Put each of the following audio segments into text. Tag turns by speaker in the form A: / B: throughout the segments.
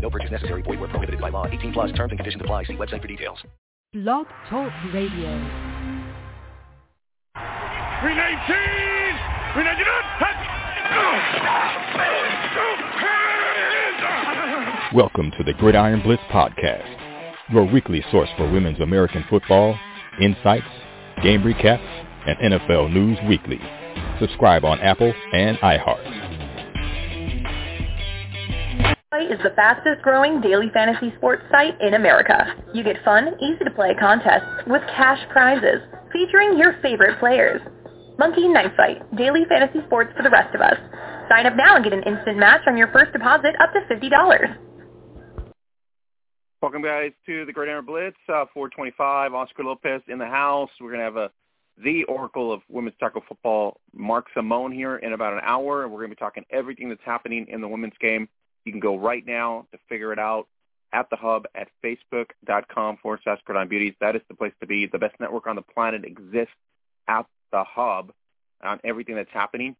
A: No purchase necessary. Void where prohibited by law. 18 plus terms and conditions apply. See website for details.
B: Blog Talk Radio.
C: 319! 319!
D: Welcome to the Gridiron Blitz Podcast, your weekly source for women's American football, insights, game recaps, and NFL news weekly. Subscribe on Apple and iHeart.
E: Site is the fastest growing daily fantasy sports site in America. You get fun, easy to play contests with cash prizes featuring your favorite players. Monkey Knife Fight, daily fantasy sports for the rest of us. Sign up now and get an instant match on your first deposit up to $50.
F: Welcome, guys, to the Great Gridiron Blitz. Uh, 425, Oscar Lopez in the house. We're going to have a the Oracle of women's tackle football, Mark Simon, here in about an hour, and we're going to be talking everything that's happening in the women's game. You can go right now to figure it out at the hub at facebook.com forward slash Gridiron Beauties. That is the place to be. The best network on the planet exists at the hub on everything that's happening.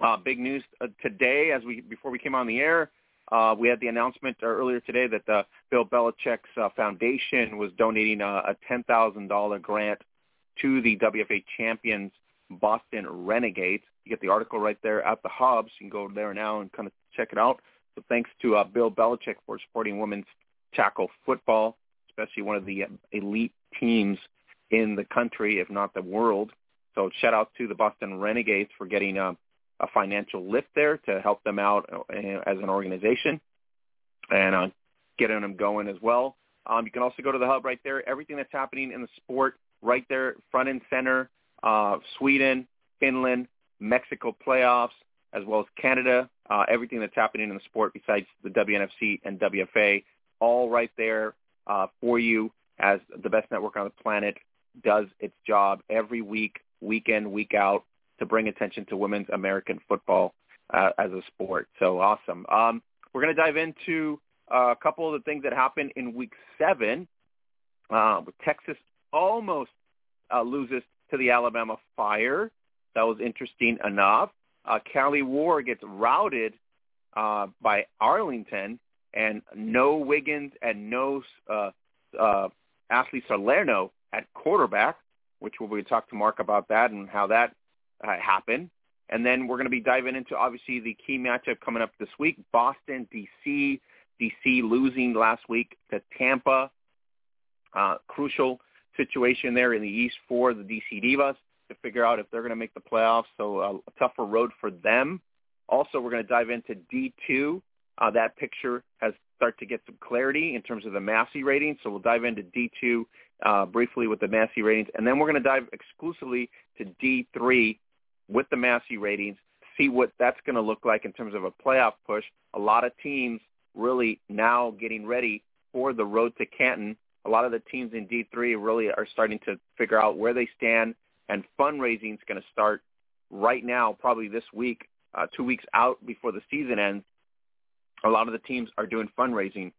F: Uh, big news uh, today, as we before we came on the air, uh, we had the announcement uh, earlier today that the Bill Belichick's uh, foundation was donating a, a $10,000 grant to the WFA champions Boston Renegades. You get the article right there at the hub, so you can go there now and kind of check it out. Thanks to uh, Bill Belichick for supporting women's tackle football, especially one of the elite teams in the country, if not the world. So shout out to the Boston Renegades for getting a, a financial lift there to help them out uh, as an organization and uh, getting them going as well. Um, you can also go to the hub right there. Everything that's happening in the sport right there, front and center. Uh, Sweden, Finland, Mexico playoffs, as well as Canada. Uh, everything that's happening in the sport besides the WNFC and WFA, all right there uh, for you as the best network on the planet does its job every week, week in, week out, to bring attention to women's American football uh, as a sport. So awesome. Um, we're going to dive into uh, a couple of the things that happened in week seven. Uh, Texas almost uh, loses to the Alabama Fire. That was interesting enough. Uh, Cali War gets routed uh, by Arlington, and no Wiggins and no uh, uh, Ashley Salerno at quarterback, which we'll be talk to Mark about that and how that uh, happened. And then we're going to be diving into obviously the key matchup coming up this week: Boston, DC. DC losing last week to Tampa. Uh, crucial situation there in the East for the DC Divas to figure out if they're going to make the playoffs. So uh, a tougher road for them. Also, we're going to dive into D2. Uh, that picture has start to get some clarity in terms of the Massey ratings. So we'll dive into D2 uh, briefly with the Massey ratings, and then we're going to dive exclusively to D3 with the Massey ratings, see what that's going to look like in terms of a playoff push. A lot of teams really now getting ready for the road to Canton. A lot of the teams in D3 really are starting to figure out where they stand, and fundraising is going to start right now, probably this week, uh, two weeks out before the season ends. A lot of the teams are doing fundraising,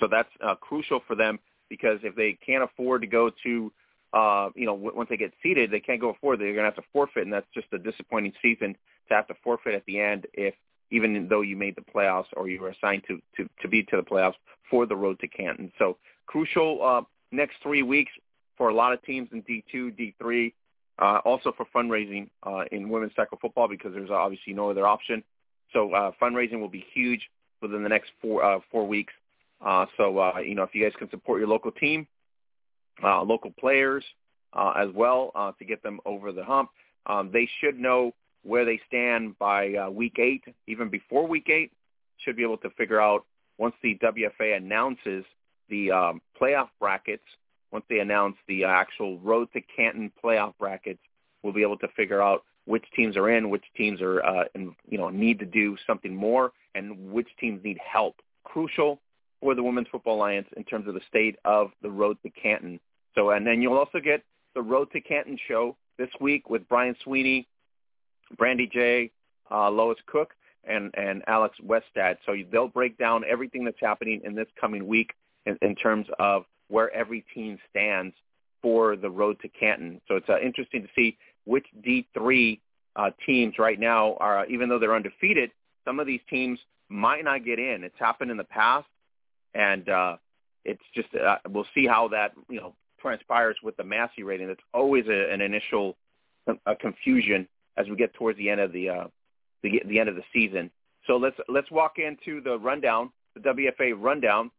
F: so that's uh, crucial for them because if they can't afford to go to, uh, you know, w- once they get seated, they can't go forward. They're going to have to forfeit, and that's just a disappointing season to have to forfeit at the end if even though you made the playoffs or you were assigned to, to, to be to the playoffs for the road to Canton. So crucial uh, next three weeks for a lot of teams in D2, D3, uh, also for fundraising uh, in women's tackle football because there's obviously no other option. So uh, fundraising will be huge within the next four uh, four weeks. Uh, so uh, you know if you guys can support your local team, uh, local players uh, as well uh, to get them over the hump, um, they should know where they stand by uh, week eight, even before week eight. Should be able to figure out once the WFA announces the um, playoff brackets once they announce the actual Road to Canton playoff brackets, we'll be able to figure out which teams are in, which teams are, uh, in, you know, need to do something more, and which teams need help. Crucial for the Women's Football Alliance in terms of the state of the road to Canton. So, and then you'll also get the Road to Canton show this week with Brian Sweeney, Brandy J, uh, Lois Cook, and, and Alex Westad. So they'll break down everything that's happening in this coming week in, in terms of where every team stands for the Road to Canton. So it's uh, interesting to see which D3 uh, teams right now are, even though they're undefeated, some of these teams might not get in. It's happened in the past, and uh, it's just uh, we'll see how that you know transpires with the Massey rating. It's always a, an initial a confusion as we get towards the end of the uh, the, the end of the season. So let's let's walk into the rundown, the WFA rundown,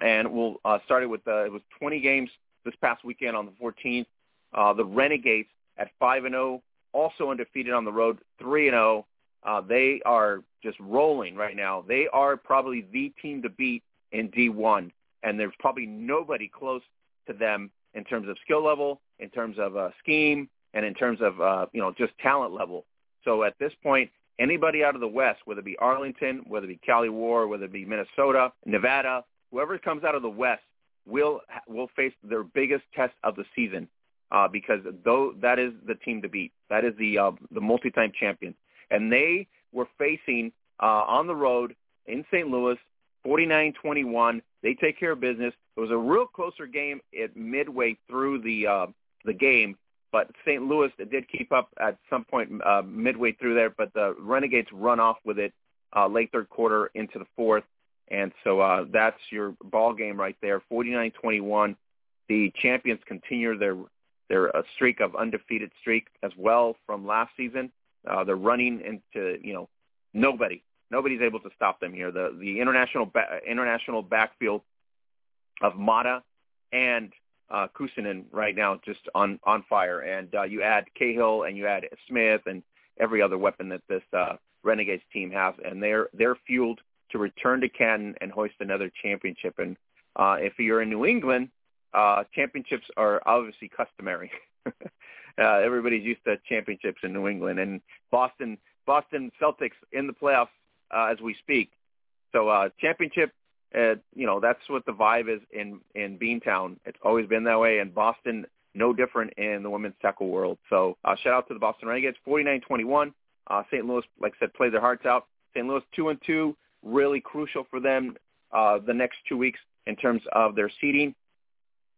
F: and we'll uh, start it with uh, it was 20 games this past weekend on the 14th. Uh, the Renegades at five and zero, oh, also undefeated on the road, three and zero. Oh. Uh, they are just rolling right now. They are probably the team to beat in D1, and there's probably nobody close to them in terms of skill level, in terms of uh, scheme, and in terms of uh, you know just talent level. So at this point, anybody out of the West, whether it be Arlington, whether it be Cali War, whether it be Minnesota, Nevada, whoever comes out of the West will will face their biggest test of the season uh, because though that is the team to beat. That is the uh, the multi-time champion, and they were facing uh, on the road in St. Louis 49-21. They take care of business. It was a real closer game at midway through the uh, the game, but St. Louis did keep up at some point uh, midway through there. But the Renegades run off with it uh, late third quarter into the fourth, and so uh, that's your ball game right there. 49-21. The champions continue their their uh, streak of undefeated streak as well from last season. Uh, they're running into you know nobody Nobody's able to stop them here. The the international ba- international backfield of Mata and uh, Kusanen right now just on on fire. And uh, you add Cahill and you add Smith and every other weapon that this uh, Renegades team has, and they're they're fueled to return to Canton and hoist another championship. And uh, if you're in New England, uh, championships are obviously customary. uh, everybody's used to championships in New England, and Boston Boston Celtics in the playoffs uh, as we speak. So uh, championship, uh, you know, that's what the vibe is in in Beantown. It's always been that way, and Boston no different in the women's tackle world. So uh, shout out to the Boston Renegades, 49-21. Uh, St. Louis, like I said, played their hearts out. St. Louis two and two, really crucial for them uh, the next two weeks in terms of their seeding,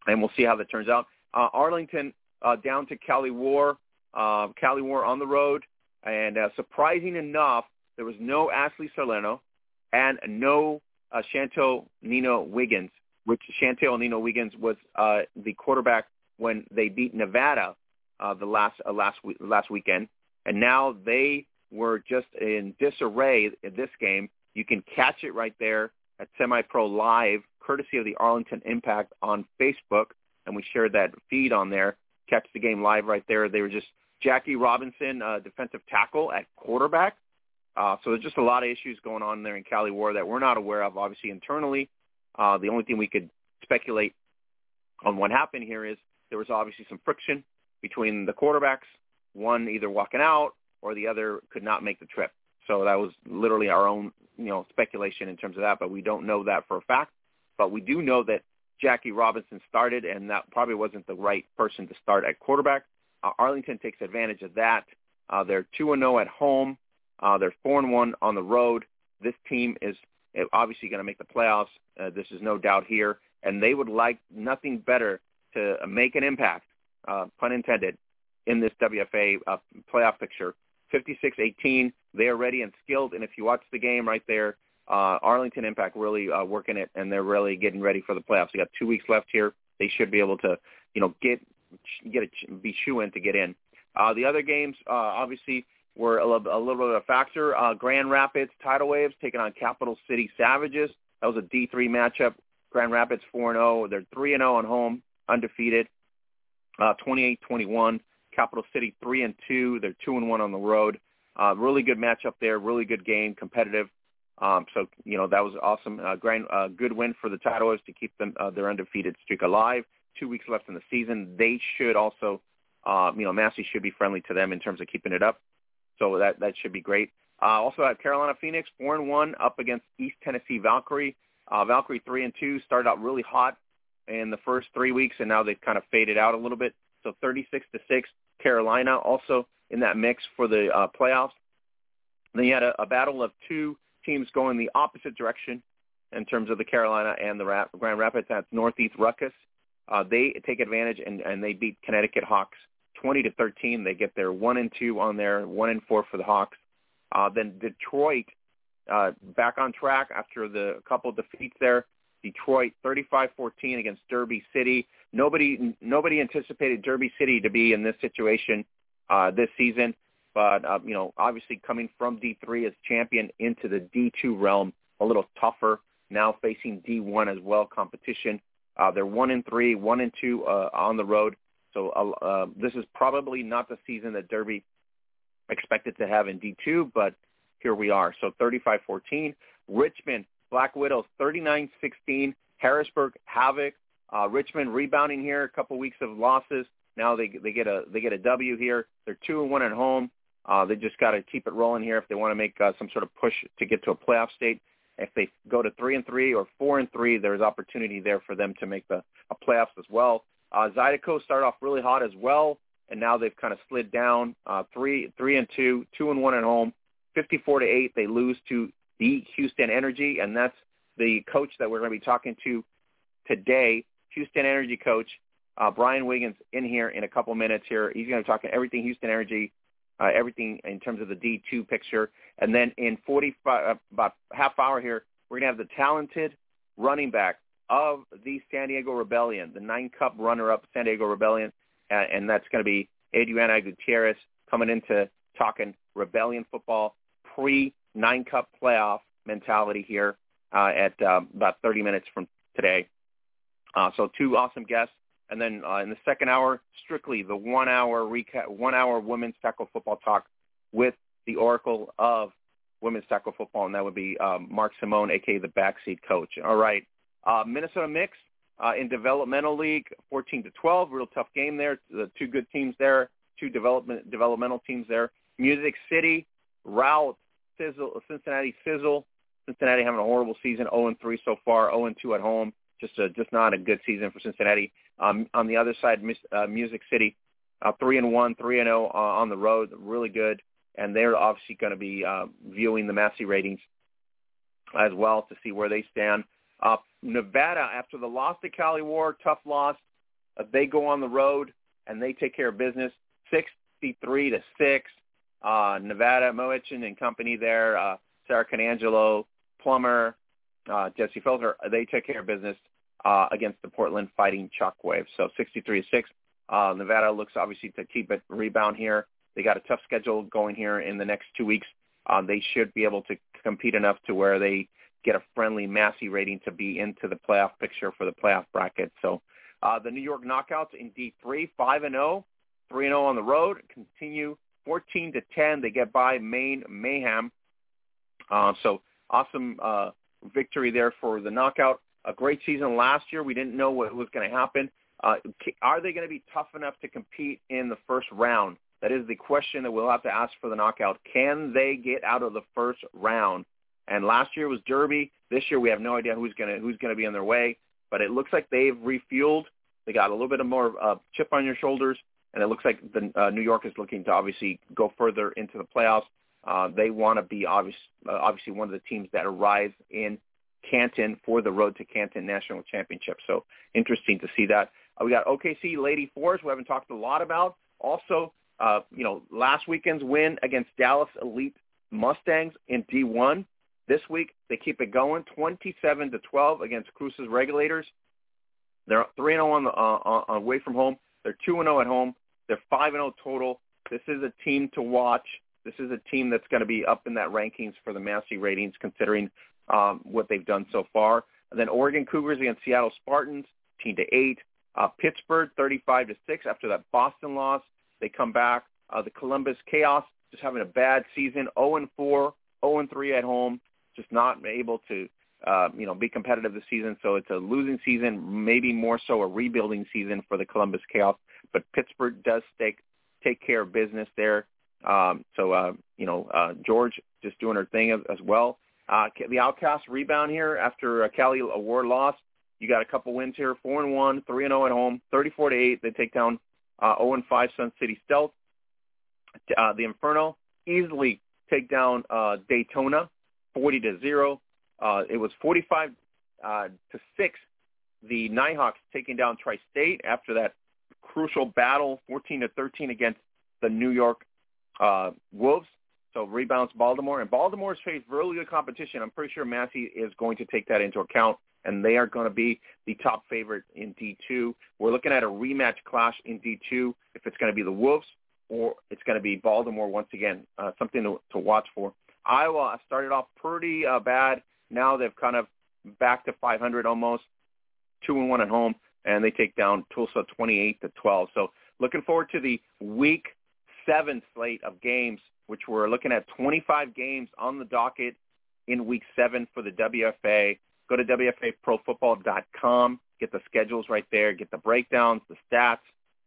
F: and we'll see how that turns out. Uh, Arlington uh, down to Cali War, uh, Cali War on the road, and uh, surprising enough, there was no Ashley Salerno and no uh, Chantel Nino Wiggins, which Chantel Nino Wiggins was uh, the quarterback when they beat Nevada uh, the last uh, last week, last weekend, and now they were just in disarray in this game. You can catch it right there at Semi Pro Live, courtesy of the Arlington Impact on Facebook, and we shared that feed on there. Catch the game live right there. They were just Jackie Robinson, uh, defensive tackle at quarterback, uh, so there's just a lot of issues going on there in Cali War that we're not aware of, obviously, internally. Uh, the only thing we could speculate on what happened here is there was obviously some friction between the quarterbacks, one either walking out or the other could not make the trip. So that was literally our own, you know, speculation in terms of that, but we don't know that for a fact. But we do know that Jackie Robinson started, and that probably wasn't the right person to start at quarterback. Uh, Arlington takes advantage of that. Uh, they're two and zero at home. Uh, they're four and one on the road. This team is eh, obviously going to make the playoffs. Uh, this is no doubt here, and they would like nothing better to make an impact, uh, pun intended, in this WFA uh, playoff picture. 56-18, they are ready and skilled, and if you watch the game right there, uh, Arlington Impact really uh, working it, and they're really getting ready for the playoffs. You got two weeks left here. They should be able to, you know, get get a, be shoe in to get in. Uh, the other games, uh, obviously, were a little, a little bit of a factor. Uh, Grand Rapids Tidal Waves taking on Capital City Savages. That was a D3 matchup. Grand Rapids 4-0. They're 3-0 on home, undefeated. Uh, 28-21. Capital City 3 and 2. They're 2 and 1 on the road. Uh, really good matchup there. Really good game, competitive. Um, so you know that was awesome. Uh, grand, uh, good win for the Waves to keep them uh, their undefeated streak alive. Two weeks left in the season. They should also, uh, you know, Massey should be friendly to them in terms of keeping it up. So that that should be great. Uh, also have Carolina Phoenix four and one up against East Tennessee Valkyrie. Uh, Valkyrie three and two started out really hot in the first three weeks, and now they've kind of faded out a little bit. So 36 to six, Carolina also in that mix for the uh, playoffs. Then you had a, a battle of two teams going the opposite direction in terms of the Carolina and the Rap- Grand Rapids. That's Northeast Ruckus. Uh, they take advantage and, and they beat Connecticut Hawks 20 to 13. They get their one and two on there, one and four for the Hawks. Uh, then Detroit uh, back on track after the couple defeats there. Detroit 35-14 against Derby City. Nobody nobody anticipated Derby City to be in this situation uh, this season, but uh, you know obviously coming from D3 as champion into the D2 realm, a little tougher. Now facing D1 as well competition. Uh, they're one and three, one and two uh, on the road. So uh, uh, this is probably not the season that Derby expected to have in D2, but here we are. So 35-14. Richmond, Black Widows, 39-16. Harrisburg, Havoc. Uh, Richmond rebounding here, a couple weeks of losses. Now they they get a they get a W here. They're two and one at home. Uh, they just got to keep it rolling here if they want to make uh, some sort of push to get to a playoff state. If they go to three and three or four and three, there's opportunity there for them to make the a playoffs as well. Uh, Zydeco started off really hot as well, and now they've kind of slid down. Uh, three three and two, two and one at home. 54 to 8, they lose to the Houston Energy, and that's the coach that we're going to be talking to today, Houston Energy coach uh, Brian Wiggins in here in a couple minutes here. He's going to talk everything Houston Energy, uh, everything in terms of the D2 picture. And then in 45, uh, about half hour here, we're going to have the talented running back of the San Diego Rebellion, the nine-cup runner-up San Diego Rebellion, uh, and that's going to be Adriana Gutierrez coming into talking Rebellion football pre-nine cup playoff mentality here uh, at um, about 30 minutes from today. Uh, so two awesome guests. And then uh, in the second hour, strictly the one hour recap, one hour women's tackle football talk with the oracle of women's tackle football, and that would be um, Mark Simon, aka the backseat coach. All right, uh, Minnesota Mix uh, in developmental league, 14 to 12, real tough game there. The two good teams there, two development developmental teams there. Music City route Sizzle, Cincinnati Sizzle. Cincinnati having a horrible season, 0 and 3 so far, 0 and 2 at home. Just a, just not a good season for Cincinnati. Um, on the other side, uh, Music City, uh, 3 and 1, 3 and 0 uh, on the road, really good. And they're obviously going to be uh, viewing the Massey ratings as well to see where they stand. Uh, Nevada, after the loss to Cali War, tough loss, uh, they go on the road and they take care of business, 63 to six uh, Nevada, Moichin and company there, uh, Sarah Canangelo, Plummer, uh, Jesse Felter, they took care of business uh, against the Portland Fighting Shockwave. So 63 to 6. Uh, Nevada looks obviously to keep it rebound here. They got a tough schedule going here in the next two weeks. Um, they should be able to compete enough to where they get a friendly Massey rating to be into the playoff picture for the playoff bracket. So uh, the New York Knockouts in D3, 5 and 0, 3 and 0 on the road, continue 14 to 10. They get by Maine Mayhem. Uh, so awesome uh, victory there for the knockout. A great season last year. We didn't know what was going to happen. Uh, are they going to be tough enough to compete in the first round? That is the question that we'll have to ask for the knockout. Can they get out of the first round? And last year was Derby. This year we have no idea who's going to who's going to be in their way. But it looks like they've refueled. They got a little bit of more uh, chip on your shoulders and it looks like the uh, New York is looking to obviously go further into the playoffs. Uh, they want to be obvious, uh, obviously one of the teams that arrive in Canton for the Road to Canton National Championship. So interesting to see that. Uh, we got OKC Lady Force, we haven't talked a lot about. Also, uh, you know, last weekend's win against Dallas Elite Mustangs in D1. This week they keep it going, 27 to 12 against Cruces Regulators. They're 3 0 on the uh, away from home. They're 2 0 at home. They're 5 0 total. This is a team to watch. This is a team that's going to be up in that rankings for the Massey ratings, considering um, what they've done so far. And then Oregon Cougars against Seattle Spartans, 10 to 8. Uh, Pittsburgh, 35 to 6. After that Boston loss, they come back. Uh, the Columbus Chaos just having a bad season, 0 and 4, 0 and 3 at home, just not able to uh, you know, be competitive this season. So it's a losing season, maybe more so a rebuilding season for the Columbus Chaos. But Pittsburgh does take take care of business there. Um, so uh, you know, uh, George just doing her thing as, as well. Uh, the Outcast rebound here after uh, Cali Award loss. You got a couple wins here, four and one, three and zero oh at home, thirty-four to eight. They take down uh, zero oh and five Sun City Stealth. Uh, the Inferno easily take down uh, Daytona, forty to zero. Uh, it was forty-five uh, to six. The Nighthawks taking down Tri-State after that crucial battle, fourteen to thirteen against the New York uh, Wolves. So rebounds Baltimore, and Baltimore's faced really good competition. I'm pretty sure Massey is going to take that into account, and they are going to be the top favorite in D2. We're looking at a rematch clash in D2 if it's going to be the Wolves or it's going to be Baltimore once again. Uh, something to, to watch for. Iowa started off pretty uh, bad. Now they've kind of back to 500 almost, two and one at home, and they take down Tulsa 28 to 12. So looking forward to the week seven slate of games which we're looking at 25 games on the docket in week seven for the WFA. Go to WFAProFootball.com, get the schedules right there, get the breakdowns, the stats,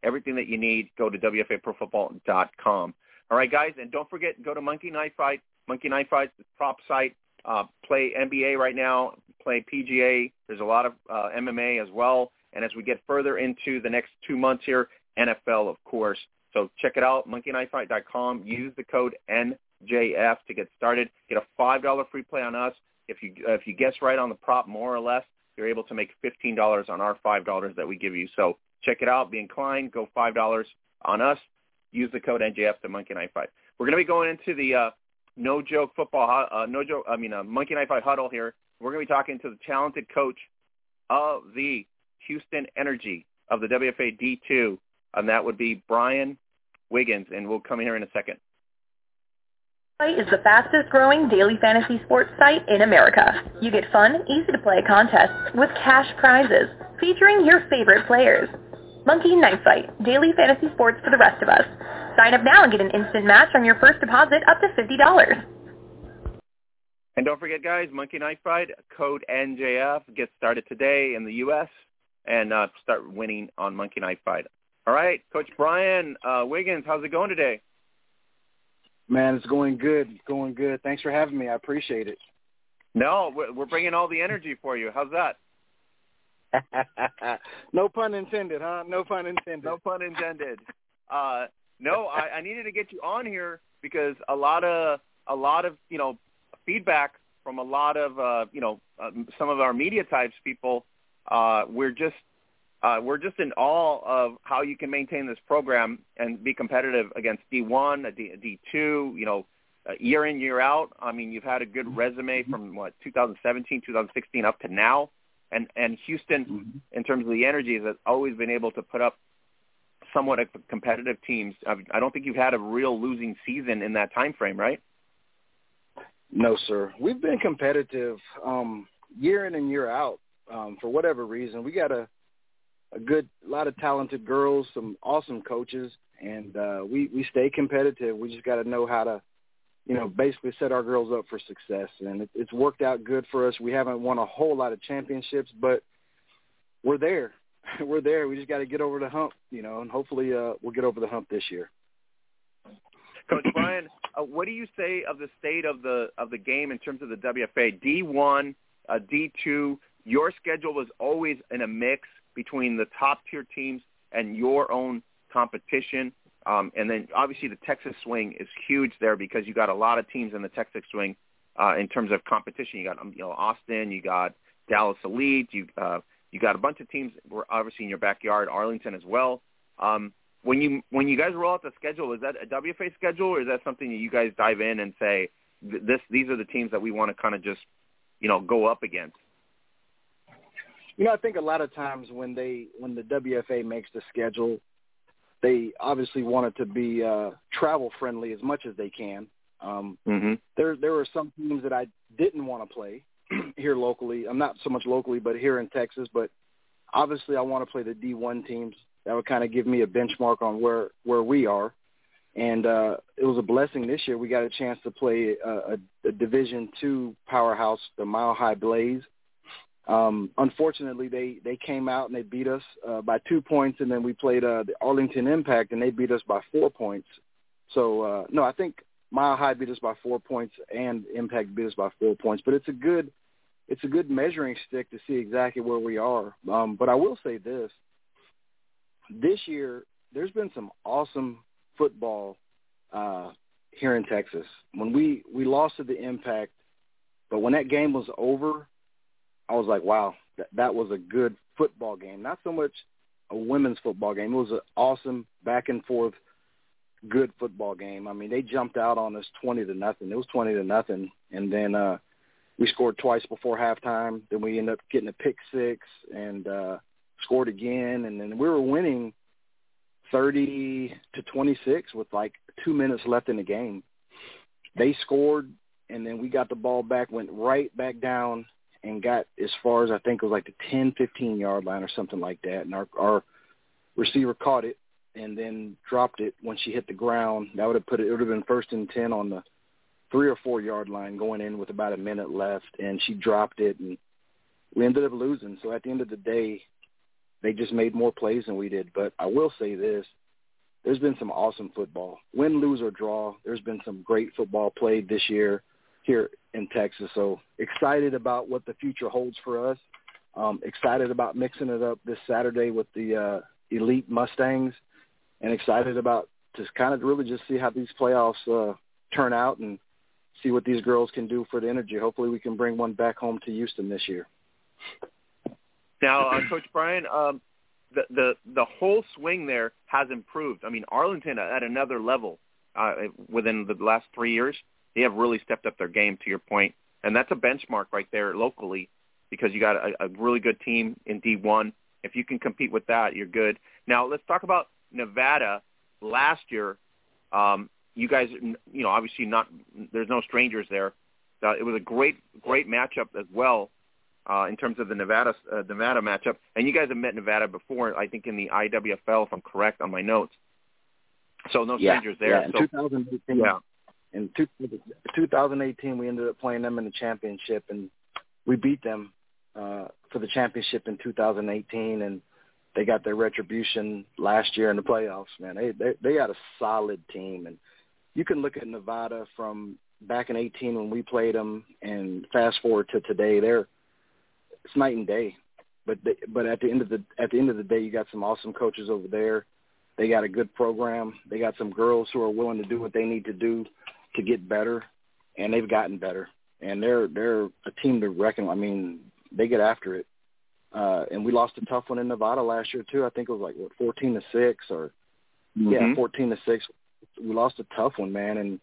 F: everything that you need. Go to WFAProFootball.com. All right, guys, and don't forget, go to Monkey Knife Fight. Monkey Knife Fight, the prop site. Uh, play NBA right now, play PGA. There's a lot of uh, MMA as well. And as we get further into the next two months here, NFL, of course. So check it out, monkeyknifefight.com. Use the code NJF to get started. Get a $5 free play on us. If you, uh, if you guess right on the prop more or less, you're able to make $15 on our $5 that we give you. So check it out. Be inclined. Go $5 on us. Use the code NJF to Monkey Knife Fight. We're going to be going into the uh, no joke football, uh, no joke, I mean, uh, Monkey Knife Fight huddle here. We're going to be talking to the talented coach of the Houston Energy of the WFA D2, and that would be Brian Wiggins, and we'll come here in a second.
E: is the fastest growing daily fantasy sports site in America. You get fun, easy to play contests with cash prizes featuring your favorite players. Monkey Knife Fight, daily fantasy sports for the rest of us. Sign up now and get an instant match on your first deposit up to $50.
F: And don't forget, guys, Monkey Knife Fight, code NJF. Get started today in the U.S. and uh, start winning on Monkey Knife Fight. All right, Coach Brian uh, Wiggins, how's it going today?
C: Man, it's going good. going good. Thanks for having me. I appreciate it.
F: No, we're bringing all the energy for you. How's that?
C: no pun intended, huh? No pun intended.
F: No pun intended. Uh, no, I, I needed to get you on here because a lot of a lot of you know feedback from a lot of uh, you know uh, some of our media types people. Uh, we're just uh, we're just in awe of how you can maintain this program and be competitive against D1, a D, D2, you know, uh, year in, year out. I mean, you've had a good resume mm-hmm. from what 2017, 2016 up to now, and and Houston, mm-hmm. in terms of the energy, has always been able to put up somewhat of competitive teams. I don't think you've had a real losing season in that time frame, right?
C: No, sir. We've been competitive um, year in and year out. Um, for whatever reason, we got a a good a lot of talented girls, some awesome coaches, and uh, we we stay competitive. We just got to know how to, you know, basically set our girls up for success, and it, it's worked out good for us. We haven't won a whole lot of championships, but we're there. we're there. We just got to get over the hump, you know, and hopefully uh, we'll get over the hump this year.
F: Coach Brian, uh, what do you say of the state of the of the game in terms of the WFA D one, uh, D two? Your schedule was always in a mix between the top tier teams and your own competition. Um, and then obviously the Texas swing is huge there because you got a lot of teams in the Texas swing uh, in terms of competition. You got um, you know Austin, you got Dallas Elite, you uh, you got a bunch of teams were obviously in your backyard, Arlington as well. Um, when you when you guys roll out the schedule, is that a WFA schedule or is that something that you guys dive in and say this these are the teams that we want to kind of just you know go up against?
C: You know, I think a lot of times when they when the WFA makes the schedule, they obviously want it to be uh, travel friendly as much as they can. Um, mm-hmm. There there were some teams that I didn't want to play here locally. I'm not so much locally, but here in Texas. But obviously, I want to play the D1 teams. That would kind of give me a benchmark on where where we are. And uh, it was a blessing this year. We got a chance to play a, a, a Division two powerhouse, the Mile High Blaze um, unfortunately, they they came out and they beat us uh, by two points, and then we played uh, the Arlington Impact, and they beat us by four points. So uh, no, I think Mile High beat us by four points, and Impact beat us by four points. But it's a good it's a good measuring stick to see exactly where we are. Um, but I will say this: this year, there's been some awesome football uh, here in Texas. When we we lost to the Impact, but when that game was over, I was like, wow, that that was a good football game. Not so much a women's football game. It was an awesome back and forth good football game. I mean, they jumped out on us 20 to nothing. It was 20 to nothing and then uh we scored twice before halftime. Then we ended up getting a pick six and uh scored again and then we were winning 30 to 26 with like 2 minutes left in the game. They scored and then we got the ball back, went right back down and got as far as I think it was like the 10, 15 yard line or something like that. And our, our receiver caught it and then dropped it when she hit the ground. That would have put it, it would have been first and 10 on the three or four yard line going in with about a minute left. And she dropped it and we ended up losing. So at the end of the day, they just made more plays than we did. But I will say this, there's been some awesome football. Win, lose, or draw, there's been some great football played this year here in Texas. So excited about what the future holds for us. Um, excited about mixing it up this Saturday with the uh, elite Mustangs, and excited about just kind of really just see how these playoffs uh, turn out and see what these girls can do for the energy. Hopefully, we can bring one back home to Houston this year.
F: Now, uh, Coach Brian, um, the the the whole swing there has improved. I mean, Arlington at another level uh, within the last three years they have really stepped up their game to your point, and that's a benchmark right there locally because you got a, a really good team in D1. If you can compete with that, you're good. Now let's talk about Nevada. Last year, um, you guys, you know, obviously not. There's no strangers there. Uh, it was a great, great matchup as well uh, in terms of the Nevada uh, Nevada matchup. And you guys have met Nevada before, I think, in the IWFL, if I'm correct on my notes. So no strangers
C: yeah,
F: there.
C: Yeah, in
F: so,
C: 2018,
F: yeah
C: in two, 2018 we ended up playing them in the championship and we beat them uh for the championship in 2018 and they got their retribution last year in the playoffs man. They they, they got a solid team and you can look at Nevada from back in 18 when we played them and fast forward to today they're it's night and day. But they, but at the end of the at the end of the day you got some awesome coaches over there. They got a good program. They got some girls who are willing to do what they need to do to get better, and they've gotten better. And they're they're a team to reckon. I mean, they get after it. Uh, and we lost a tough one in Nevada last year too. I think it was like what fourteen to six or mm-hmm. yeah, fourteen to six. We lost a tough one, man, and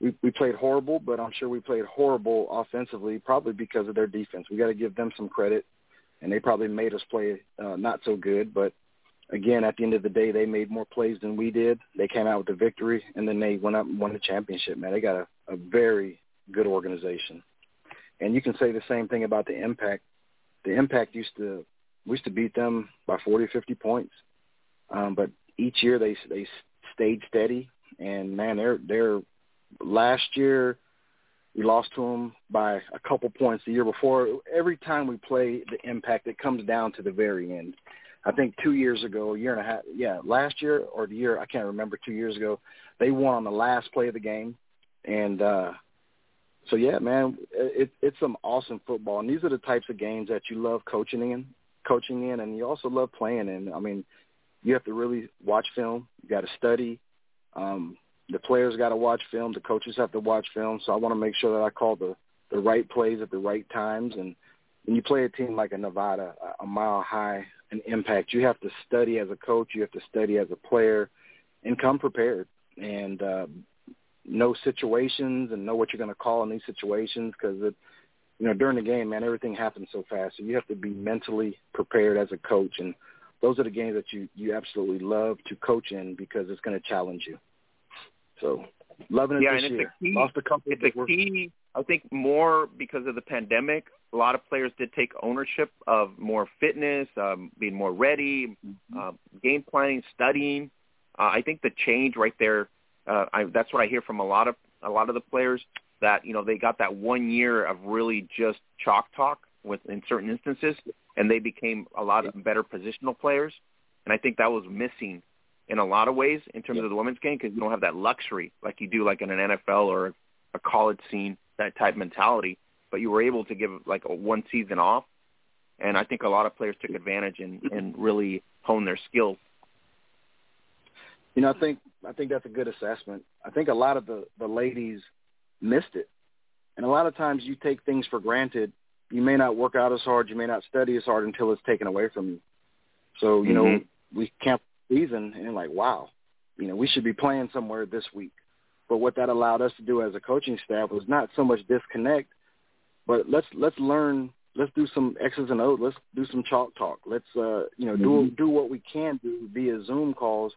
C: we we played horrible. But I'm sure we played horrible offensively, probably because of their defense. We got to give them some credit, and they probably made us play uh, not so good. But again, at the end of the day, they made more plays than we did. They came out with the victory, and then they went up and won the championship. Man, they got a, a very good organization. And you can say the same thing about the Impact. The Impact used to we used to beat them by 40 or 50 points, um, but each year they they stayed steady. And man, they're they're last year we lost to them by a couple points the year before. Every time we play the Impact, it comes down to the very end. I think two years ago, a year and a half, yeah, last year or the year, I can't remember, two years ago, they won on the last play of the game. And uh so yeah, man, it, it's some awesome football, and these are the types of games that you love coaching in, coaching in, and you also love playing in. I mean, you have to really watch film. You got to study. Um, the players got to watch film. The coaches have to watch film. So I want to make sure that I call the the right plays at the right times. And when you play a team like a Nevada, a mile high, an impact. You have to study as a coach. You have to study as a player, and come prepared and uh, know situations and know what you're going to call in these situations because it, you know, during the game, man, everything happens so fast. So you have to be mentally prepared as a coach, and those are the games that you you absolutely love to coach in because it's going to challenge you. So loving it
F: yeah,
C: this
F: and
C: year.
F: It's a key,
C: Lost a couple.
F: It's a key. I think more because of the pandemic a lot of players did take ownership of more fitness, um, being more ready, mm-hmm. uh, game planning, studying. Uh, I think the change right there. Uh, I, that's what I hear from a lot of a lot of the players that you know they got that one year of really just chalk talk with in certain instances, and they became a lot of better positional players. And I think that was missing in a lot of ways in terms
C: yep.
F: of the women's game because you don't have that luxury like you do like in an NFL or a college scene type mentality. But you were able to give like a one season off, and I think a lot of players took advantage and and really hone their skills.
C: You know, I think I think that's a good assessment. I think a lot of the the ladies missed it, and a lot of times you take things for granted. You may not work out as hard, you may not study as hard until it's taken away from you. So you mm-hmm. know, we camp season and like, wow, you know, we should be playing somewhere this week. But what that allowed us to do as a coaching staff was not so much disconnect, but let's let's learn let's do some X's and O's. Let's do some chalk talk. Let's uh, you know mm-hmm. do do what we can do via Zoom calls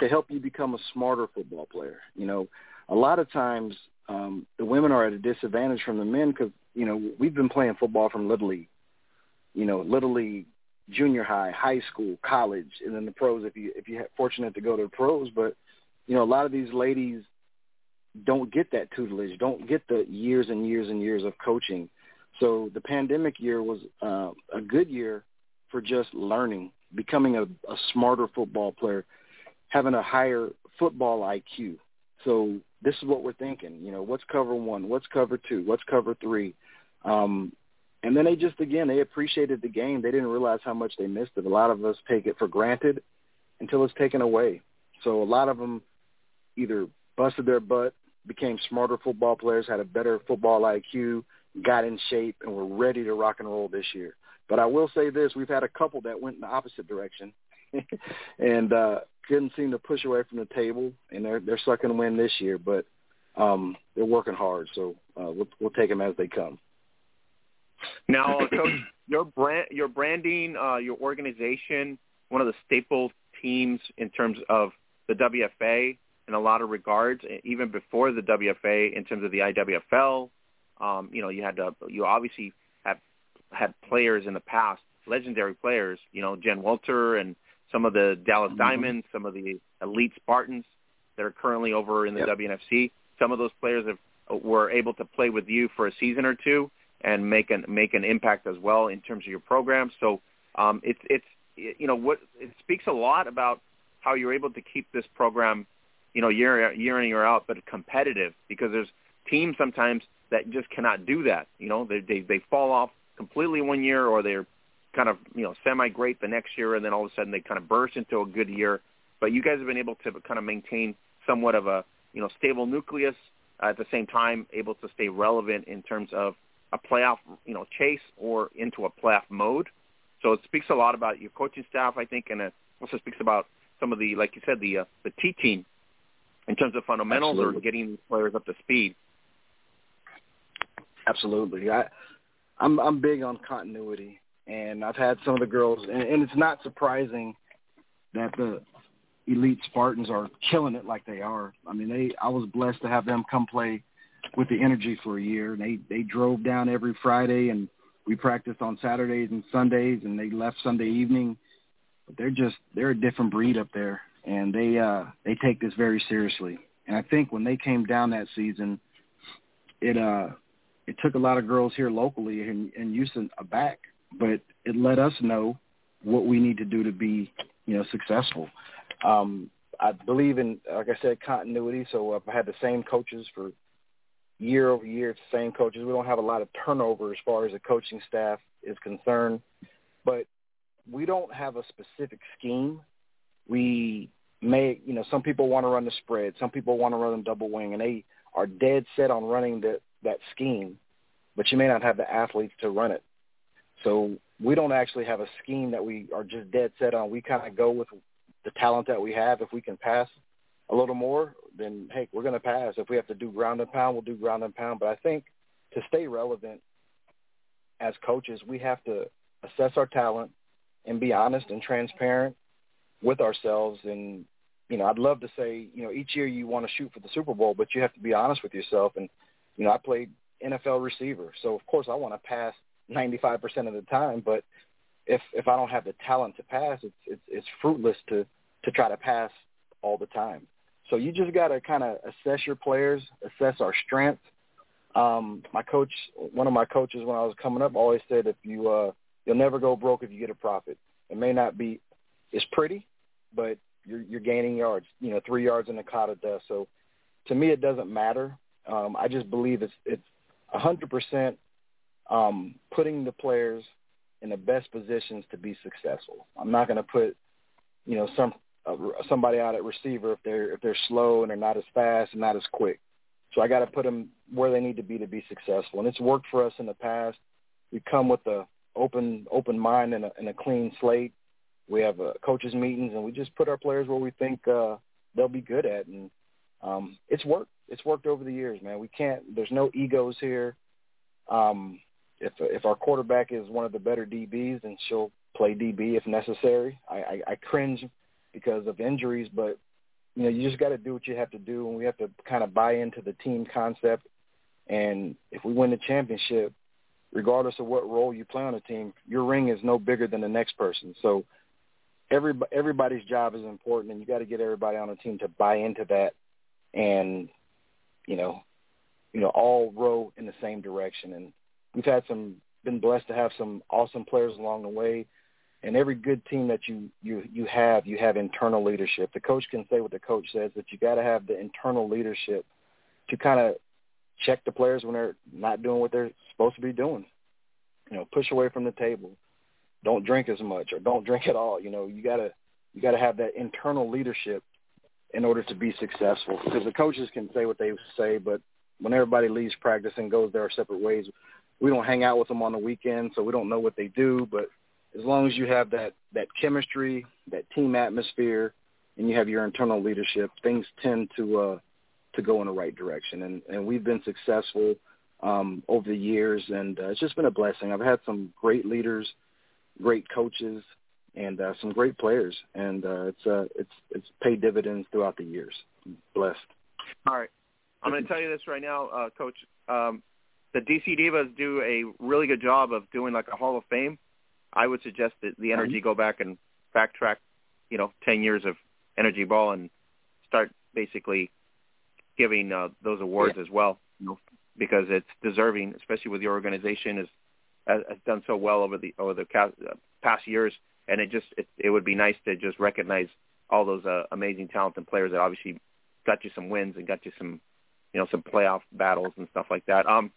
C: to help you become a smarter football player. You know, a lot of times um, the women are at a disadvantage from the men because you know we've been playing football from little league. You know, little league, junior high, high school, college, and then the pros. If you if you're fortunate to go to the pros, but you know a lot of these ladies don't get that tutelage, don't get the years and years and years of coaching. So the pandemic year was uh, a good year for just learning, becoming a, a smarter football player, having a higher football IQ. So this is what we're thinking. You know, what's cover one? What's cover two? What's cover three? Um, and then they just again they appreciated the game. They didn't realize how much they missed it. A lot of us take it for granted until it's taken away. So a lot of them either busted their butt, became smarter football players, had a better football IQ, got in shape, and were ready to rock and roll this year. But I will say this: we've had a couple that went in the opposite direction, and uh, couldn't seem to push away from the table, and they're they're sucking to win this year. But um, they're working hard, so uh, we'll, we'll take them as they come.
F: Now, Coach, your brand, your branding, uh, your organization, one of the staple teams in terms of the WFA in a lot of regards, even before the WFA in terms of the IWFL. Um, you know, you had to, you obviously have had players in the past, legendary players. You know, Jen Welter and some of the Dallas mm-hmm. Diamonds, some of the elite Spartans that are currently over in the yep. WNFC. Some of those players have were able to play with you for a season or two and make an make an impact as well in terms of your program. So um, it's it's you know what it speaks a lot about how you're able to keep this program you know year year in year out, but competitive because there's teams sometimes that just cannot do that. You know they they they fall off completely one year or they're kind of you know semi great the next year and then all of a sudden they kind of burst into a good year. But you guys have been able to kind of maintain somewhat of a you know stable nucleus at the same time able to stay relevant in terms of a playoff, you know, chase or into a playoff mode. So it speaks a lot about your coaching staff, I think, and it also speaks about some of the, like you said, the uh, the T team in terms of fundamentals
C: Absolutely.
F: or getting players up to speed.
C: Absolutely, I I'm I'm big on continuity, and I've had some of the girls, and, and it's not surprising that the elite Spartans are killing it like they are. I mean, they I was blessed to have them come play with the energy for a year. They they drove down every Friday and we practiced on Saturdays and Sundays and they left Sunday evening. But they're just they're a different breed up there and they uh they take this very seriously. And I think when they came down that season, it uh it took a lot of girls here locally and, and Houston aback, but it let us know what we need to do to be, you know, successful. Um, I believe in, like I said, continuity. So I've had the same coaches for year over year. It's the same coaches. We don't have a lot of turnover as far as the coaching staff is concerned, but we don't have a specific scheme. We may, you know, some people want to run the spread, some people want to run the double wing, and they are dead set on running that that scheme, but you may not have the athletes to run it. So we don't actually have a scheme that we are just dead set on. We kind of go with the talent that we have. If we can pass a little more, then hey, we're going to pass. If we have to do ground and pound, we'll do ground and pound. But I think to stay relevant as coaches, we have to assess our talent and be honest and transparent with ourselves. And you know, I'd love to say, you know, each year you want to shoot for the Super Bowl, but you have to be honest with yourself. And you know, I played NFL receiver, so of course I want to pass 95% of the time. But if if I don't have the talent to pass, it's it's, it's fruitless to to try to pass all the time. So you just got to kind of assess your players, assess our strengths. Um, my coach, one of my coaches when I was coming up, always said, if you uh, you'll never go broke if you get a profit. It may not be, it's pretty, but you're, you're gaining yards, you know, three yards in the cloud of dust. So to me, it doesn't matter. Um, I just believe it's it's hundred percent um, putting the players in the best positions to be successful. I'm not going to put, you know, some uh, somebody out at receiver if they're if they're slow and they're not as fast and not as quick. So I got to put them where they need to be to be successful, and it's worked for us in the past. We come with a open open mind and a, and a clean slate. We have uh, coaches meetings, and we just put our players where we think uh, they'll be good at, and um, it's worked. It's worked over the years, man. We can't. There's no egos here. Um, if if our quarterback is one of the better DBs, then she'll play DB if necessary. I, I, I cringe because of injuries, but you know you just got to do what you have to do, and we have to kind of buy into the team concept. And if we win the championship, regardless of what role you play on the team, your ring is no bigger than the next person. So every everybody's job is important, and you got to get everybody on the team to buy into that, and you know, you know, all row in the same direction. And we've had some been blessed to have some awesome players along the way. And every good team that you you you have, you have internal leadership. The coach can say what the coach says, but you got to have the internal leadership to kind of check the players when they're not doing what they're supposed to be doing. You know, push away from the table. Don't drink as much or don't drink at all. You know, you gotta you gotta have that internal leadership in order to be successful. Because the coaches can say what they say, but when everybody leaves practice and goes their separate ways, we don't hang out with them on the weekend, so we don't know what they do. But as long as you have that that chemistry, that team atmosphere, and you have your internal leadership, things tend to uh, to go in the right direction. And and we've been successful um, over the years, and uh, it's just been a blessing. I've had some great leaders, great coaches, and uh, some great players, and uh, it's uh, it's it's paid dividends throughout the years. Blessed.
F: All right, I'm going to tell you this right now, uh, Coach. Um, the DC Divas do a really good job of doing like a Hall of Fame. I would suggest that the Energy go back and backtrack, you know, 10 years of Energy Ball and start basically giving uh, those awards yeah. as well, you know, because it's deserving, especially with your organization is has, has done so well over the over the uh, past years, and it just it, it would be nice to just recognize all those uh, amazing talented players that obviously got you some wins and got you some you know some playoff battles and stuff like that. Um,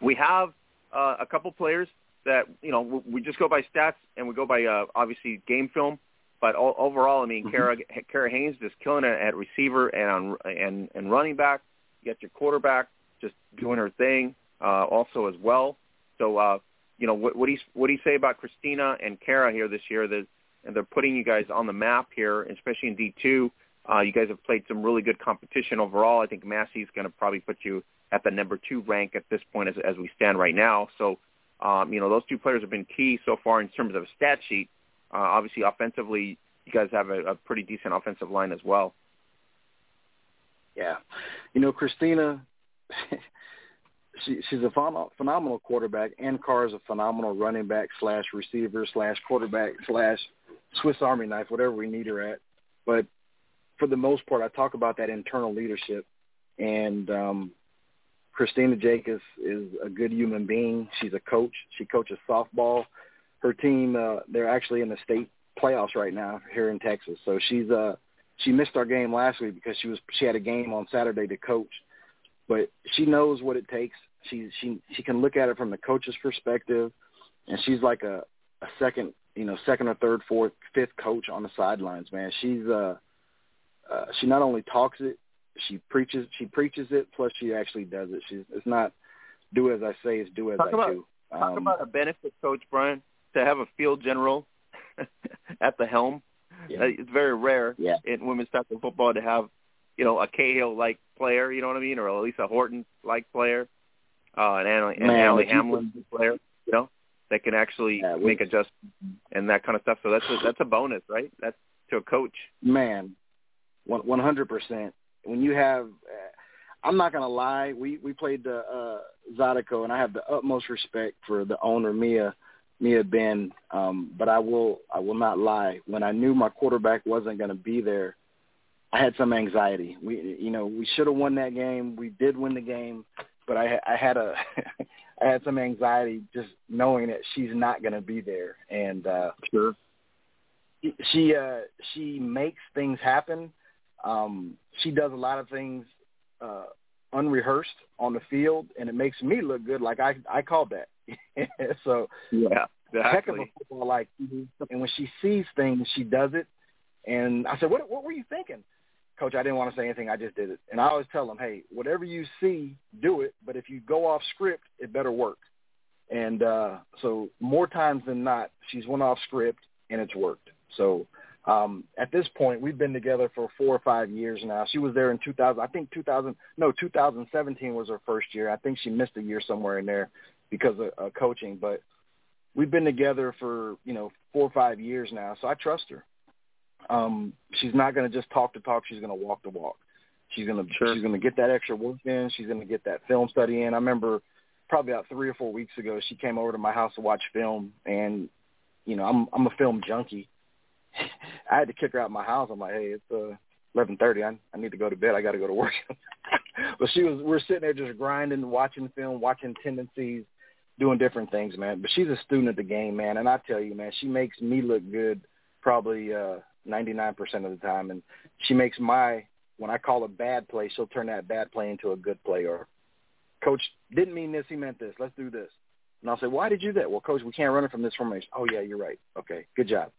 F: we have uh, a couple players that you know we just go by stats and we go by uh, obviously game film. But all, overall, I mean, mm-hmm. Kara Kara Haynes just killing it at receiver and on and and running back. You got your quarterback just doing her thing uh, also as well. So uh, you know what, what do you what do you say about Christina and Kara here this year? That and they're putting you guys on the map here, especially in D two. Uh, you guys have played some really good competition overall. I think Massey's going to probably put you at the number two rank at this point as, as we stand right now. So, um, you know, those two players have been key so far in terms of a stat sheet. Uh, obviously, offensively, you guys have a, a pretty decent offensive line as well.
C: Yeah, you know, Christina, she, she's a phenomenal quarterback, and Carr is a phenomenal running back slash receiver slash quarterback slash Swiss Army knife, whatever we need her at. But for the most part, I talk about that internal leadership, and um, Christina Jake is, is a good human being. She's a coach. She coaches softball. Her team, uh, they're actually in the state playoffs right now here in Texas. So she's uh she missed our game last week because she was she had a game on Saturday to coach. But she knows what it takes. She she she can look at it from the coach's perspective and she's like a a second, you know, second or third, fourth, fifth coach on the sidelines, man. She's uh uh she not only talks it, she preaches she preaches it plus she actually does it she's it's not do as i say it's do as
F: talk
C: i
F: about,
C: do
F: um, talk about a benefit coach brian to have a field general at the helm yeah. Uh, it's very rare
C: yeah.
F: in women's tackle football to have you know a cahill like player you know what i mean or at least a horton like player uh an Allie, an Allie hamlin you... player you know that can actually yeah, make adjustments and that kind of stuff so that's a, that's a bonus right that's to a coach
C: man one hundred percent when you have, uh, I'm not gonna lie, we we played the uh, Zydeco, and I have the utmost respect for the owner Mia Mia Ben. Um, but I will I will not lie. When I knew my quarterback wasn't gonna be there, I had some anxiety. We you know we should have won that game. We did win the game, but I I had a I had some anxiety just knowing that she's not going to be there. And uh,
F: sure.
C: she uh she makes things happen. Um she does a lot of things uh unrehearsed on the field and it makes me look good like I I called that. so
F: yeah, exactly.
C: heck of a football like and when she sees things she does it and I said, What what were you thinking? Coach, I didn't want to say anything, I just did it. And I always tell them, Hey, whatever you see, do it, but if you go off script, it better work. And uh so more times than not, she's went off script and it's worked. So um, at this point, we've been together for four or five years now. She was there in 2000. I think 2000. No, 2017 was her first year. I think she missed a year somewhere in there because of uh, coaching. But we've been together for you know four or five years now, so I trust her. Um, she's not going to just talk to talk. She's going to walk the walk. She's going to
F: sure.
C: she's going to get that extra work in. She's going to get that film study in. I remember probably about three or four weeks ago, she came over to my house to watch film, and you know I'm I'm a film junkie I had to kick her out of my house. I'm like, hey, it's uh, eleven thirty. I I need to go to bed. I got to go to work. but she was. We're sitting there just grinding, watching film, watching tendencies, doing different things, man. But she's a student of the game, man. And I tell you, man, she makes me look good probably uh, 99% of the time, and she makes my when I call a bad play, she'll turn that bad play into a good play. Or, coach didn't mean this, he meant this. Let's do this. And I'll say, why did you do that? Well, coach, we can't run it from this formation. Oh yeah, you're right. Okay, good job.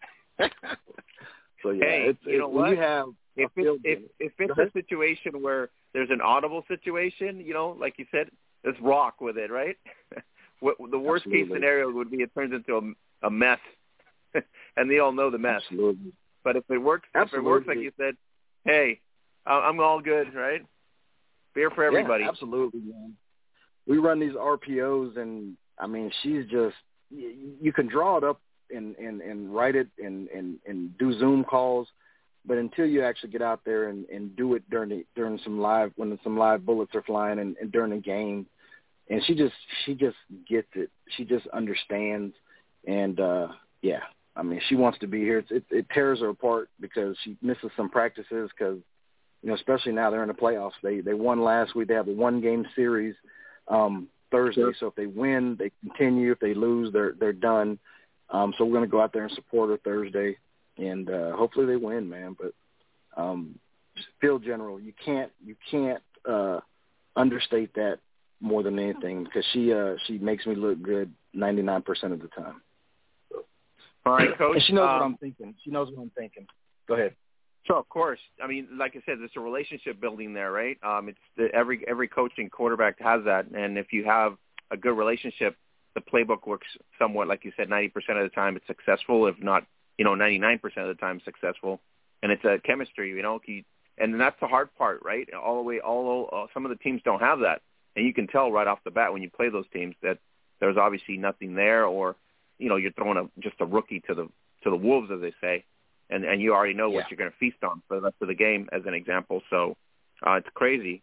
C: so yeah,
F: hey,
C: it's,
F: you know what?
C: you have
F: if it's, if if it's a situation where there's an audible situation, you know, like you said, let's rock with it, right? what the worst
C: Absolutely.
F: case scenario would be it turns into a, a mess, and they all know the mess.
C: Absolutely.
F: But if it works,
C: Absolutely.
F: if it works like you said, hey, I'm all good, right? Beer for everybody.
C: Yeah, absolutely, man. We run these RPOs, and I mean, she's just you can draw it up and and and write it and and and do Zoom calls, but until you actually get out there and and do it during the during some live when some live bullets are flying and, and during the game, and she just she just gets it. She just understands, and uh yeah, I mean she wants to be here. It's, it it tears her apart because she misses some practices because you know especially now they're in the playoffs. They they won last week. They have a one game series um Thursday,
F: Sure.
C: so if they win, they continue. If they lose, they're they're done. Um, so we're going to go out there and support her Thursday, and uh, hopefully they win, man. But um, field general, you can't you can't uh, understate that more than anything because she uh, she makes me look good ninety nine percent of the time.
F: All right, coach.
C: And she knows what
F: um,
C: I'm thinking. She knows what I'm thinking. Go ahead.
F: So of course, I mean, like I said, there's a relationship building there, right? Um, it's the, every every coach and quarterback has that, and if you have a good relationship, the playbook works somewhat, like you said, 90% of the time it's successful, if not, you know, 99% of the time successful, and it's a chemistry, you know, you, and that's the hard part, right? All the way, all uh, some of the teams don't have that, and you can tell right off the bat when you play those teams that there's obviously nothing there, or you know, you're throwing a just a rookie to the to the wolves, as they say and and you already know
C: Yeah.
F: what you're going to feast on for the rest of the game, as an example. So uh, it's crazy.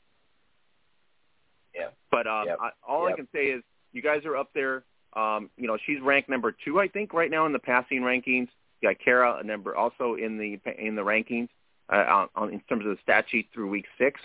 C: Yeah.
F: But um,
C: Yep.
F: I, all I can say is you guys are up there. Um, you know, she's ranked number two, I think, right now in the passing rankings. You got Kara, a number also in the in the rankings uh, on, in terms of the stat sheet through week six.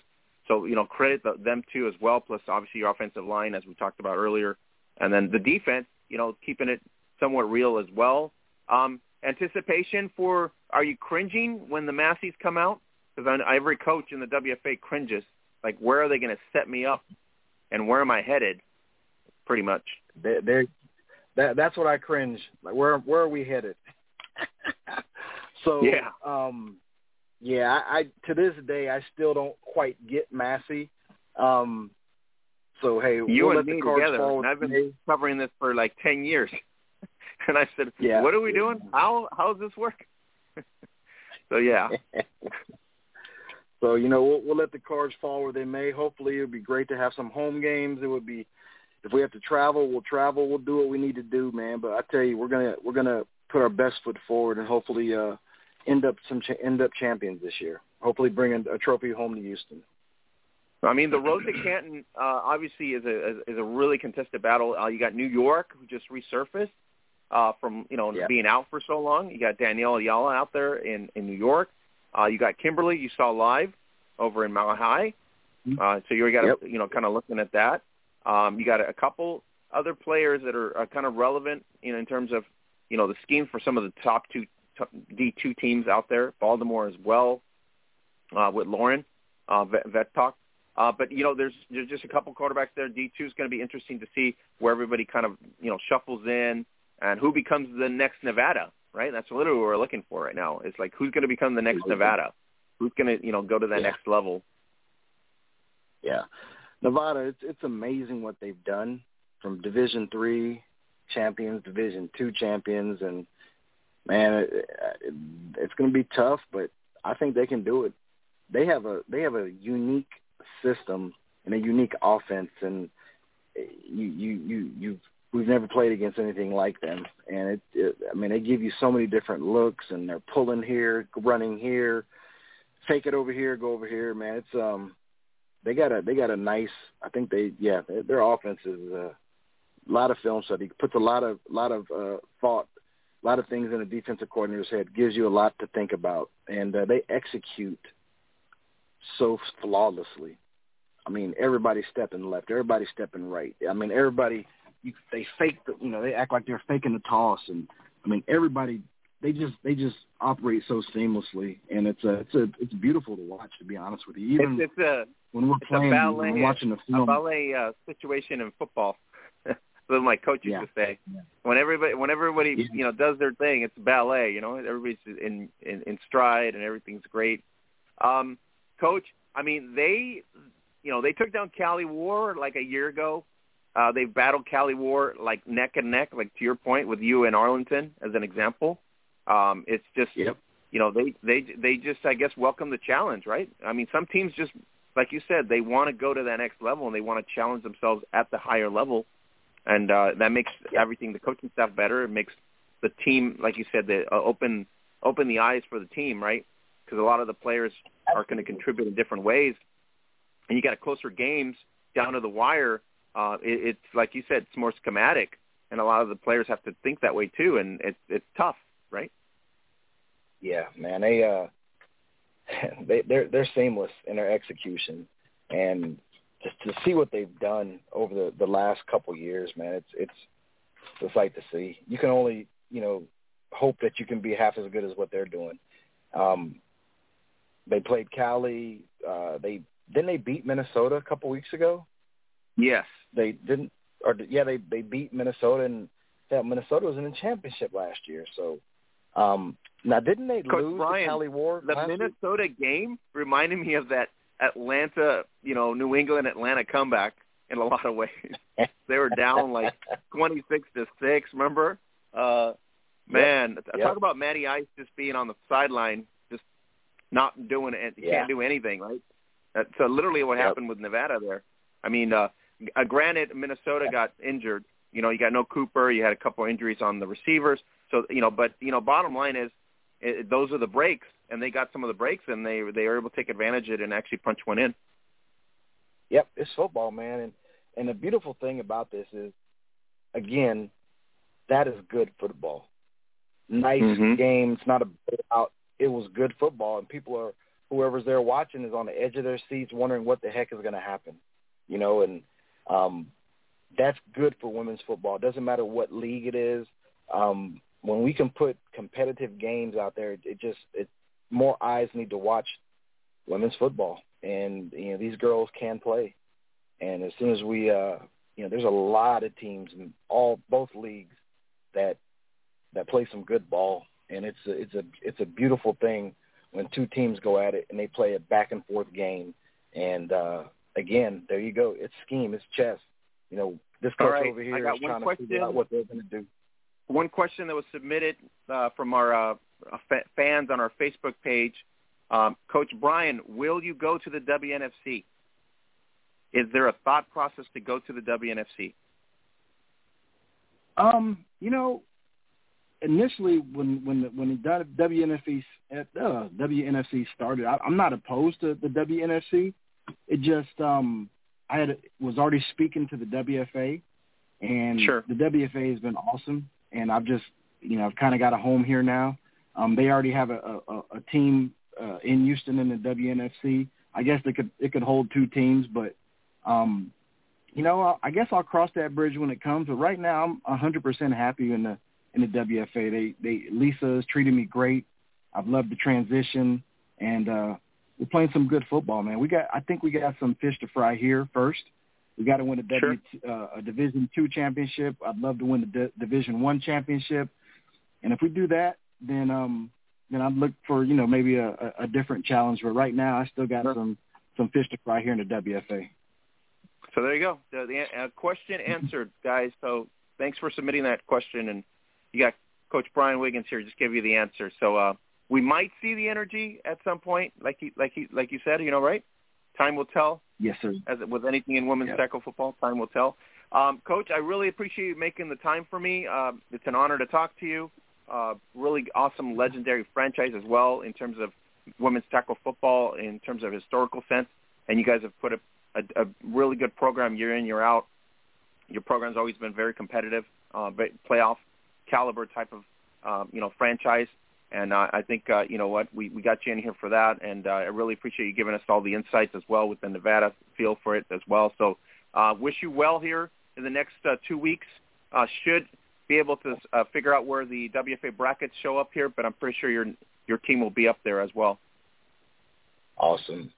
F: So you know, credit the, them too as well. Plus, obviously, your offensive line, as we talked about earlier, and then the defense. You know, keeping it somewhat real as well. Um, anticipation for are you cringing when the Masseys come out? Because every coach in the WFA cringes. Like, where are they going to set me up, and where am I headed? Pretty much.
C: They, they're, that that's what I cringe. Like where where are we headed? so
F: Yeah.
C: um, yeah. I, I to this day I still don't quite get Massey. Um, so hey,
F: You
C: we'll
F: and
C: let
F: me together. I've been covering this for like ten years, and I said,
C: Yeah.
F: "What are we doing? How how's this work?" so yeah,
C: so you know we'll, we'll let the cards fall where they may. Hopefully, it would be great to have some home games. It would be if we have to travel, we'll travel. We'll do what we need to do, man. But I tell you, we're gonna we're gonna put our best foot forward and hopefully uh, end up some cha- end up champions this year. Hopefully, bring a, a trophy home to Houston.
F: I mean the road to Canton uh, obviously is a is a really contested battle. Uh, you got New York who just resurfaced uh, from you know
C: Yeah.
F: being out for so long. You got Danielle Ayala out there in in New York. Uh, you got Kimberly you saw live over in Mile High. Uh, so you got
C: Yep.
F: you know kind of looking at that. Um, you got a, couple other players that are, are kind of relevant you know in terms of you know the scheme for some of the top two D two teams out there. Baltimore as well uh, with Lauren uh, Vettok. Uh, but you know, there's there's just a couple quarterbacks there. D two is going to be interesting to see where everybody kind of you know shuffles in and who becomes the next Nevada. Right, that's literally what we're looking for right now. It's like who's going to become the next Nevada? Who's going to you know go to that
C: yeah.
F: next level?
C: Yeah, Nevada. It's it's amazing what they've done from Division three champions, Division two champions, and man, it, it, it's going to be tough, but I think they can do it. They have a they have a unique system and a unique offense, and you you you you we've never played against anything like them. And it, it I mean, they give you so many different looks, and they're pulling here, running here, fake it over here, go over here. Man, it's um, they got a they got a nice. I think they yeah, their, their offense is uh, a lot of film study, puts a lot of lot of uh, thought, a lot of things in a defensive coordinator's head, gives you a lot to think about, and uh, they execute so flawlessly. I mean, everybody's stepping left, everybody's stepping right. I mean, everybody you, they fake the, you know, they act like they're faking the toss, and I mean, everybody they just they just operate so seamlessly, and it's a it's a it's beautiful to watch. To be honest with you, even
F: it's, it's a
C: when we're playing,
F: ballet,
C: when we're watching the film,
F: a ballet uh, situation in football. what my coach used
C: yeah.
F: to say.
C: Yeah.
F: When everybody when everybody
C: Yeah.
F: you know does their thing, it's a ballet. You know, everybody's in in, in stride and everything's great. Um, coach, I mean they, you know, they took down Cali War like a year ago. Uh, they've battled Cali War like neck and neck, like to your point with you and Arlington as an example. Um, it's just
C: Yep.
F: you know they they they just I guess welcome the challenge, right? I mean, some teams just like you said, they want to go to that next level and they want to challenge themselves at the higher level, and uh, that makes everything the coaching staff better. It makes the team, like you said, the uh, open open the eyes for the team, right? Because a lot of the players are going to contribute in different ways, and you got a closer games down to the wire. Uh, it, it's like you said, it's more schematic, and a lot of the players have to think that way too, and it's it's tough, right?
C: Yeah, man, they uh, they they're they're seamless in their execution, and just to see what they've done over the the last couple years, man, it's it's it's a sight to see. You can only you know hope that you can be half as good as what they're doing. Um, they played Cali. Uh, they didn't they beat Minnesota a couple weeks ago.
F: Yes.
C: They didn't, or yeah, they they beat Minnesota, and yeah, Minnesota was in the championship last year. So um, now didn't they
F: Coach
C: lose
F: Brian,
C: to Cali War?
F: The
C: last week?
F: Minnesota game reminded me of that Atlanta, you know, New England Atlanta comeback in a lot of ways. they were down like twenty six to six. Remember? Uh, man,
C: Yep.
F: talk about Matty Ice just being on the sideline, just not doing it. He
C: Yeah.
F: can't do anything, right? That's uh, literally what
C: Yep.
F: happened with Nevada there. I mean, uh, uh, granted, Minnesota got injured. You know, you got no Cooper. You had a couple injuries on the receivers. So you know, but you know, bottom line is it, those are the breaks, and they got some of the breaks, and they they were able to take advantage of it and actually punch one in.
C: Yep, it's football, man. And and the beautiful thing about this is, again, that is good football. Nice
F: Mhm.
C: game. It's not a blowout. It was good football, and people are whoever's there watching is on the edge of their seats, wondering what the heck is going to happen. You know, and um, that's good for women's football. It doesn't matter what league it is. Um, when we can put competitive games out there, it just it more eyes need to watch women's football, and you know these girls can play. And as soon as we, uh, you know, there's a lot of teams in all both leagues that that play some good ball, and it's a, it's a it's a beautiful thing when two teams go at it and they play a back and forth game. And uh, again, there you go. It's scheme, it's chess. You know, this
F: All
C: coach
F: right,
C: over
F: I
C: here
F: got
C: is
F: one
C: trying to
F: question.
C: figure out what they're going to do.
F: One question that was submitted uh, from our uh, fa- fans on our Facebook page, um, Coach Brian, will you go to the WNFC? Is there a thought process to go to the WNFC?
C: Um, you know, initially when when the, when the WNFC uh, WNFC started, I, I'm not opposed to the WNFC. It just um, I had was already speaking to the WFA, and
F: Sure.
C: the WFA has been awesome, and I've just you know I've kind of got a home here now. Um, they already have a, a, a team uh, in Houston in the WNFC. I guess they could it could hold two teams, but um, you know, I guess I'll cross that bridge when it comes. But right now, I'm 100% happy in the in the WFA. They they Lisa has treated me great. I've loved the transition, and uh, we're playing some good football, man. We got I think we got some fish to fry here first. We got to win a, w, uh, a Division two championship. I'd love to win the D- Division one championship, and if we do that, then um, then I'd look for you know maybe a, a, different challenge. But right now, I still got some some fish to fry here in the WFA.
F: So there you go. The, the uh, question answered, guys. So thanks for submitting that question, and you got Coach Brian Wiggins here. Just give you the answer. So uh, we might see the energy at some point, like he, like he, like you said. You know, right? Time will tell.
C: Yes, sir.
F: As with anything in women's yep. tackle football, time will tell. Um, Coach, I really appreciate you making the time for me. Uh, it's an honor to talk to you. Uh, really awesome, legendary franchise as well in terms of women's tackle football, in terms of historical sense. And you guys have put a, a, a really good program year in, year out. Your program's always been very competitive, uh, playoff caliber type of um, you know franchise. And uh, I think uh, you know what we we got you in here for that, and uh, I really appreciate you giving us all the insights as well with the Nevada feel for it as well. So uh, wish you well here in the next uh, two weeks. Uh, should be able to uh, figure out where the WFA brackets show up here, but I'm pretty sure your your team will be up there as well.
C: Awesome.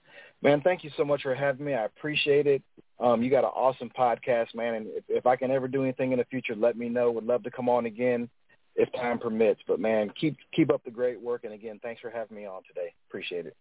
C: Man, thank you so much for having me. I appreciate it. Um, you got an awesome podcast, man. And if, if I can ever do anything in the future, let me know. Would love to come on again if time permits. But man, keep keep up the great work. And again, thanks for having me on today. Appreciate it.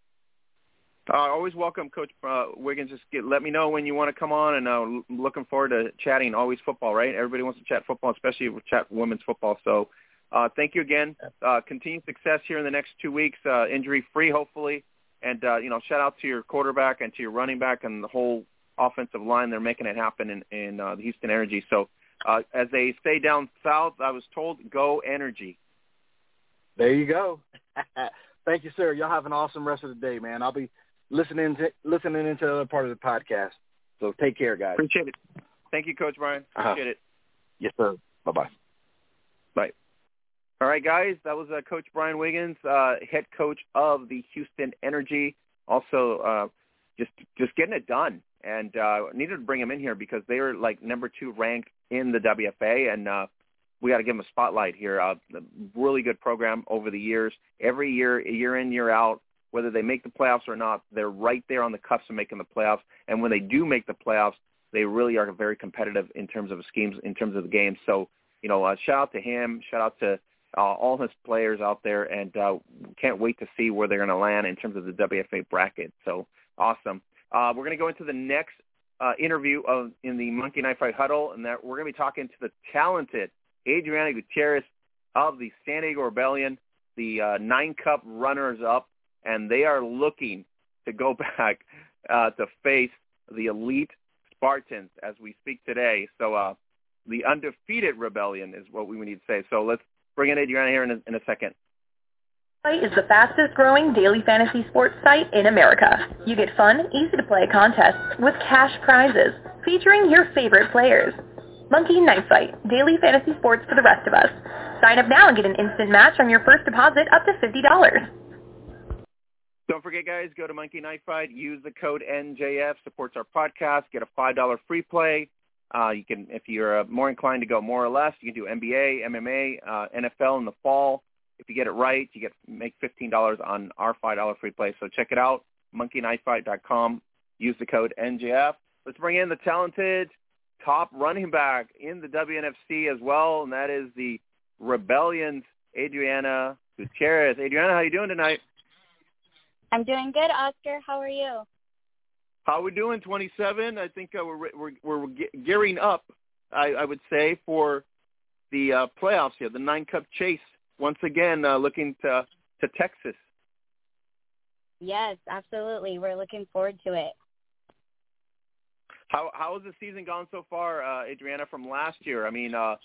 F: Uh, always welcome, Coach uh, Wiggins. Just get, let me know when you want to come on, and uh, looking forward to chatting. Always football, right? Everybody wants to chat football, especially with chat women's football. So, uh, thank you again. Uh, continued success here in the next two weeks, uh, injury free, hopefully. And uh, you know, shout out to your quarterback and to your running back and the whole offensive line. They're making it happen in, in uh, the Houston Energy. So, uh, as they say down south, I was told, go Energy.
C: There you go. Thank you, sir. Y'all have an awesome rest of the day, man. I'll be listening to listening into the other part of the podcast. So take care, guys.
F: Appreciate it. Thank you, Coach Brian. Uh-huh. Appreciate uh-huh. it.
C: Yes, sir. Bye bye.
F: Bye. All right, guys. That was uh, Coach Brian Wiggins, uh, head coach of the Houston Energy. Also, uh, just just getting it done. And uh, needed to bring him in here because they are like number two ranked in the WFA, and uh, we got to give them a spotlight here. Uh, really good program over the years. Every year, year in, year out, whether they make the playoffs or not, they're right there on the cusp of making the playoffs. And when they do make the playoffs, they really are very competitive in terms of schemes, in terms of the game. So, you know, uh, shout out to him, shout out to uh, all his players out there, and uh, can't wait to see where they're going to land in terms of the WFA bracket. So awesome. Uh, we're going to go into the next uh, interview of, in the Monkey Knife Fight Huddle, and that we're going to be talking to the talented Adriana Gutierrez of the San Diego Rebellion, the uh, nine cup runners-up, and they are looking to go back uh, to face the elite Spartans as we speak today. So uh, the undefeated Rebellion is what we need to say. So let's bring in Adriana here in a, in a second
E: is the fastest growing daily fantasy sports site in America. You get fun, easy to play contests with cash prizes featuring your favorite players. Monkey Knife Fight, daily fantasy sports for the rest of us. Sign up now and get an instant match on your first deposit up to $50.
F: Don't forget, guys, go to Monkey Knife Fight. Use the code NJF. Supports our podcast. Get a $5 free play. Uh, you can, if you're uh, more inclined to go more or less, you can do NBA, MMA, uh, NFL in the fall. If you get it right, you get make fifteen dollars on our five dollar free play. So check it out, monkeyknifefight.com. Use the code NJF. Let's bring in the talented top running back in the WNFC as well, and that is the Rebellion's Adriana Gutierrez. Adriana, how you doing tonight?
G: I'm doing good, Oscar. How are you?
F: How are we doing? 27. I think uh, we're, we're we're gearing up. I, I would say for the uh, playoffs here, the nine cup chase once again uh, looking to to Texas.
G: Yes, absolutely. We're looking forward to it.
F: How how has the season gone so far, uh, Adriana, from last year? I mean, uh,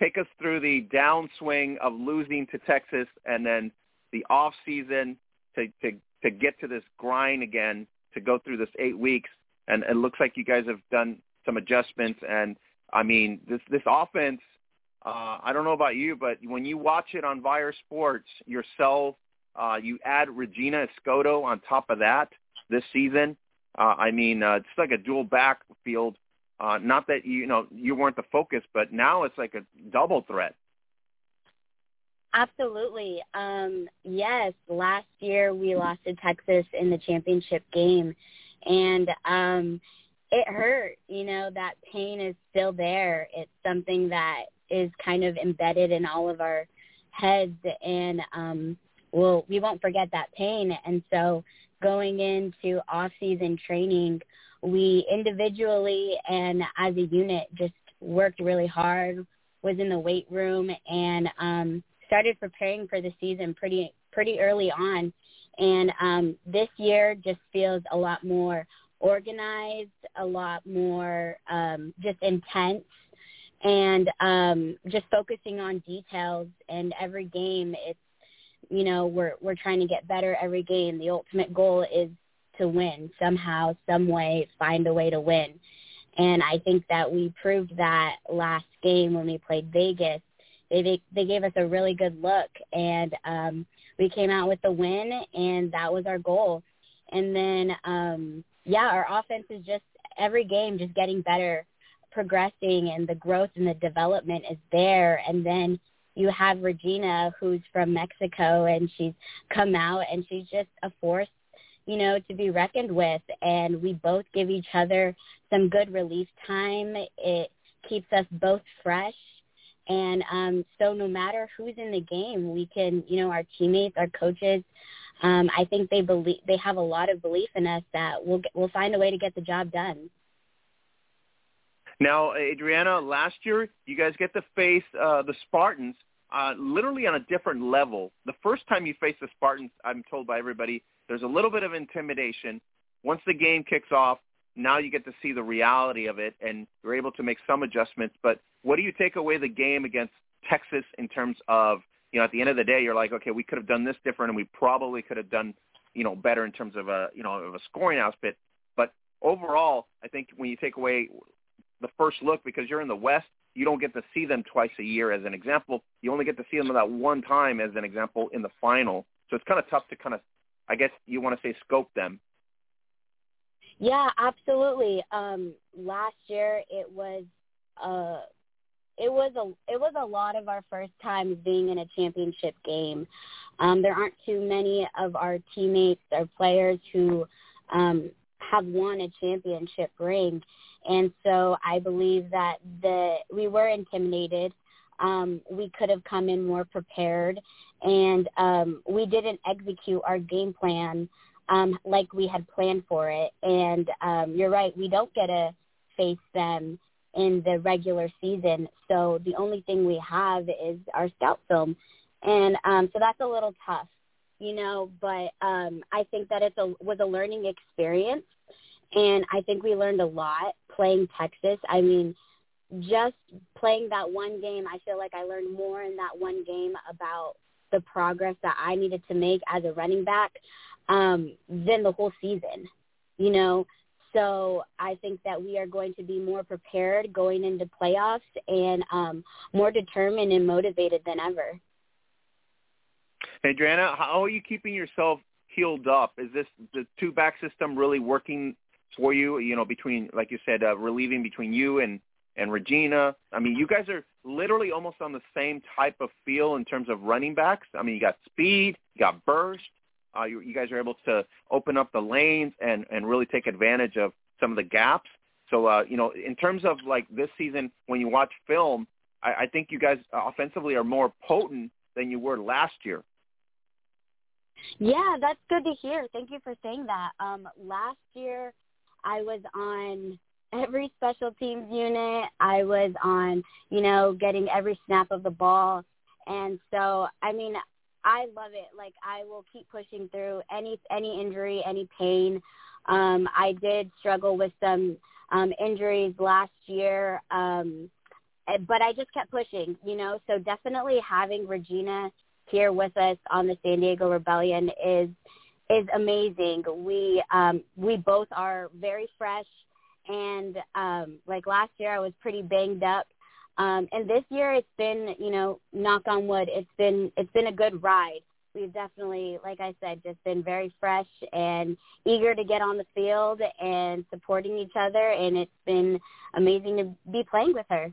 F: take us through the downswing of losing to Texas, and then the off season to to to get to this grind again, to go through this eight weeks, and it looks like you guys have done some adjustments. And I mean, this this offense uh, I don't know about you, but when you watch it on Vire Sports yourself, uh, you add Regina Escoto on top of that this season. Uh, I mean, uh, it's like a dual backfield. Uh, not that you know you weren't the focus, but now it's like a double threat.
G: Absolutely. Um, yes, last year we lost to Texas in the championship game, and um, it hurt. You know, that pain is still there. It's something that is kind of embedded in all of our heads, and um, we'll, we won't forget that pain. And so going into off-season training, we individually and as a unit just worked really hard, was in the weight room, and um, started preparing for the season pretty pretty early on. And um, this year just feels a lot more organized, a lot more um, just intense, and um, just focusing on details. And every game, it's you know we're we're trying to get better every game. The ultimate goal is to win somehow, some way, find a way to win. And I think that we proved that last game when we played Vegas they they gave us a really good look, and um, we came out with the win, and that was our goal. And then, um, yeah, our offense is just every game just getting better, progressing, and the growth and the development is there. And then you have Regina, who's from Mexico, and she's come out, and she's just a force you know, to be reckoned with. And we both give each other some good relief time. It keeps us both fresh and um, so no matter who's in the game, we can, you know, our teammates, our coaches, um, I think they believe they have a lot of belief in us that we'll get, we'll find a way to get the job done.
F: Now, Adriana, last year you guys get to face uh, the Spartans uh, literally on a different level. The first time you face the Spartans, I'm told by everybody, there's a little bit of intimidation. Once the game kicks off, now you get to see the reality of it, and you're able to make some adjustments. But what do you take away the game against Texas in terms of, you know, at the end of the day, you're like, okay, we could have done this different, and we probably could have done, you know, better in terms of a, you know, of a scoring aspect. But overall, I think when you take away the first look, because you're in the West, you don't get to see them twice a year as an example. You only get to see them that one time as an example in the final. So it's kind of tough to kind of, I guess you want to say scope them.
G: Yeah, absolutely. Um, last year it was uh it was a it was a lot of our first times being in a championship game. Um, there aren't too many of our teammates or players who um, have won a championship ring, and so I believe that the we were intimidated. Um, we could have come in more prepared, and um, we didn't execute our game plan um, like we had planned for it. And um, you're right, we don't get to face them in the regular season. So the only thing we have is our scout film. And um, so that's a little tough, you know, but um, I think that it's a, was a learning experience. And I think we learned a lot playing Texas. I mean, just playing that one game, I feel like I learned more in that one game about the progress that I needed to make as a running back um, than the whole season, you know. So I think that we are going to be more prepared going into playoffs and um, more determined and motivated than ever.
F: Adriana, how are you keeping yourself healed up? Is this the two back system really working for you? You know, between like you said, uh, relieving between you and and Regina. I mean, you guys are literally almost on the same type of feel in terms of running backs. I mean, you got speed, you got burst, uh, you, you guys are able to open up the lanes and, and really take advantage of some of the gaps. So, uh, you know, in terms of like this season, when you watch film, I, I think you guys offensively are more potent than you were last year.
G: Yeah, that's good to hear. Thank you for saying that. Um, last year, I was on every special teams unit. I was on, you know, getting every snap of the ball. And so, I mean, I love it. Like I will keep pushing through any any injury, any pain. Um, I did struggle with some um, injuries last year, um, eh, but I just kept pushing. You know, so definitely having Regina here with us on the San Diego Rebellion is is amazing. We um, we both are very fresh, and um, like last year, I was pretty banged up um, and this year it's been, you know, knock on wood, it's been it's been a good ride. We've definitely, like I said, just been very fresh and eager to get on the field and supporting each other, and it's been amazing to be playing with her.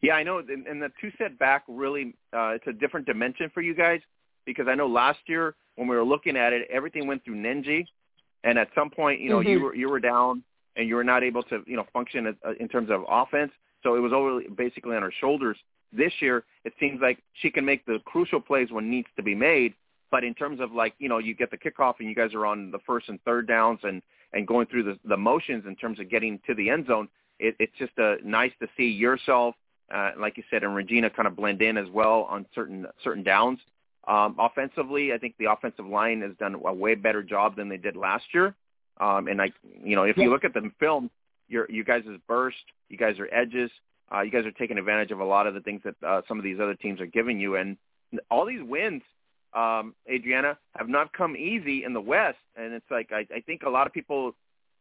F: Yeah, I know, and, the two set back really uh, it's a different dimension for you guys because I know last year when we were looking at it, everything went through Nenji, and at some point, you know,
G: mm-hmm.
F: you were you were down and you were not able to you know function uh, in terms of offense, so it was over basically on her shoulders. This year, it seems like she can make the crucial plays when needs to be made, but in terms of like you know you get the kickoff and you guys are on the first and third downs and and going through the the motions in terms of getting to the end zone, it, it's just uh, nice to see yourself uh, like you said, and Regina kind of blend in as well on certain certain downs. Um, offensively, I think the offensive line has done a way better job than they did last year. Um, and I, you know, if you look at the film, your you guys' have burst, you guys are edges, uh, you guys are taking advantage of a lot of the things that uh, some of these other teams are giving you, and all these wins, um, Adriana, have not come easy in the West. And it's like I, I think a lot of people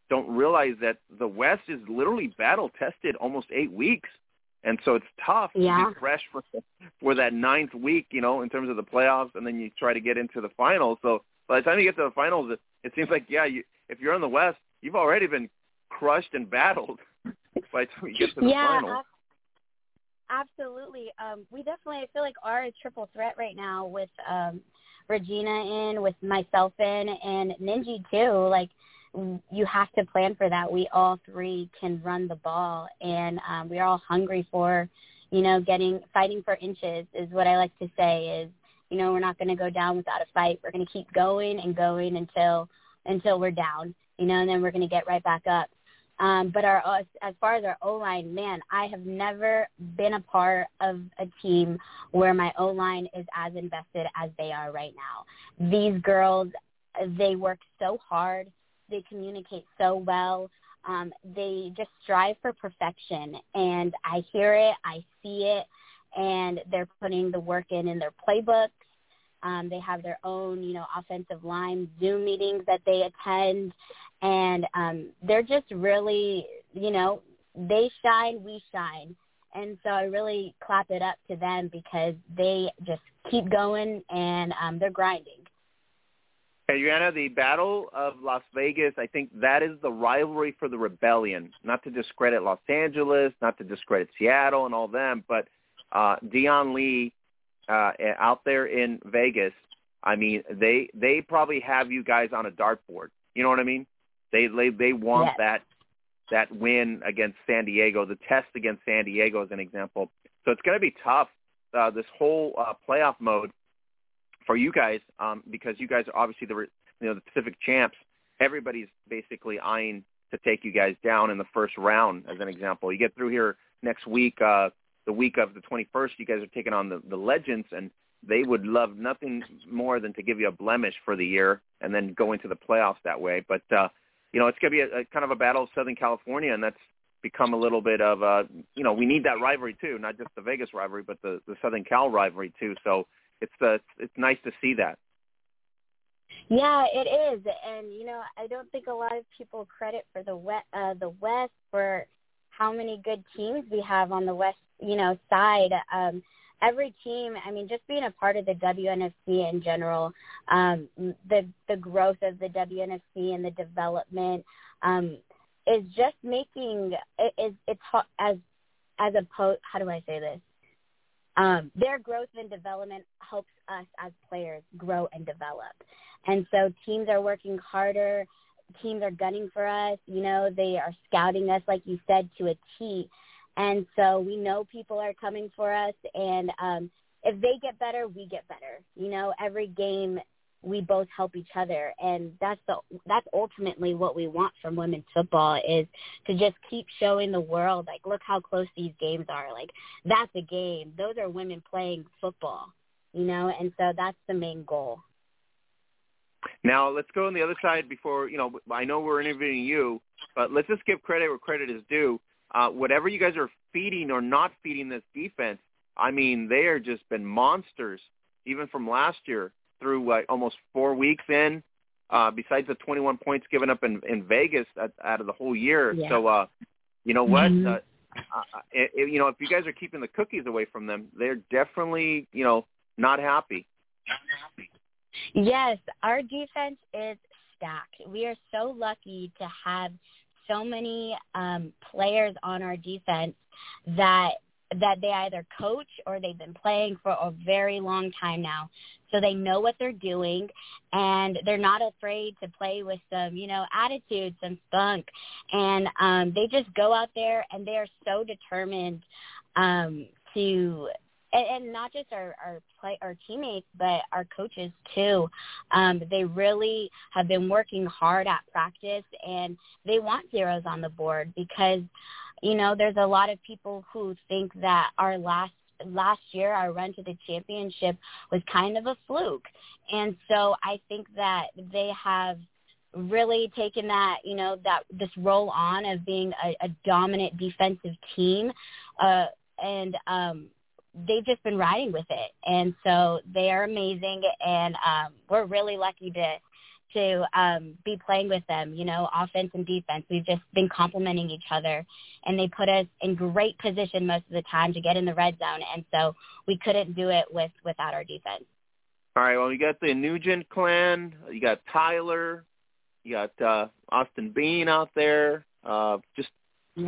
F: don't realize that the West is literally battle tested almost eight weeks and so it's tough
G: yeah.
F: to be fresh for for that ninth week, you know, in terms of the playoffs, and then you try to get into the finals. So by the time you get to the finals, it, it seems like yeah, you, if you're in the West, you've already been crushed and battled by the time you get to the
G: yeah,
F: finals.
G: Absolutely. Um, we definitely, I feel like are a triple threat right now with um, Regina in, with myself in, and Ninji too. Like you have to plan for that. We all three can run the ball, and um, we're all hungry for, you know, getting fighting for inches is what I like to say. Is you know we're not going to go down without a fight. We're going to keep going and going until until we're down, you know, and then we're going to get right back up. Um, but our as far as our O line, man, I have never been a part of a team where my O line is as invested as they are right now. These girls, they work so hard they communicate so well. Um, they just strive for perfection, and I hear it, I see it, and they're putting the work in in their playbooks. Um, they have their own, you know, offensive line Zoom meetings that they attend, and um, they're just really, you know, they shine, we shine. And so I really clap it up to them because they just keep going and um, they're grinding.
F: Adriana, the Battle of Las Vegas, I think that is the rivalry for the rebellion. Not to discredit Los Angeles, not to discredit Seattle and all them, but uh, Dion Lee uh, out there in Vegas, I mean, they they probably have you guys on a dartboard. You know what I mean? They they they want
G: yes.
F: that that win against San Diego, the test against San Diego as an example. So it's going to be tough. Uh, this whole uh, playoff mode for you guys um, because you guys are obviously the you know the Pacific champs. Everybody's basically eyeing to take you guys down in the first round, as an example. You get through here next week, uh, the week of the 21st. You guys are taking on the, the Legends, and they would love nothing more than to give you a blemish for the year and then go into the playoffs that way. But uh, you know, it's going to be a, a kind of a battle of Southern California, and that's become a little bit of a you know we need that rivalry too, not just the Vegas rivalry, but the the Southern Cal rivalry too. So it's the it's nice to see that.
G: Yeah, it is, and you know, I don't think a lot of people credit for the west, uh, the West for how many good teams we have on the West, you know, side. Um, every team, I mean, just being a part of the WNFC in general, um, the the growth of the WNFC and the development um, is just making it is it's as as opposed. How do I say this? Um, their growth and development helps us as players grow and develop. And so teams are working harder. Teams are gunning for us. You know, they are scouting us, like you said, to a T. And so we know people are coming for us. And um, if they get better, we get better. You know, every game we both help each other. And that's the that's ultimately what we want from women's football is to just keep showing the world like look how close these games are. Like that's a game. Those are women playing football you know? And so that's the main goal.
F: Now let's go on the other side before you know i know we're interviewing you but let's just give credit where credit is due. Uh, whatever you guys are feeding or not feeding this defense i mean they are just been monsters even from last year through uh, almost four weeks in. Uh, besides the 21 points given up in, in Vegas at, out of the whole year.
G: Yeah.
F: So, uh, you know what?
G: Mm-hmm.
F: Uh, uh, if, you know, if you guys are keeping the cookies away from them, they're definitely, you know, not happy.
G: Yes, our defense is stacked. We are so lucky to have so many um, players on our defense that that they either coach or they've been playing for a very long time now. So they know what they're doing and they're not afraid to play with some, you know, attitude, some spunk. And um they just go out there and they are so determined um to and, and not just our our play our teammates but our coaches too um they really have been working hard at practice and they want zeros on the board because you know there's a lot of people who think that our last last year our run to the championship was kind of a fluke. And so i think that they have really taken that you know that this role on of being a, a dominant defensive team uh and um they've just been riding with it, and so they are amazing, and um, we're really lucky to to um, be playing with them. You know, offense and defense. We've just been complementing each other, and they put us in great position most of the time to get in the red zone, and so we couldn't do it with without our defense.
F: All right. Well, you got the Nugent clan. You got Tyler. You got uh, Austin Bean out there. Uh, just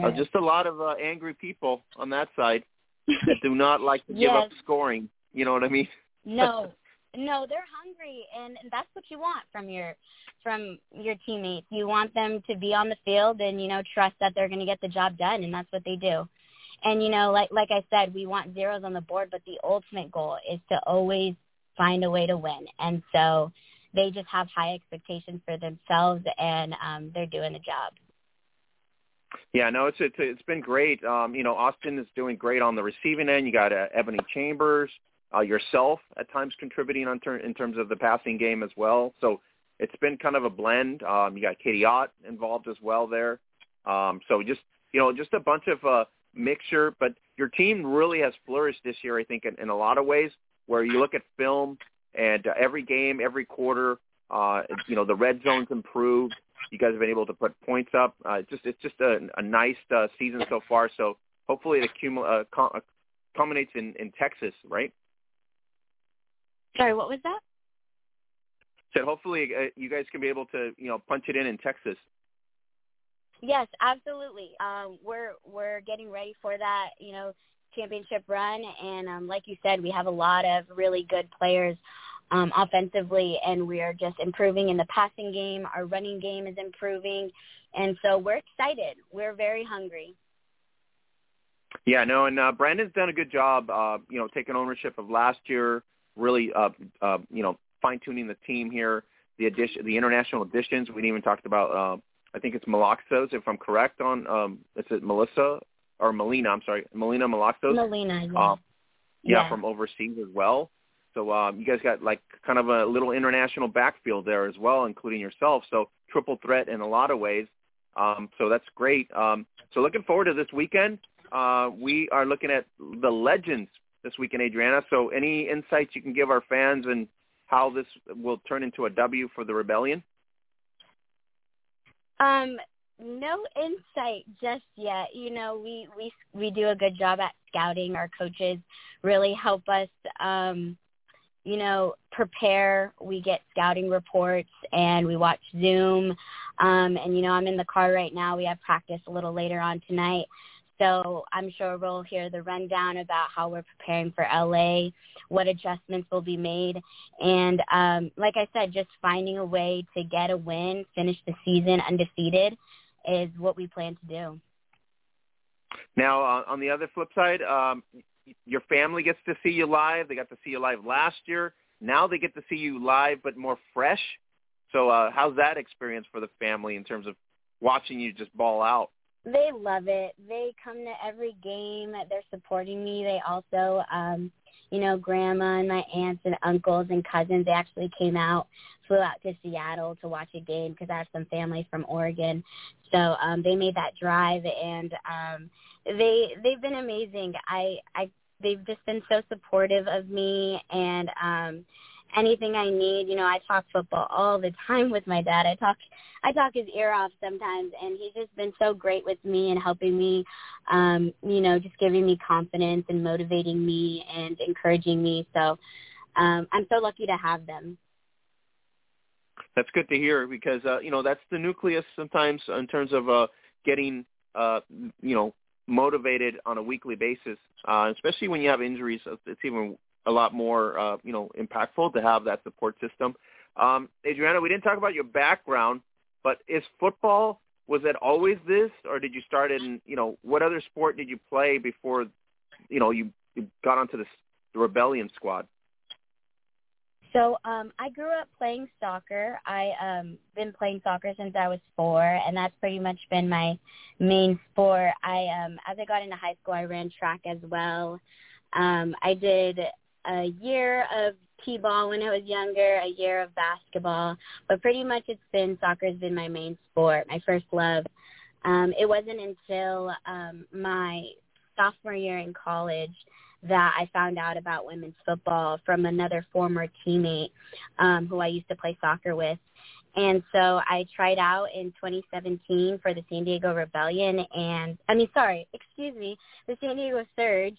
F: uh, just a lot of uh, angry people on that side that do not like to give
G: Yes.
F: up scoring. You know what I mean?
G: No, no, they're hungry, and that's what you want from your from your teammates. You want them to be on the field and you know trust that they're going to get the job done, and that's what they do. And you know, like like I said, we want zeros on the board, but the ultimate goal is to always find a way to win. And so they just have high expectations for themselves, and um, they're doing the job.
F: Yeah, no, it's it's it's been great. Um, you know, Austin is doing great on the receiving end. You got uh, Ebony Chambers, uh, yourself at times contributing on ter- in terms of the passing game as well. So it's been kind of a blend. Um, you got Katie Ott involved as well there. Um, so just you know, just a bunch of uh, mixture. But your team really has flourished this year, I think, in, in a lot of ways. Where you look at film and uh, every game, every quarter, uh, you know, the red zone's improved. You guys have been able to put points up. Uh, just it's just a, a nice uh, season so far. So hopefully it accumul- uh, com- uh, culminates in, in Texas, right?
G: Sorry, what was that?
F: Said hopefully uh, you guys can be able to you know punch it in in Texas.
G: Yes, absolutely. Um, we're we're getting ready for that, you know, championship run, and um, like you said, we have a lot of really good players um, offensively, and we are just improving in the passing game. Our running game is improving, and so we're excited. We're very hungry.
F: Yeah, no, and uh, Brandon's done a good job, uh, you know, taking ownership of last year, really, uh, uh, you know, fine tuning the team here. The addition, the international additions. We even talked about. Uh, I think it's Malaxos, if I'm correct on. Um, is it Melissa or Melina? I'm sorry, Melina Malaxos.
G: Melina, yeah.
F: Um, yeah,
G: Yeah.
F: from overseas as well. So um, you guys got like kind of a little international backfield there as well, including yourself. So triple threat in a lot of ways. Um, so that's great. Um, so looking forward to this weekend. Uh, we are looking at the legends this weekend, Adriana. So any insights you can give our fans and how this will turn into a W for the Rebellion?
G: Um, no insight just yet. You know, we we we do a good job at scouting. Our coaches really help us um you know, prepare. We get scouting reports and we watch Zoom. Um and you know, I'm in the car right now. We have practice a little later on tonight. So I'm sure we'll hear the rundown about how we're preparing for LA, what adjustments will be made, and um, like I said, just finding a way to get a win, finish the season undefeated, is what we plan to do.
F: Now, uh, on the other flip side, um, your family gets to see you live. They got to see you live last year. Now they get to see you live, but more fresh. So, uh, how's that experience for the family in terms of watching you just ball out?
G: They love it. They come to every game. They're supporting me. They also, um, you know, grandma and my aunts and uncles and cousins actually came out, flew out to Seattle to watch a game because I have some family from Oregon. So um, they made that drive, and um, they they've been amazing. I I they've just been so supportive of me and um anything I need. You know, I talk football all the time with my dad. I talk I talk his ear off sometimes and he's just been so great with me and helping me um, you know, just giving me confidence and motivating me and encouraging me. So um I'm so lucky to have them.
F: That's good to hear because uh, you know that's the nucleus sometimes in terms of uh, getting uh, you know motivated on a weekly basis, uh, especially when you have injuries. It's even a lot more, uh, you know, impactful to have that support system. Um, Adriana, we didn't talk about your background, but is football was it always this, or did you start in, you know, what other sport did you play before, you know, you, you got onto this the rebellion squad?
G: So um I grew up playing soccer. I um been playing soccer since I was 4 and that's pretty much been my main sport. I um as I got into high school I ran track as well. Um I did a year of t-ball when I was younger, a year of basketball, but pretty much it's been soccer's been my main sport, my first love. Um it wasn't until um my sophomore year in college that I found out about women's football from another former teammate um, who I used to play soccer with. And so I tried out in 2017 for the San Diego Rebellion and, I mean, sorry, excuse me, the San Diego Surge.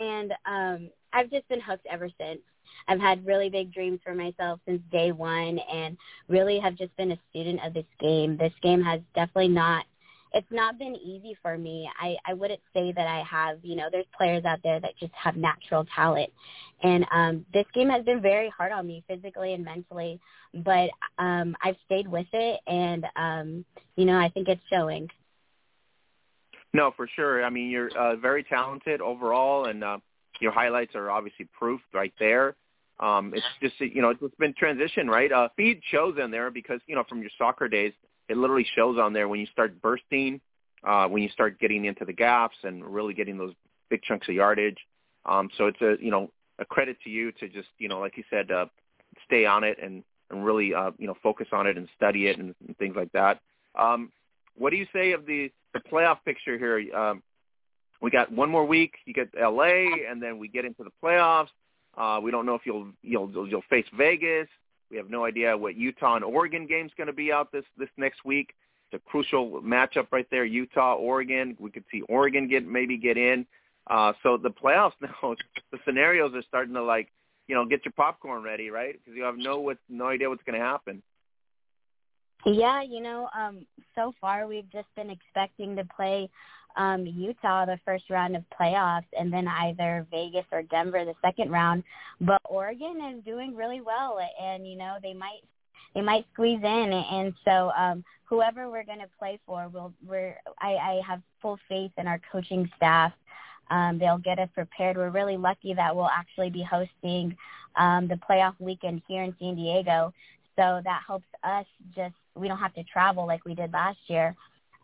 G: And um, I've just been hooked ever since. I've had really big dreams for myself since day one and really have just been a student of this game. This game has definitely not it's not been easy for me. I, I wouldn't say that I have, you know, there's players out there that just have natural talent. And um, this game has been very hard on me physically and mentally, but um, I've stayed with it and, um, you know, I think it's showing.
F: No, for sure. I mean, you're uh, very talented overall, and uh, your highlights are obviously proof right there. Um, it's just, you know, it's been transition, right? Uh, speed shows in there because, you know, from your soccer days, it literally shows on there when you start bursting, uh, when you start getting into the gaps and really getting those big chunks of yardage. Um, so it's a you know a credit to you to just you know like you said uh, stay on it and and really uh, you know focus on it and study it and, and things like that. Um, what do you say of the the playoff picture here? Um, we got one more week. You get LA, and then we get into the playoffs. Uh, we don't know if you'll you'll you'll face Vegas. We have no idea what Utah and Oregon game's going to be out this this next week. It's a crucial matchup right there, Utah, Oregon. We could see Oregon get maybe get in. Uh, so the playoffs now, the scenarios are starting to like, you know, get your popcorn ready, right? Because you have no what no idea what's going to happen.
G: Yeah, you know, um, so far we've just been expecting to play um, Utah the first round of playoffs, and then either Vegas or Denver the second round. But Oregon is doing really well, and you know they might they might squeeze in, and so um, whoever we're going to play for, will we're I, I have full faith in our coaching staff. Um, they'll get us prepared. We're really lucky that we'll actually be hosting um, the playoff weekend here in San Diego, so that helps us just we don't have to travel like we did last year.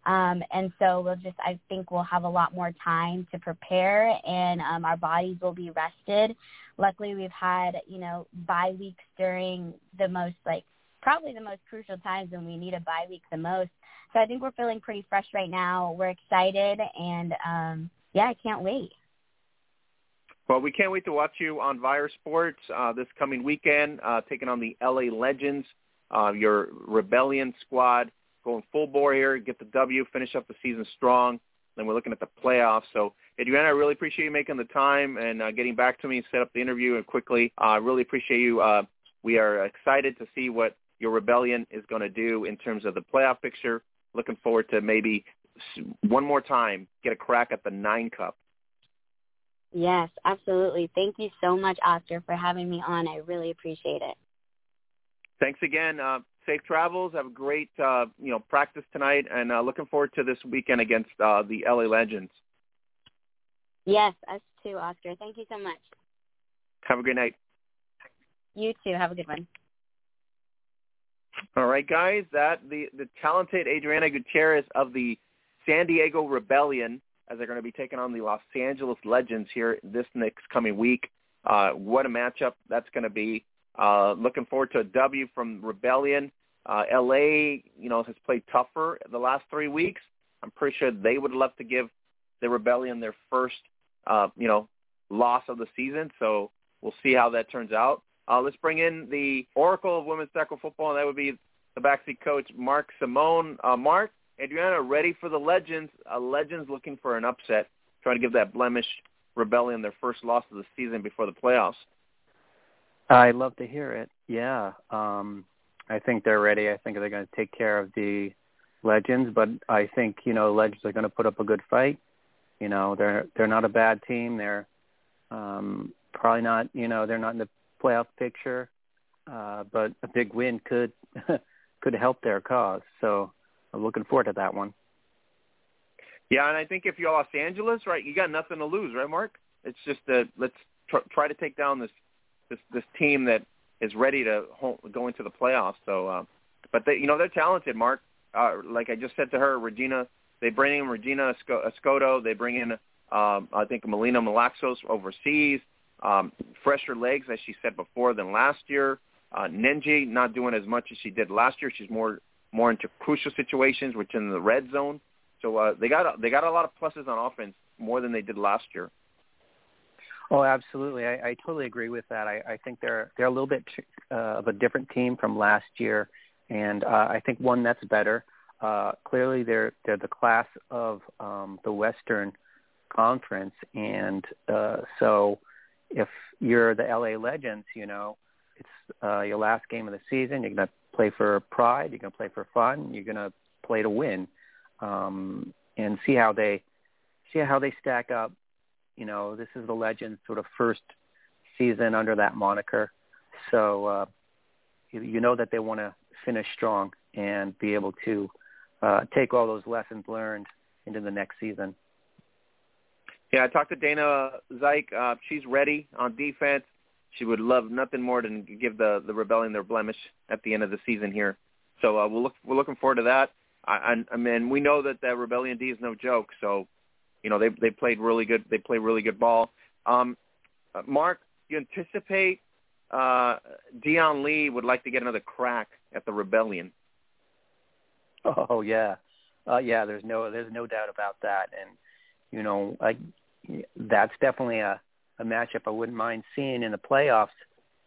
G: Um, and so we'll just, I think we'll have a lot more time to prepare and um, our bodies will be rested. Luckily, we've had, you know, bye weeks during the most, like, probably the most crucial times when we need a bye week the most. So I think we're feeling pretty fresh right now. We're excited and, um, yeah, I can't wait.
F: Well, we can't wait to watch you on Vire Sports uh, this coming weekend, uh, taking on the LA Legends, uh, your Rebellion squad going full bore here, get the W, finish up the season strong. Then we're looking at the playoffs. So, Adriana, I really appreciate you making the time and uh, getting back to me, set up the interview and quickly. I uh, really appreciate you. Uh, we are excited to see what your rebellion is going to do in terms of the playoff picture. Looking forward to maybe one more time get a crack at the nine cup.
G: Yes, absolutely. Thank you so much, Oscar, for having me on. I really appreciate it.
F: Thanks again. Uh, safe travels. Have a great uh, you know practice tonight, and uh, looking forward to this weekend against uh, the LA Legends.
G: Yes, us too, Oscar. Thank you so much.
F: Have a great night.
G: You too. Have a good one.
F: All right, guys. That the the talented Adriana Gutierrez of the San Diego Rebellion, as they're going to be taking on the Los Angeles Legends here this next coming week. Uh, what a matchup that's going to be. Uh, looking forward to a W from Rebellion. Uh, LA, you know, has played tougher the last three weeks. I'm pretty sure they would love to give the Rebellion their first, uh, you know, loss of the season. So we'll see how that turns out. Uh, let's bring in the Oracle of women's tackle football, and that would be the backseat coach, Mark Simon. Uh, Mark, Adriana, ready for the Legends. Uh, Legends looking for an upset, trying to give that blemish Rebellion their first loss of the season before the playoffs.
H: I love to hear it. Yeah. Um I think they're ready. I think they're going to take care of the legends, but I think, you know, legends are going to put up a good fight You know, they're they're not a bad team. They're um, probably not. You know, they're not in the playoff picture, uh, but a big win could could help their cause. So I'm looking forward to that one.
F: Yeah, and I think if you're Los Angeles, right, you got nothing to lose, right, Mark? It's just that let's tr- try to take down this this this team that is ready to go into the playoffs. So, uh, but they, you know, they're talented, Mark. Uh, like I just said to her, Regina, they bring in Regina Escoto. They bring in, um, I think, Melina Malaxos overseas. Um, fresher legs, as she said before, than last year. Uh, Nenji not doing as much as she did last year. She's more more into crucial situations, which in the red zone. So uh, they got they got a lot of pluses on offense more than they did last year.
H: Oh, absolutely. I, I totally agree with that. I, I think they're they're a little bit uh, of a different team from last year, and uh, I think one that's better. Uh, clearly, they're they're the class of um, the Western Conference, and uh, so if you're the LA Legends, you know, it's uh, your last game of the season. You're to play for pride. You're to play for fun. You're to play to win, um, and see how they see how they stack up you know, this is the Legends' sort of first season under that moniker. So uh, you, you know that they want to finish strong and be able to uh, take all those lessons learned into the next season.
F: Yeah, I talked to Dana Zyke. Uh, she's ready on defense. She would love nothing more than give the the Rebellion their blemish at the end of the season here. So uh, we'll look, we're looking forward to that. I, I, I mean, we know that that Rebellion D is no joke. So you know, they they played really good. They play really good ball. Um, uh, Mark, you anticipate uh, Dion Lee would like to get another crack at the rebellion?
H: Oh yeah, uh, yeah. There's no there's no doubt about that, and you know, I, that's definitely a a matchup I wouldn't mind seeing in the playoffs.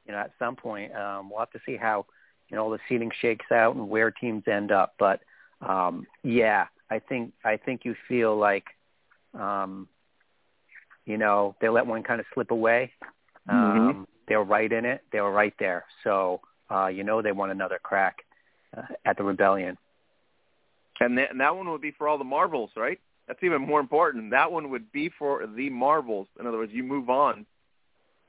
H: You know, at some point, um, we'll have to see how you know the seeding shakes out and where teams end up. But um, yeah, I think I think you feel like um, you know, they let one kind of slip away. Um, mm-hmm. They were right in it. They were right there. So, uh, you know, they want another crack uh, at the rebellion.
F: And, that, and that one would be for all the marbles, right? That's even more important. That one would be for the marbles. In other words, you move on,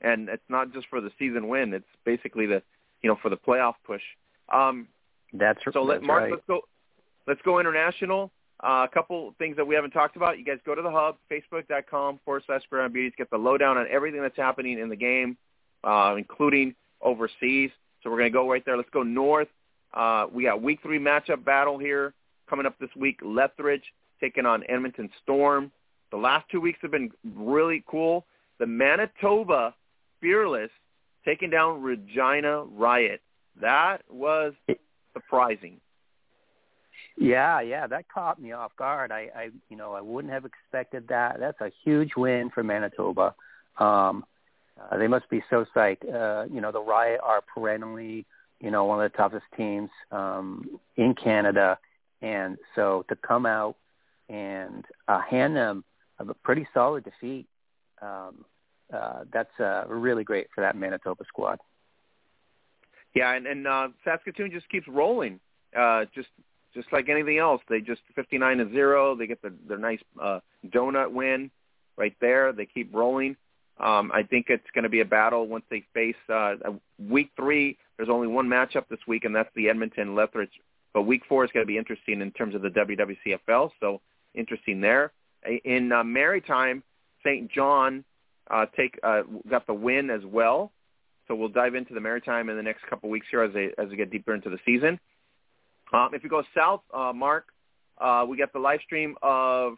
F: and it's not just for the season win. It's basically the, you know, for the playoff push. Um,
H: that's
F: so.
H: Let
F: Mark,
H: right.
F: let's go. Let's go international. Uh, a couple things that we haven't talked about. You guys go to the hub, facebook.com forward slash Gridiron Beauties, get the lowdown on everything that's happening in the game, uh, including overseas. So we're going to go right there. Let's go north. Uh, we got week three matchup battle here coming up this week. Lethbridge taking on Edmonton Storm. The last two weeks have been really cool. The Manitoba Fearless taking down Regina Riot. That was surprising.
H: Yeah, yeah, that caught me off guard. I, I, you know, I wouldn't have expected that. That's a huge win for Manitoba. Um, uh, they must be so psyched. Uh, you know, the Riot are perennially, you know, one of the toughest teams um, in Canada, and so to come out and uh, hand them a pretty solid defeat, um, uh, that's uh, really great for that Manitoba squad.
F: Yeah, and, and uh, Saskatoon just keeps rolling. Uh, just just like anything else, they just 59 to zero. They get the, their nice uh, donut win right there. They keep rolling. Um, I think it's going to be a battle once they face uh, week three. There's only one matchup this week, and that's the Edmonton Lethbridge. But week four is going to be interesting in terms of the WWCFL. So interesting there. In uh, Maritime, St. John uh, take uh, got the win as well. So we'll dive into the Maritime in the next couple weeks here as they as we get deeper into the season. Um, if you go south, uh, Mark, uh, we got the live stream of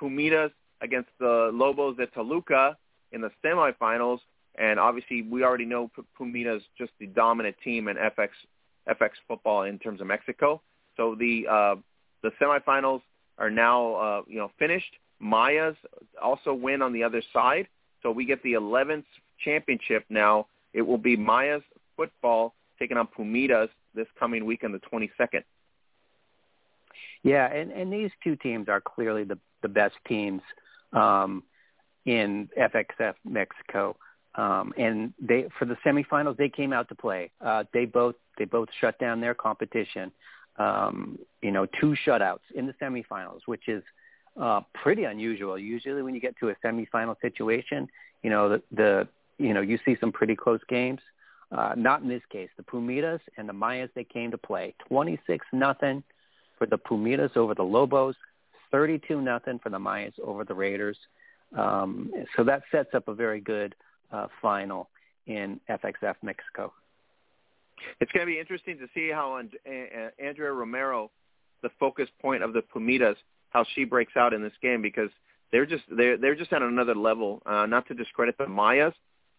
F: Pumitas against the Lobos de Toluca in the semifinals, and obviously we already know Pumitas just the dominant team in FX FX football in terms of Mexico. So the uh, the semifinals are now uh, you know finished. Mayas also win on the other side, so we get the 11th championship now. It will be Mayas football taking on Pumitas this coming weekend, the 22nd.
H: Yeah, and, and these two teams are clearly the, the best teams um, in FXF Mexico. Um, and they for the semifinals they came out to play. Uh, they both they both shut down their competition. Um, you know, two shutouts in the semifinals, which is uh, pretty unusual. Usually, when you get to a semifinal situation, you know the, the you know you see some pretty close games. Uh, not in this case. The Pumitas and the Mayas they came to play. Twenty six nothing for the Pumitas over the Lobos. Thirty two nothing for the Mayas over the Raiders. Um, so that sets up a very good uh, final in FXF Mexico.
F: It's going to be interesting to see how Andrea Romero, the focus point of the Pumitas, how she breaks out in this game because they're just they're they're just at another level. Uh, not to discredit the Mayas,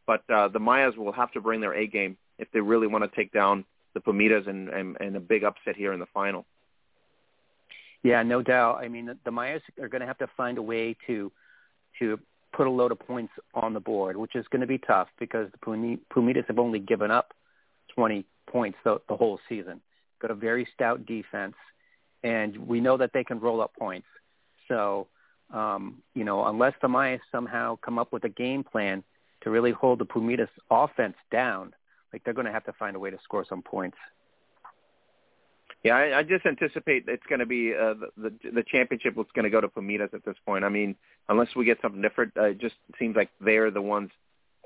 F: but uh, the Mayas will have to bring their A game if they really want to take down the Pumitas and, and and a big upset here in the final.
H: Yeah, no doubt. I mean, the, the Mayas are going to have to find a way to to put a load of points on the board, which is going to be tough because the Pumitas have only given up 20 points the, the whole season. Got a very stout defense, and we know that they can roll up points. So, um, you know, unless the Mayas somehow come up with a game plan to really hold the Pumitas offense down, like they're going to have to find a way to score some points.
F: Yeah, I, I just anticipate it's going to be uh, the, the the championship was going to go to Pumitas at this point. I mean, unless we get something different, uh, it just seems like they're the ones.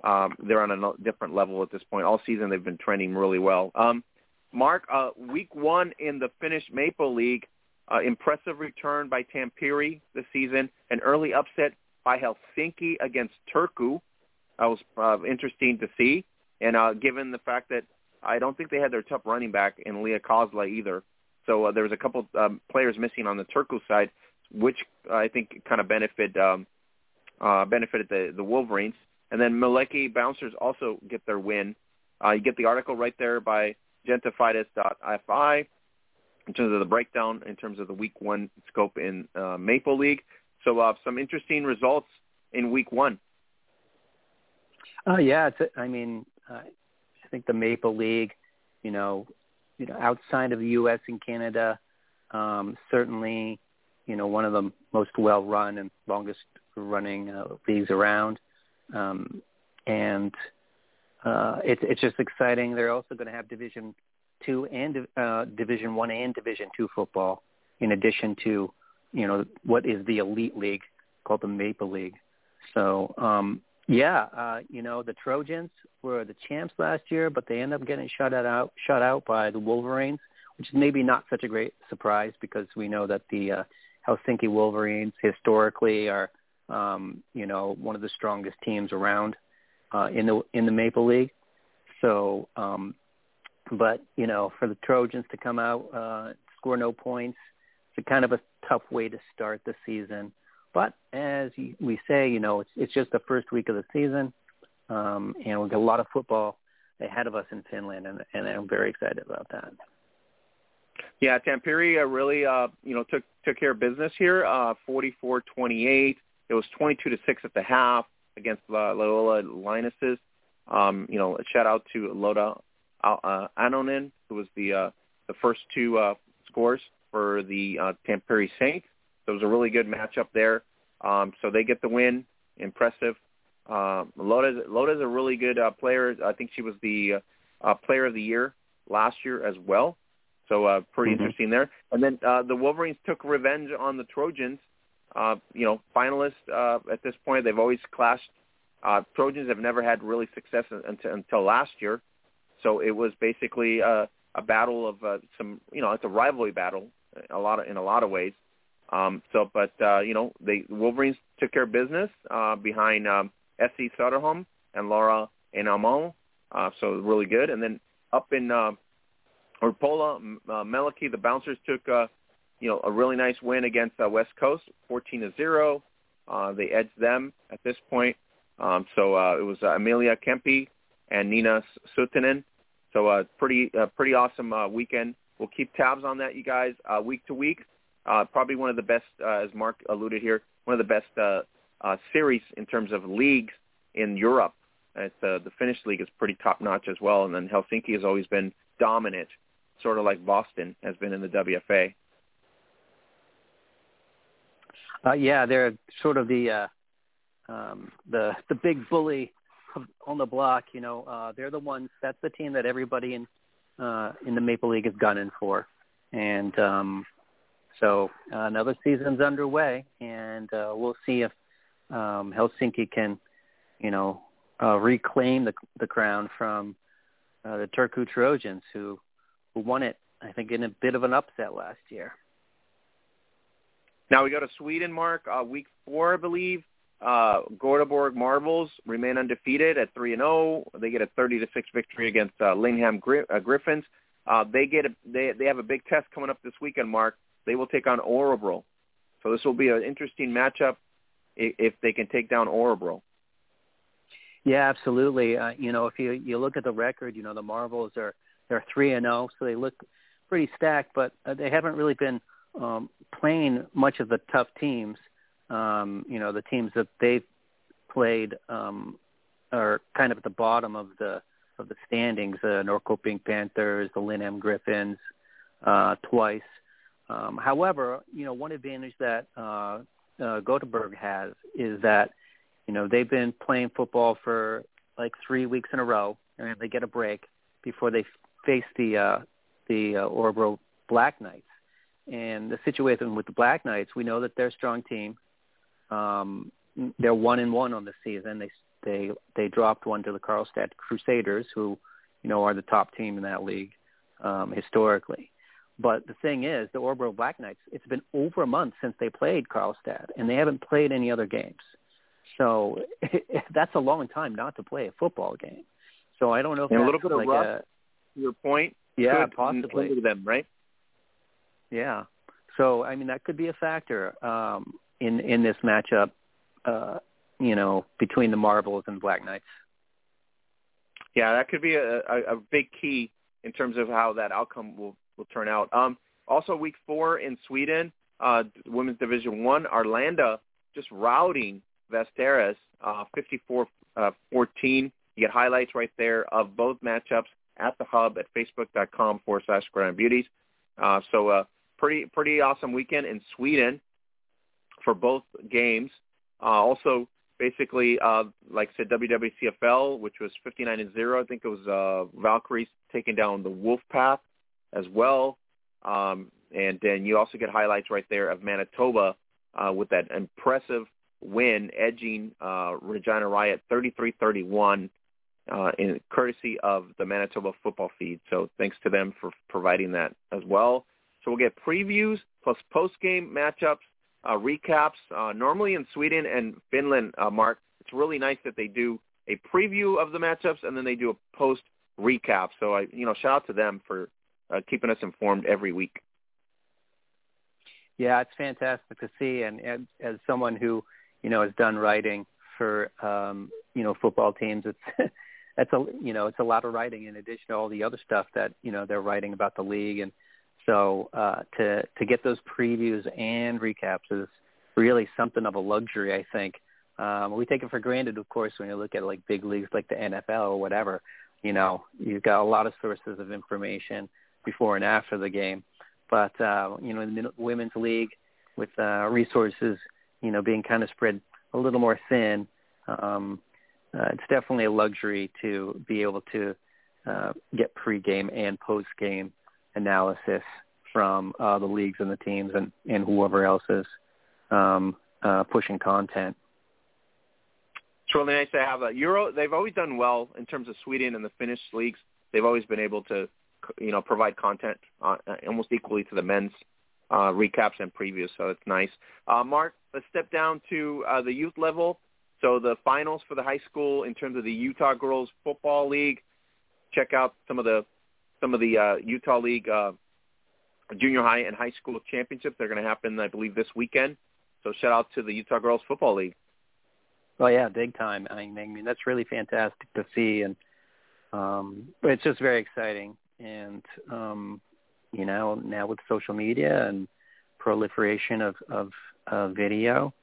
F: Um, they're on a different level at this point. All season they've been trending really well. Um, Mark, uh, week one in the Finnish Maple League, uh, impressive return by Tampere this season, an early upset by Helsinki against Turku. That was uh, interesting to see, and uh, given the fact that I don't think they had their top running back in Leah Kozla either. So uh, there was a couple um, players missing on the Turku side, which I think kind of benefited um, uh, benefited the, the Wolverines. And then Meliky Bouncers also get their win. Uh, you get the article right there by gentafides.fi in terms of the breakdown in terms of the week one scope in uh, Maple League. So uh, some interesting results in week one.
H: Uh, yeah, it's, I mean, uh, think the Maple League, you know, you know, outside of the U.S. and Canada, um, certainly, you know, one of the most well-run and longest-running uh, leagues around, um, and uh, it's it's just exciting. They're also going to have Division two and uh, Division one and Division two football, in addition to, you know, what is the elite league called the Maple League. So um, yeah, uh, you know the Trojans were the champs last year, but they end up getting shut out shut out by the Wolverines, which is maybe not such a great surprise because we know that the uh, Helsinki Wolverines historically are um, you know one of the strongest teams around uh, in the in the Maple League. So, um, but you know for the Trojans to come out uh, score no points, it's a kind of a tough way to start the season. But as we say, you know, it's it's just the first week of the season, um, and we've got a lot of football ahead of us in Finland, and, and I'm very excited about that.
F: Yeah, Tampere uh, really, uh, you know, took took care of business here. Uh, 44-28. It was 22 to six at the half against uh, Loyola Lionesses. Um, you know, a shout out to Loda uh, Anonen, who was the uh, the first two uh, scores for the uh, Tampere Saints. So it was a really good matchup there. Um, so they get the win. Impressive. Um, Loda's, Loda's a really good uh, player. I think she was the uh, uh, player of the year last year as well. So uh, pretty mm-hmm. interesting there. And then uh, the Wolverines took revenge on the Trojans. Uh, you know, finalists uh, at this point. They've always clashed. Uh, Trojans have never had really success until, until last year. So it was basically uh, a battle of uh, some, you know, it's a rivalry battle a lot of, in a lot of ways. Um, so, but uh, you know, the Wolverines took care of business uh, behind um, S.C. Soderholm and Laura Enamon. Uh, so really good. And then up in uh, Orpola, uh, Meliky, the Bouncers took uh, you know a really nice win against uh, West Coast, 14 to zero. Uh, they edged them at this point. Um, so uh, it was uh, Amelia Kempi and Nina Sutinen. So uh, pretty uh, pretty awesome uh, weekend. We'll keep tabs on that, you guys, uh, week to week. Uh, probably one of the best, uh, as Mark alluded here, one of the best uh, uh, series in terms of leagues in Europe. It's, uh, the Finnish league is pretty top notch as well, and then Helsinki has always been dominant, sort of like Boston has been in the WFA.
H: Uh, yeah, they're sort of the uh, um, the the big bully on the block. You know, uh, they're the ones. That's the team that everybody in uh, in the Maple League is gunning for, and um, So uh, another season's underway, and uh, we'll see if um, Helsinki can, you know, uh, reclaim the the crown from uh, the Turku Trojans, who who won it, I think, in a bit of an upset last year.
F: Now we go to Sweden, Mark. Uh, week four, I believe. Uh, Göteborg Marbles remain undefeated at three and zero. Oh. They get a thirty to six victory against uh, Lingham Gri- uh, Griffins. Uh, they get a, they they have a big test coming up this weekend, Mark. They will take on Örebro. So this will be an interesting matchup if, they can take down Örebro.
H: Yeah, absolutely. Uh, you know, if you you look at the record, you know the Marbles are they're three and zero, oh, so they look pretty stacked, but uh, they haven't really been um, playing much of the tough teams. Um, you know, the teams that they've played um, are kind of at the bottom of the of the standings. The Norrköping Panthers, the Linham Griffins, uh, twice. Um, however, you know, one advantage that uh, uh, Göteborg has is that you know, they've been playing football for like three weeks in a row, and they get a break before they face the uh, the uh, Örebro Black Knights. And the situation with the Black Knights, we know that they're a strong team. Um, they're one and one on the season. They they they dropped one to the Karlstad Crusaders, who you know are the top team in that league um, historically. But the thing is, the Örebro Black Knights, it's been over a month since they played Karlstad, and they haven't played any other games. So that's a long time not to play a football game. So I don't know if
F: and
H: that's
F: a little bit
H: like
F: of rust.
H: A,
F: your point,
H: yeah, possibly
F: hinder them, right?
H: Yeah. So I mean that could be a factor um, in in this matchup. Uh, you know, between the Marbles and Black Knights.
F: Yeah, that could be a, a, a big key in terms of how that outcome will will turn out. Um, also, week four in Sweden, uh, Women's Division One, Arlanda just routing Västerås, uh, 54-14. Uh, you get highlights right there of both matchups at the hub at facebook.com forward slash Gridiron Beauties. Uh, so uh, pretty pretty awesome weekend in Sweden for both games. Uh, also, basically, uh, like I said, WWCFL, which was 59 and zero. I think it was uh, Valkyries taking down the Wolf Path as well. Um, and then you also get highlights right there of Manitoba uh, with that impressive win, edging uh, Regina Riot 33-31 uh, in courtesy of the Manitoba football feed. So thanks to them for providing that as well. So we'll get previews plus post-game matchups, uh, recaps. Uh, normally in Sweden and Finland, uh, Mark, it's really nice that they do a preview of the matchups and then they do a post recap. So I, you know, shout out to them for uh, keeping us informed every week.
H: Yeah, it's fantastic to see, and, and as someone who you know, has done writing for um, you know football teams. It's that's a you know it's a lot of writing in addition to all the other stuff that you know they're writing about the league, and so uh, to to get those previews and recaps is really something of a luxury. I think um, we take it for granted, of course, when you look at like big leagues like the NFL or whatever. You know, you've got a lot of sources of information before and after the game, but uh, you know, in the women's league with uh, resources you know, being kind of spread a little more thin, um, uh, it's definitely a luxury to be able to uh, get pre-game and post-game analysis from uh, the leagues and the teams and, and whoever else is um, uh, pushing content.
F: It's really nice to have a Euro. They've always done well in terms of Sweden and the Finnish leagues. They've always been able to, you know, provide content uh, almost equally to the men's uh, recaps and previews, so it's nice. Uh, Mark, let's step down to uh, the youth level. So the finals for the high school in terms of the Utah Girls Football League. Check out some of the some of the uh, Utah League uh, junior high and high school championships. They're going to happen, I believe, this weekend. So shout out to the Utah Girls Football League.
H: Oh yeah, big time. I mean, that's really fantastic to see, and um, it's just very exciting. And um, you know, now with social media and proliferation of, of, video,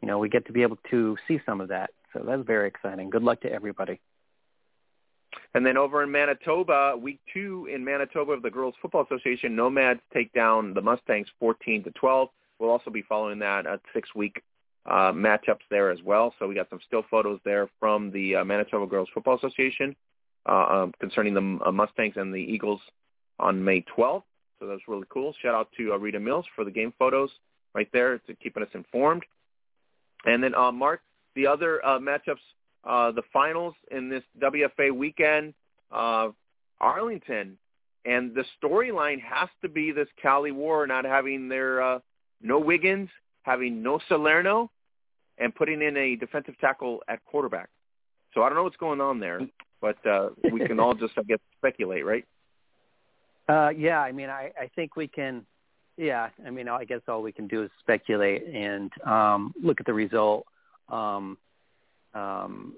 H: you know, we get to be able to see some of that. So that's very exciting. Good luck to everybody.
F: And then over in Manitoba, week two in Manitoba of the Girls Football Association, Nomads take down the Mustangs 14 to 12. We'll also be following that at six-week uh, matchups there as well. So we got some still photos there from the uh, Manitoba Girls Football Association uh, um, concerning the uh, Mustangs and the Eagles on May 12th. So that was really cool. Shout out to uh, Rita Mills for the game photos right there to keeping us informed. And then uh, Mark, the other uh, matchups, uh, the finals in this WFA weekend, uh, Arlington, and the storyline has to be this Cali War not having their uh, no Wiggins, having no Salerno, and putting in a defensive tackle at quarterback. So I don't know what's going on there, but uh, we can all just I guess speculate, right?
H: Uh, yeah, I mean, I, I think we can. Yeah, I mean, I guess all we can do is speculate and um, look at the result. Um, um,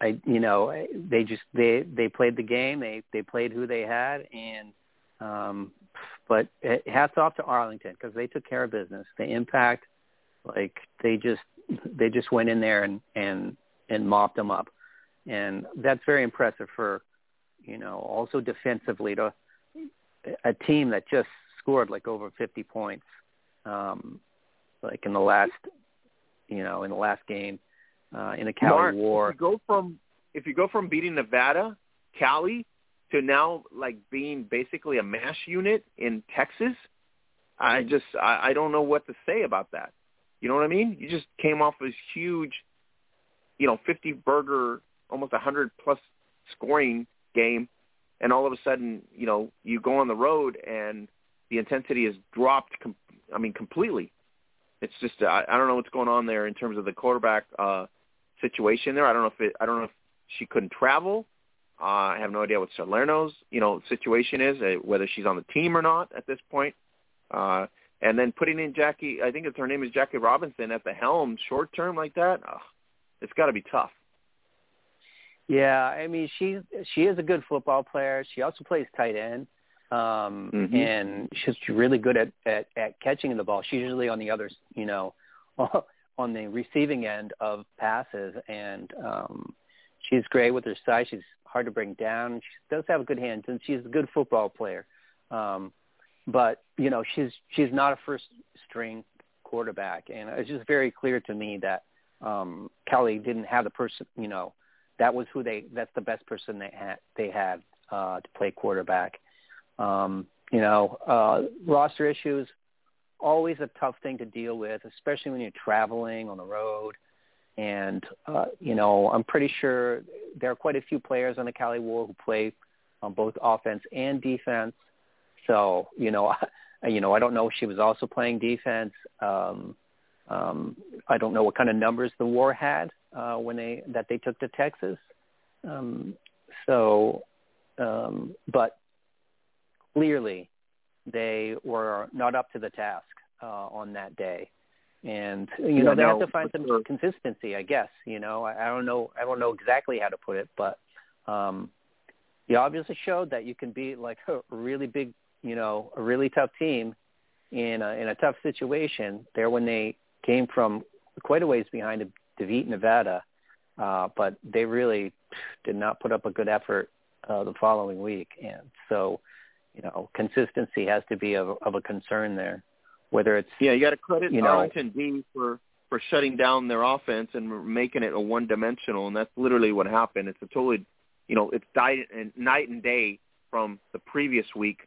H: I, you know, they just they they played the game. They they played who they had, and um, but hats off to Arlington because they took care of business. The impact, like they just they just went in there and and and mopped them up, and that's very impressive for you know also defensively to a team that just scored like over 50 points, um, like in the last you know in the last game uh, in a Cali
F: Mark,
H: war.
F: If you go from if you go from beating Nevada, Cali to now like being basically a mash unit in Texas, I just I, I don't know what to say about that. You know what I mean? You just came off this huge, you know, 50 burger, almost a 100 plus scoring game, and all of a sudden, you know, you go on the road and the intensity has dropped. Com- I mean, completely. It's just I, I don't know what's going on there in terms of the quarterback uh, situation there. I don't know if it, I don't know if she couldn't travel. Uh, I have no idea what Salerno's you know situation is, uh, whether she's on the team or not at this point. Uh, and then putting in Jackie, I think it's her name is Jackie Robinson at the helm, short term like that. Oh, it's got to be tough.
H: Yeah, I mean she she is a good football player. She also plays tight end, um,
F: Mhm.
H: and she's really good at, at at catching the ball. She's usually on the other, you know, on the receiving end of passes, and um, she's great with her size. She's hard to bring down. She does have a good hands, and she's a good football player. Um, but you know, she's she's not a first string quarterback, and it's just very clear to me that um, Kelly didn't have the person. You know, that was who they. That's the best person they had. They had uh, to play quarterback. Um, you know, uh, roster issues always a tough thing to deal with, especially when you're traveling on the road. And uh, you know, I'm pretty sure there are quite a few players on the Cali War who play on both offense and defense. So you know, I, you know, I don't know if she was also playing defense. Um, um, I don't know what kind of numbers the War had uh, when they that they took to Texas. Um, so, um, but clearly they were not up to the task uh, on that day. And you
F: Yeah,
H: know they have to find some
F: sure.
H: consistency, I guess. You know, I, I don't know, I don't know exactly how to put it, but um, you obviously showed that you can be like a really big, you know, a really tough team in a, in a tough situation. There when they came from quite a ways behind DeVite, Nevada, uh, but they really did not put up a good effort uh, the following week, and so you know consistency has to be of, of a concern there. Whether it's
F: Yeah, you got to credit
H: You know-
F: Arlington D for for shutting down their offense and making it a one dimensional, and that's literally what happened. It's a totally, you know, it's died and night and day from the previous week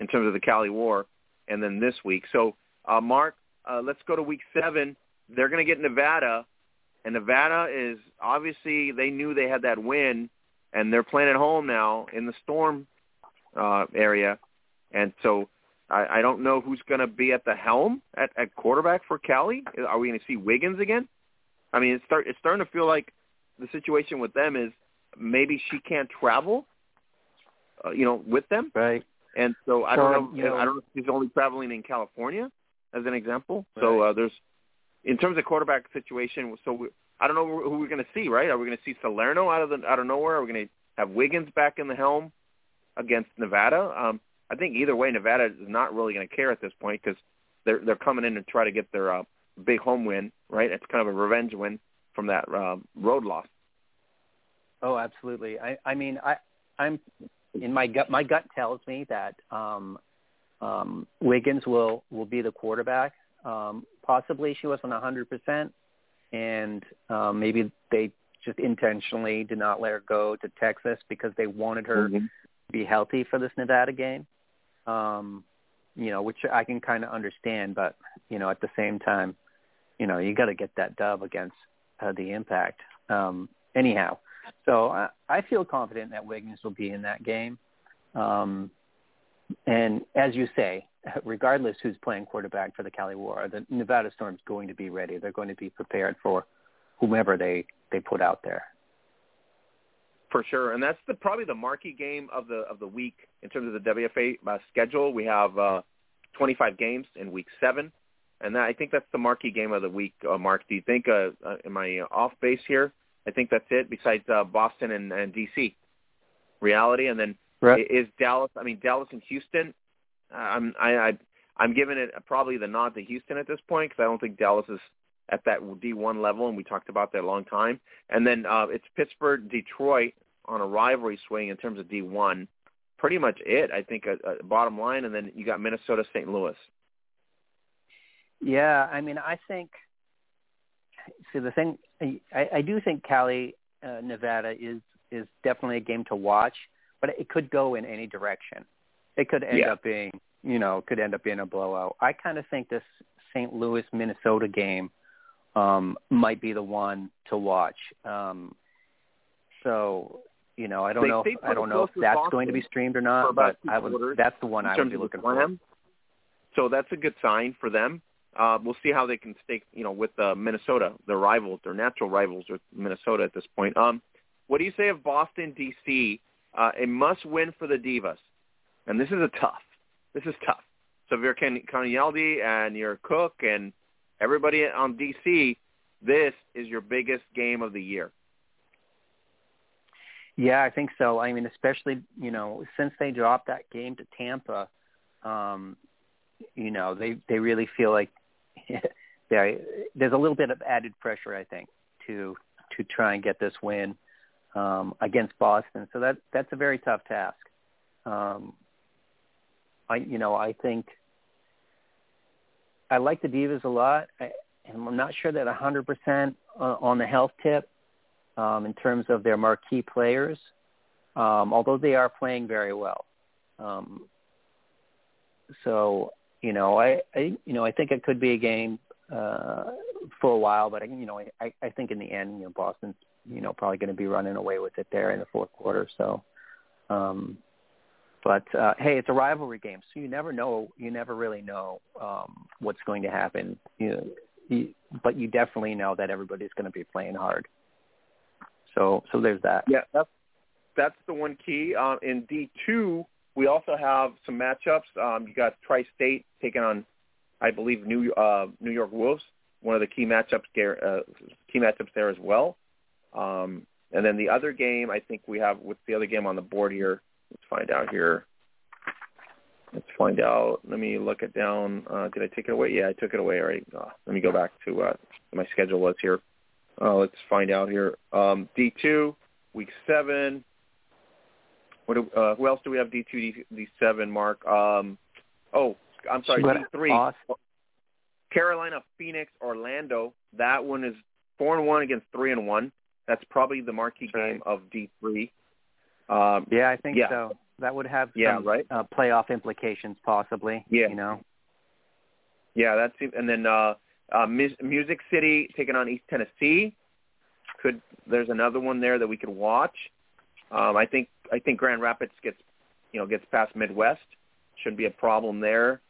F: in terms of the Cali War, and then this week. So, uh, Mark, uh, let's go to week seven. They're going to get Nevada, and Nevada is obviously they knew they had that win, and they're playing at home now in the Storm uh, area, and so I, I don't know who's going to be at the helm at, at quarterback for Cali. Are we going to see Wiggins again? I mean, it's start it's starting to feel like the situation with them is maybe she can't travel, uh, you know, with them,
H: right,
F: and so I don't know.
H: you know-
F: I don't know if she's only traveling in California, as an example. So
H: Right.
F: uh, there's in terms of quarterback situation. So we, I don't know who we're going to see. Right? Are we going to see Salerno out of the out of nowhere? Are we going to have Wiggins back in the helm against Nevada? Um, I think either way, Nevada is not really going to care at this point because they're they're coming in to try to get their uh, big home win. Right? It's kind of a revenge win from that uh, road loss.
H: Oh, absolutely. I, I mean, I, I'm in my gut. My gut tells me that um, um, Wiggins will will be the quarterback. Um, possibly she wasn't a hundred percent, and um, maybe they just intentionally did not let her go to Texas because they wanted her
F: Mhm.
H: to be healthy for this Nevada game. um, you know, which I can kind of understand, but you know, at the same time, you know, you got to get that dub against uh, the Impact. Um, anyhow, so I, I feel confident that Wiggins will be in that game. Um, and as you say, regardless who's playing quarterback for the Cali War, the Nevada Storm's going to be ready. They're going to be prepared for whomever they they put out there.
F: For sure, and that's the probably the marquee game of the of the week in terms of the WFA uh, schedule. We have uh, 25 games in week seven, and that, I think that's the marquee game of the week. Uh, Mark, do you think? Uh, uh, am I off base here? I think that's it. Besides uh, Boston and, and DC, reality, and then right. is Dallas. I mean Dallas and Houston. Uh, I'm I, I I'm giving it probably the nod to Houston at this point because I don't think Dallas is at that D1 level, and we talked about that a long time. And then uh, it's Pittsburgh, Detroit on a rivalry swing in terms of D1. Pretty much it, I think, uh, uh, bottom line. And then you got Minnesota, St. Louis.
H: Yeah, I mean, I think. See, the thing, I, I do think Cali, uh, Nevada is is definitely a game to watch, but it could go in any direction. It could end
F: yeah.
H: up being, you know, could end up being a blowout. I kind of think this St. Louis Minnesota game um, might be the one to watch. Um, so you know, I don't
F: they,
H: know. If, I don't know if that's going to be streamed or not, but I would. That's the one I would be looking for.
F: So that's a good sign for them. Uh, we'll see how they can stay, you know, with uh, Minnesota, their rivals, their natural rivals with Minnesota at this point. Um, what do you say of Boston, DC? Uh, a must-win for the Divas, and this is a tough. This is tough. So if you're Canialdi and you're Cook and everybody on DC, this is your biggest game of the year.
H: Yeah, I think so. I mean, especially you know since they dropped that game to Tampa, um, you know they they really feel like there's a little bit of added pressure, I think, to to try and get this win um, against Boston. So that that's a very tough task. Um, I you know I think I like the Divas a lot, I, and I'm not sure that 100% on the health tip um, in terms of their marquee players, um, although they are playing very well. Um, so you know, I, I you know I think it could be a game uh, for a while, but you know I, I think in the end, you know, Boston's you know probably going to be running away with it there in the fourth quarter. So. Um, but uh, hey, it's a rivalry game, so you never know. You never really know um, what's going to happen. You, you, but you definitely know that everybody's going to be playing hard. So, so there's that.
F: Yeah, that's that's the one key. Uh, in D two, we also have some matchups. Um, you got Tri-State taking on, I believe, New uh, New York Wolves. One of the key matchups uh, key matchups there as well. Um, and then the other game, I think we have what's the other game on the board here? Let's find out here. Let's find out. Let me look it down. Uh, did I take it away? Yeah, I took it away. All right. Uh, let me go back to uh, my schedule was here. Uh, let's find out here. Um, D2, week seven. What do, uh, who else do we have D2, D, D7, Mark? Um, oh, I'm sorry, D3. Carolina, Phoenix, Orlando. That one is four and one against three and one. That's probably the marquee game of D3. Um,
H: yeah, I think
F: yeah.
H: so. That would have some
F: yeah, right?
H: uh, playoff implications, possibly.
F: Yeah.
H: You know.
F: Yeah, that's and then uh, uh, Music City taking on East Tennessee. Could there's another one there that we could watch? Um, I think I think Grand Rapids gets you know gets past Midwest. Shouldn't be a problem there.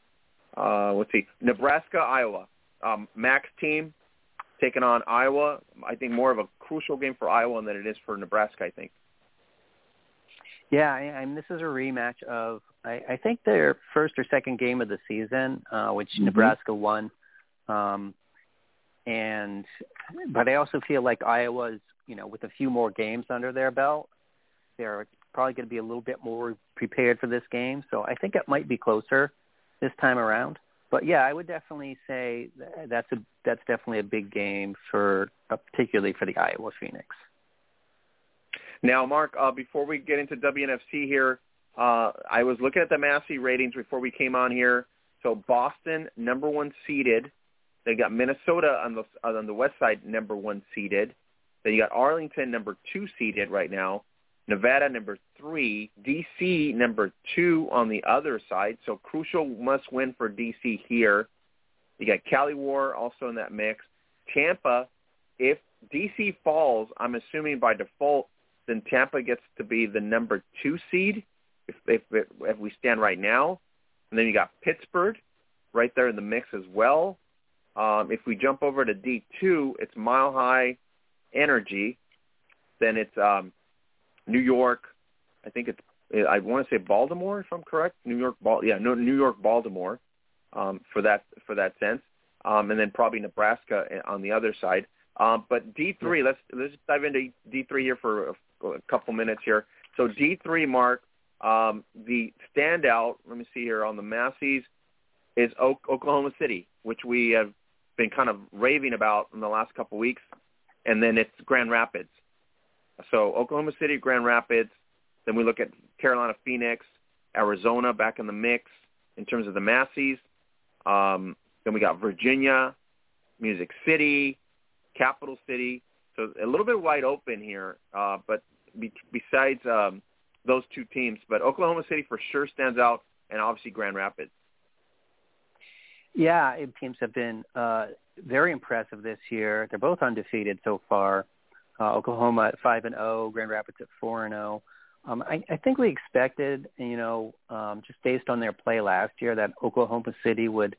F: Uh, let's see, Nebraska, Iowa. Um, Max team taking on Iowa. I think more of a crucial game for Iowa than it is for Nebraska. I think.
H: Yeah, I, I mean, this is a rematch of I, I think their first or second game of the season, uh, which mm-hmm. Nebraska won. Um, and but I also feel like Iowa's, you know, with a few more games under their belt, they're probably going to be a little bit more prepared for this game. So I think it might be closer this time around. But yeah, I would definitely say that's a that's definitely a big game for uh, particularly for the Iowa Phoenix.
F: Now, Mark, uh, before we get into WNFC here, uh, I was looking at the Massey ratings before we came on here. So Boston, number one seeded. They got Minnesota on the on the west side, number one seeded. Then you got Arlington, number two seeded right now. Nevada number three, DC number two on the other side. So crucial must win for DC here. You got Cali War also in that mix. Tampa, if DC falls, I'm assuming by default, then Tampa gets to be the number two seed if if, if we stand right now. And then you got Pittsburgh right there in the mix as well. Um, if we jump over to D2, it's Mile High Energy. Then it's um, New York. I think it's I want to say Baltimore if I'm correct. New York, Bal- yeah, no, New York, Baltimore um, for that for that sense, um, and then probably Nebraska on the other side. Um, but D3, let's let's dive into D3 here for a, a couple minutes here. So D3, Mark, um, the standout. Let me see here on the Masseys is Oklahoma City, which we have been kind of raving about in the last couple weeks, and then it's Grand Rapids. So Oklahoma City, Grand Rapids. Then we look at Carolina, Phoenix, Arizona back in the mix in terms of the Masseys. Um, then we got Virginia, Music City, Capital City. So a little bit wide open here. Uh, but be- besides um, those two teams, but Oklahoma City for sure stands out, and obviously Grand Rapids.
H: Yeah, teams have been uh, very impressive this year. They're both undefeated so far. Uh, Oklahoma at five and zero, oh, Grand Rapids at four and zero. Oh. Um, I, I think we expected, you know, um, just based on their play last year, that Oklahoma City would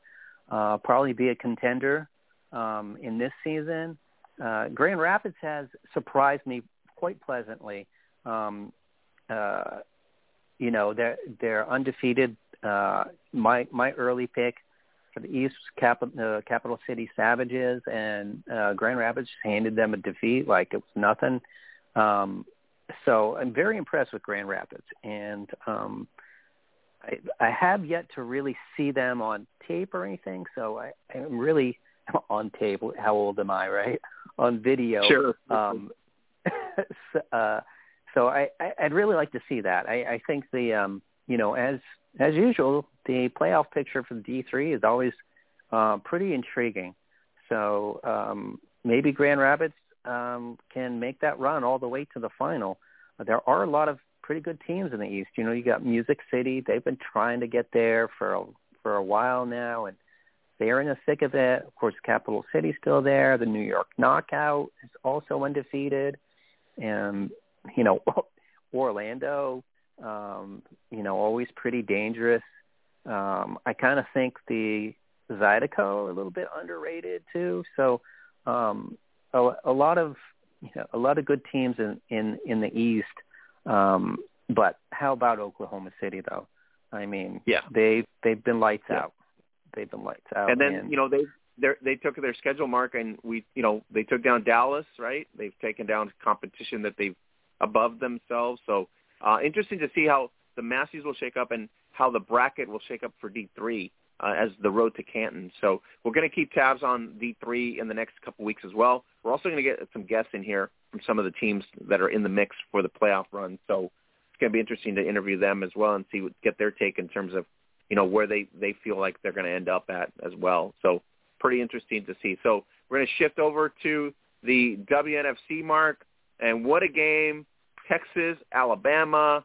H: uh, probably be a contender um, in this season. Uh, Grand Rapids has surprised me quite pleasantly. Um, uh, you know, they're they're undefeated. Uh, my my early pick for the East Capital, uh, Capital City Savages, and uh, Grand Rapids handed them a defeat like it was nothing. Um, so I'm very impressed with Grand Rapids, and um, I, I have yet to really see them on tape or anything. So I, I'm really on tape. How old am I, right? On video.
F: Sure.
H: Um, so, uh, so I, I, I'd really like to see that. I, I think the um, you know as as usual, the playoff picture for the D3 is always uh, pretty intriguing. So um, maybe Grand Rapids um, can make that run all the way to the final. There are a lot of pretty good teams in the East. You know, you got Music City; they've been trying to get there for a, for a while now, and they're in the thick of it. Of course, Capital City's still there. The New York Knockout is also undefeated, and you know, Orlando um, you know, always pretty dangerous. Um, I kind of think the Zydeco a little bit underrated too. So um, a, a lot of you know, a lot of good teams in in in the East. Um, but how about Oklahoma City though? I mean,
F: yeah,
H: they they've been lights
F: yeah.
H: out. They've been lights out.
F: And then
H: and,
F: you know they they they took their schedule mark and we you know they took down Dallas right. They've taken down competition that they've above themselves. So uh, interesting to see how the Masseys will shake up and how the bracket will shake up for D3 uh, as the road to Canton. So we're going to keep tabs on D3 in the next couple weeks as well. We're also going to get some guests in here from some of the teams that are in the mix for the playoff run. So it's going to be interesting to interview them as well and see what, get their take in terms of you know where they they feel like they're going to end up at as well. So pretty interesting to see. So we're going to shift over to the WNFC mark, and what a game! Texas, Alabama.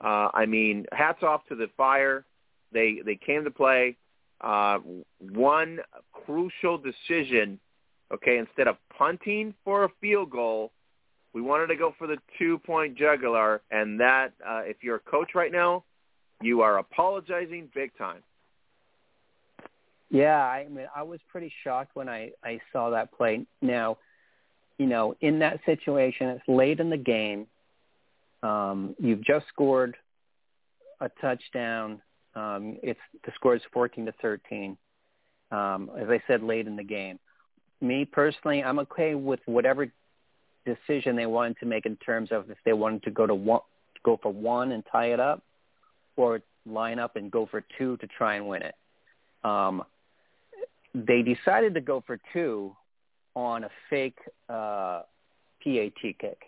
F: Uh, I mean, hats off to the Fire. They they came to play. Uh, one crucial decision. Okay, instead of punting for a field goal, we wanted to go for the two-point jugular, and that uh, if you're a coach right now, you are apologizing big time.
H: Yeah, I mean, I was pretty shocked when I I saw that play. Now, you know, in that situation, it's late in the game. Um, you've just scored a touchdown. Um, it's the score is 14 to 13. Um, as I said late in the game, me personally, I'm okay with whatever decision they wanted to make in terms of if they wanted to go to one, go for one and tie it up, or line up and go for two to try and win it. Um, they decided to go for two on a fake uh, PAT kick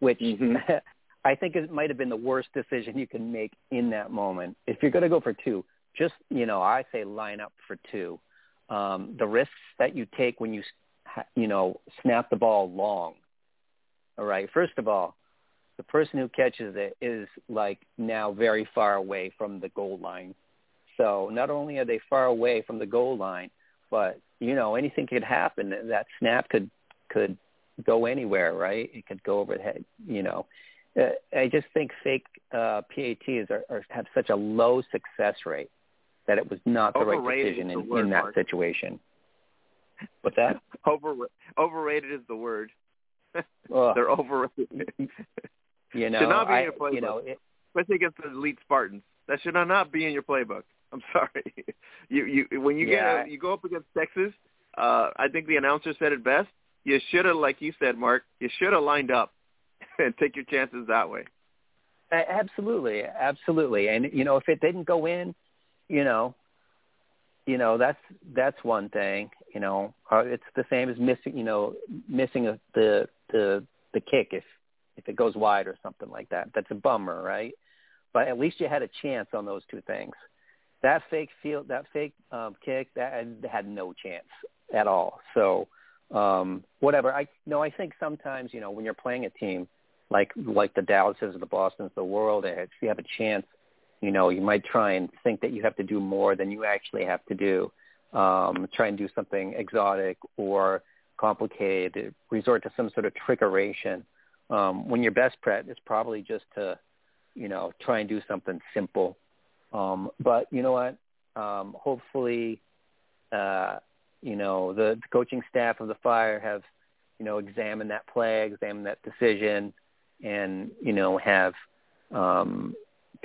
H: which mm-hmm. I think it might have been the worst decision you can make in that moment. If you're going to go for two, just you know, I say line up for two. Um, the risks that you take when you you know snap the ball long. All right. First of all, the person who catches it is like now very far away from the goal line. So not only are they far away from the goal line, but you know anything could happen. That snap could could go anywhere, right? It could go over the head. You know, uh, I just think fake uh, PATs are, are have such a low success rate that it was not the
F: Overrated
H: right decision
F: the
H: in,
F: word,
H: in that
F: Mark.
H: situation. What's that?
F: Over overrated is the word. They're overrated.
H: You know,
F: should not be
H: I,
F: in your playbook,
H: you know, it,
F: especially against the elite Spartans. That should not be in your playbook. I'm sorry. You you when you
H: Yeah.
F: get you go up against Texas, uh, I think the announcer said it best. You should have, like you said, Mark. You should have lined up and take your chances that way.
H: Absolutely, absolutely. And you know, if it didn't go in, you know, you know that's that's one thing. You know, Uh, it's the same as missing, you know, missing a, the the the kick if if it goes wide or something like that. That's a bummer, right? But at least you had a chance on those two things. That fake field, that fake um, kick, that had no chance at all. So um, whatever. I no, I think sometimes you know when you're playing a team like like the Dallases or the Boston's the world, if you have a chance, you know, you might try and think that you have to do more than you actually have to do. Um, try and do something exotic or complicated, resort to some sort of trickeration. Um, when your best bet is probably just to, you know, try and do something simple. Um, but you know what? Um, hopefully, uh, you know, the, the coaching staff of the Fire have, you know, examined that play, examined that decision, and you know have um,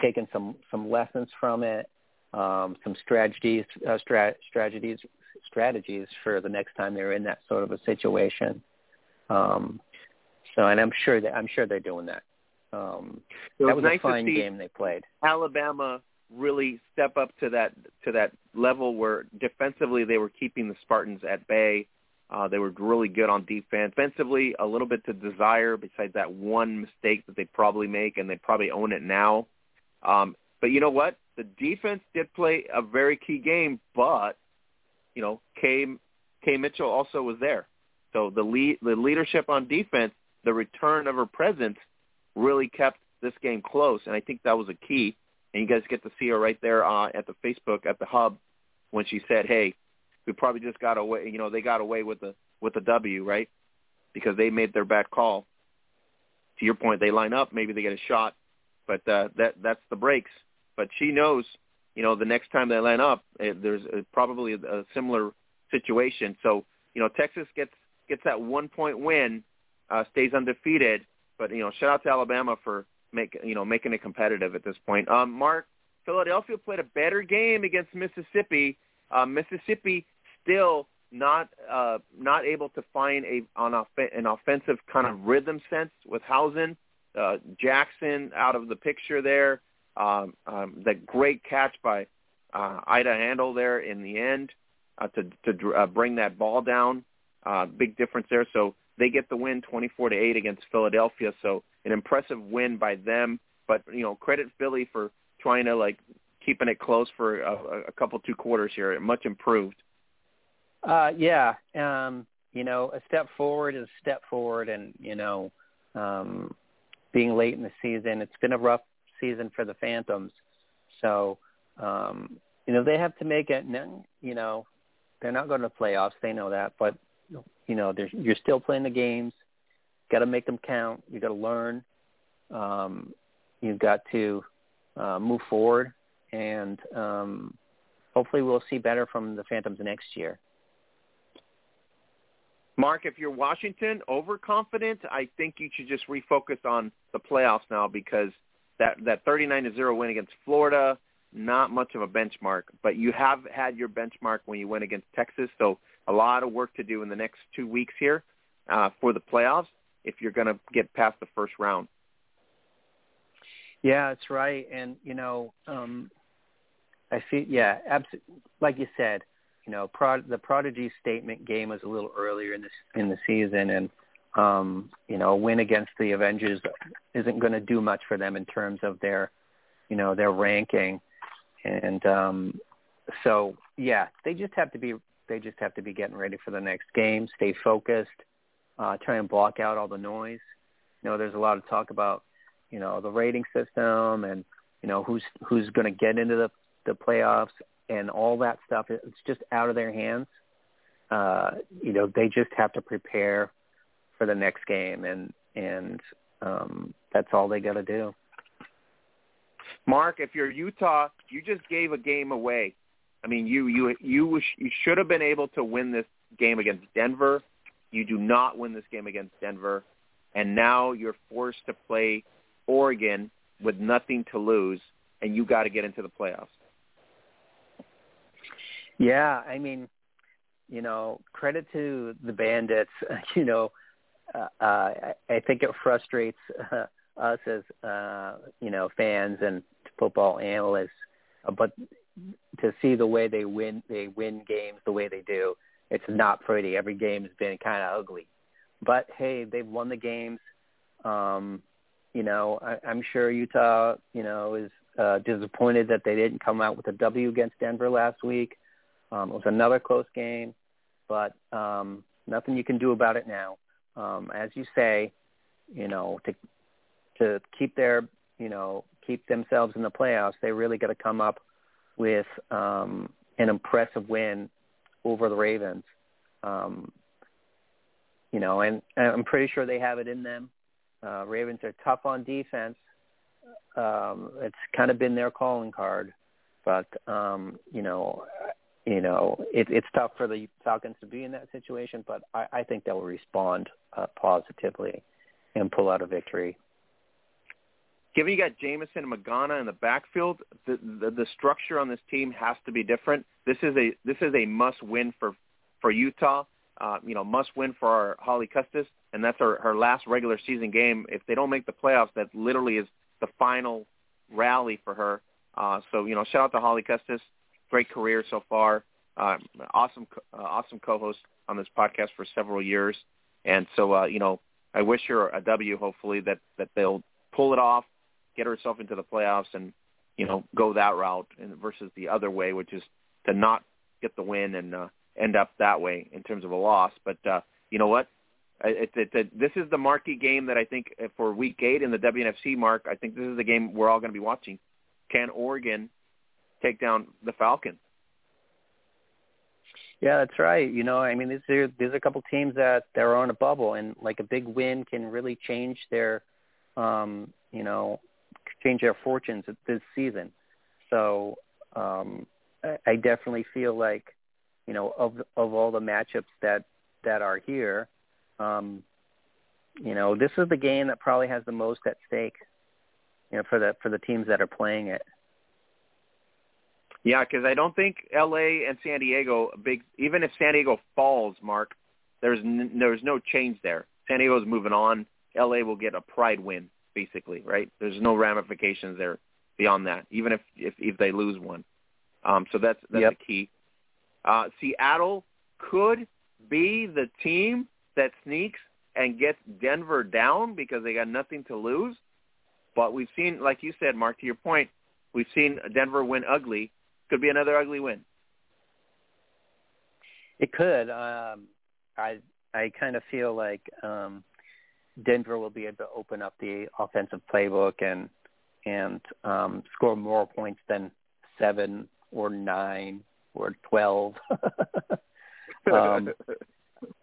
H: taken some some lessons from it, um, some strategies uh, stra- strategies strategies for the next time they're in that sort of a situation. Um, so, and I'm sure that I'm sure they're doing that. Um, that
F: was
H: was
F: nice
H: a fine game they played.
F: Alabama really step up to that to that level where defensively they were keeping the Spartans at bay. Uh, they were really good on defense. Offensively, a little bit to desire besides that one mistake that they probably make, and they probably own it now. Um, but you know what? The defense did play a very key game, but you know, K K Mitchell also was there. So the lead, the leadership on defense, the return of her presence, really kept this game close, and I think that was a key. And you guys get to see her right there uh, at the Facebook at the hub when she said, "Hey, we probably just got away. You know, they got away with the with the W, right? Because they made their bad call. To your point, they line up, maybe they get a shot, but uh, that that's the breaks. But she knows, you know, the next time they line up, eh, there's uh, probably a, a similar situation. So, you know, Texas gets gets that one point win, uh, stays undefeated. But you know, shout out to Alabama for make you know making it competitive at this point. Um, Mark, Philadelphia played a better game against Mississippi. Uh, Mississippi still not uh, not able to find a on off- an offensive kind of rhythm sense with Hausen. Uh, Jackson out of the picture there. Um, um, that great catch by uh, Ida Handel there in the end uh, to to uh, bring that ball down. Uh, big difference there. So they get the win, 24 to eight against Philadelphia. So an impressive win by them. But you know, credit Philly for trying to like keeping it close for a, a couple two quarters here. Much improved.
H: Uh, yeah, um, you know, a step forward is a step forward, and you know, um, being late in the season, it's been a rough season for the Phantoms. So, um, you know, they have to make it. You know, they're not going to the playoffs. They know that, but you know, you're still playing the games. Got to make them count. You got to learn. Um, you've got to uh, move forward, and um, hopefully, we'll see better from the Phantoms next year.
F: Mark, if you're Washington overconfident, I think you should just refocus on the playoffs now because that that 39 to 0 win against Florida, not much of a benchmark, but you have had your benchmark when you went against Texas, so a lot of work to do in the next 2 weeks here uh for the playoffs if you're going to get past the first round.
H: Yeah, that's right. And you know, um, I see. Yeah, abs- like you said, you know, prod- the prodigy statement game was a little earlier in the in the season, and um, you know, a win against the Avengers isn't going to do much for them in terms of their, you know, their ranking. And um, so, yeah, they just have to be they just have to be getting ready for the next game, stay focused, uh, try and block out all the noise. You know, there's a lot of talk about you know the rating system and you know who's who's going to get into the the playoffs and all that stuff. It's just out of their hands. Uh, you know, they just have to prepare for the next game, and and um, that's all they got to do.
F: Mark, if you're Utah, you just gave a game away. I mean, you you you you should have been able to win this game against Denver. You do not win this game against Denver, and now you're forced to play Oregon with nothing to lose, and you got to get into the playoffs.
H: Yeah, I mean, you know, credit to the Bandits. You know, uh, uh, I think it frustrates uh, us as uh, you know fans and football analysts, uh, but to see the way they win, they win games the way they do. It's not pretty. Every game has been kind of ugly, but hey, they've won the games. Um, you know, I, I'm sure Utah, you know, is uh, disappointed that they didn't come out with a W against Denver last week. Um, it was another close game, but um, nothing you can do about it now. Um, as you say, you know, to to keep their, you know, keep themselves in the playoffs, they really got to come up with um, an impressive win over the Ravens. Um, you know, and, and I'm pretty sure they have it in them. Uh, Ravens are tough on defense. Um, it's kind of been their calling card, but um, you know, you know, it, it's tough for the Falcons to be in that situation. But I, I think they'll respond uh, positively and pull out a victory.
F: Given you got Jamison and Magana in the backfield, the, the the structure on this team has to be different. This is a this is a must win for for Utah. Uh, you know, must win for our Holly Custis, and that's her her last regular season game. If they don't make the playoffs, that literally is the final rally for her. Uh, so you know, shout out to Holly Custis, great career so far. Uh, awesome, uh, awesome co-host on this podcast for several years, and so uh, you know, I wish her a W. Hopefully that that they'll pull it off, get herself into the playoffs, and you know, go that route, and versus the other way, which is to not get the win and uh, end up that way in terms of a loss. But uh, you know what? It, it, it, this is the marquee game that I think for Week Eight in the WNFC mark. I think this is the game we're all going to be watching. Can Oregon take down the Falcons?
H: Yeah, that's right. You know, I mean, these are there's a couple teams that they're on a bubble, and like a big win can really change their, um, you know, change their fortunes this season. So um, I, I definitely feel like, you know, of of all the matchups that that are here, um, you know, this is the game that probably has the most at stake, you know, for the for the teams that are playing it.
F: Yeah, because I don't think L.A. and San Diego big. Even if San Diego falls, Mark, there's n- there's no change there. San Diego's moving on. L.A. will get a pride win, basically, right? There's no ramifications there beyond that, even if if, if they lose one. Um, so that's that's
H: yep.
F: the key. Uh, Seattle could be the team that sneaks and gets Denver down because they got nothing to lose. But we've seen, like you said, Mark, to your point, we've seen Denver win ugly. Could be another ugly win.
H: It could. Um, I I kind of feel like um, Denver will be able to open up the offensive playbook and and um, score more points than seven or nine or twelve. um,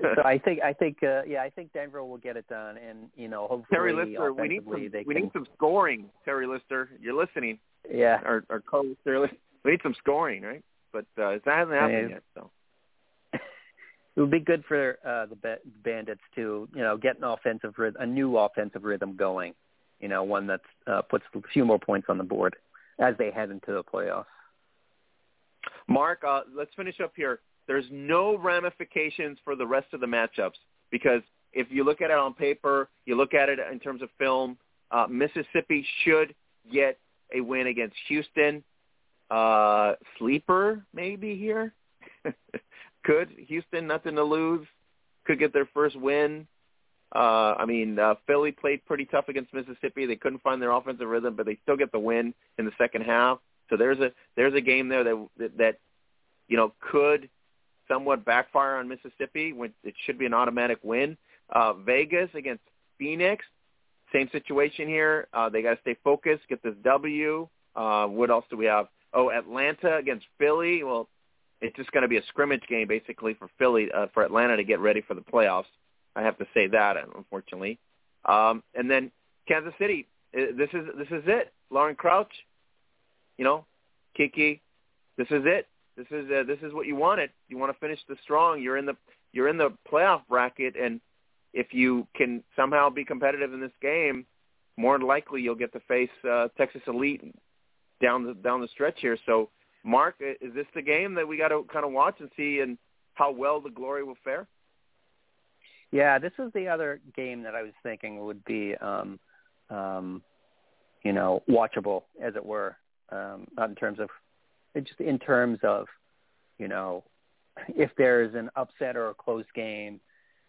H: so I think I think uh, yeah I think Denver will get it done and you know hopefully
F: Terry Lister we need some we
H: can...
F: need some scoring Terry Lister. You're listening.
H: Yeah.
F: Our our co Terry we need some scoring right? But uh, that hasn't happened yet so
H: it would be good for uh, the Bandits to you know get an offensive a new offensive rhythm going you know one that uh, puts a few more points on the board as they head into the playoffs.
F: Mark, uh, let's finish up here there's no ramifications for the rest of the matchups because if you look at it on paper, you look at it in terms of film, uh, Mississippi should get a win against Houston. Uh, sleeper maybe here. Could Houston nothing to lose? Could get their first win. Uh, I mean, uh, Philly played pretty tough against Mississippi. They couldn't find their offensive rhythm, but they still get the win in the second half. So there's a there's a game there that that, that you know could somewhat backfire on Mississippi when it should be an automatic win. Uh, Vegas against Phoenix, same situation here. Uh, they got to stay focused, get this W. Uh, what else do we have? Oh, Atlanta against Philly. Well, it's just going to be a scrimmage game basically for Philly uh, for Atlanta to get ready for the playoffs. I have to say that, unfortunately. Um, and then Kansas City. uh, This is this is it. Lauren Crouch, you know, Kiki. This is it. This is uh, this is what you wanted. You want to finish the strong. You're in the you're in the playoff bracket, and if you can somehow be competitive in this game, more than likely you'll get to face uh, Texas Elite down the down the stretch here. So, Mark, is this the game that we got to kind of watch and see and how well the Glory will fare?
H: Yeah, this is the other game that I was thinking would be, um, um, you know, watchable, as it were. Um, not in terms of, just in terms of, you know, if there's an upset or a close game,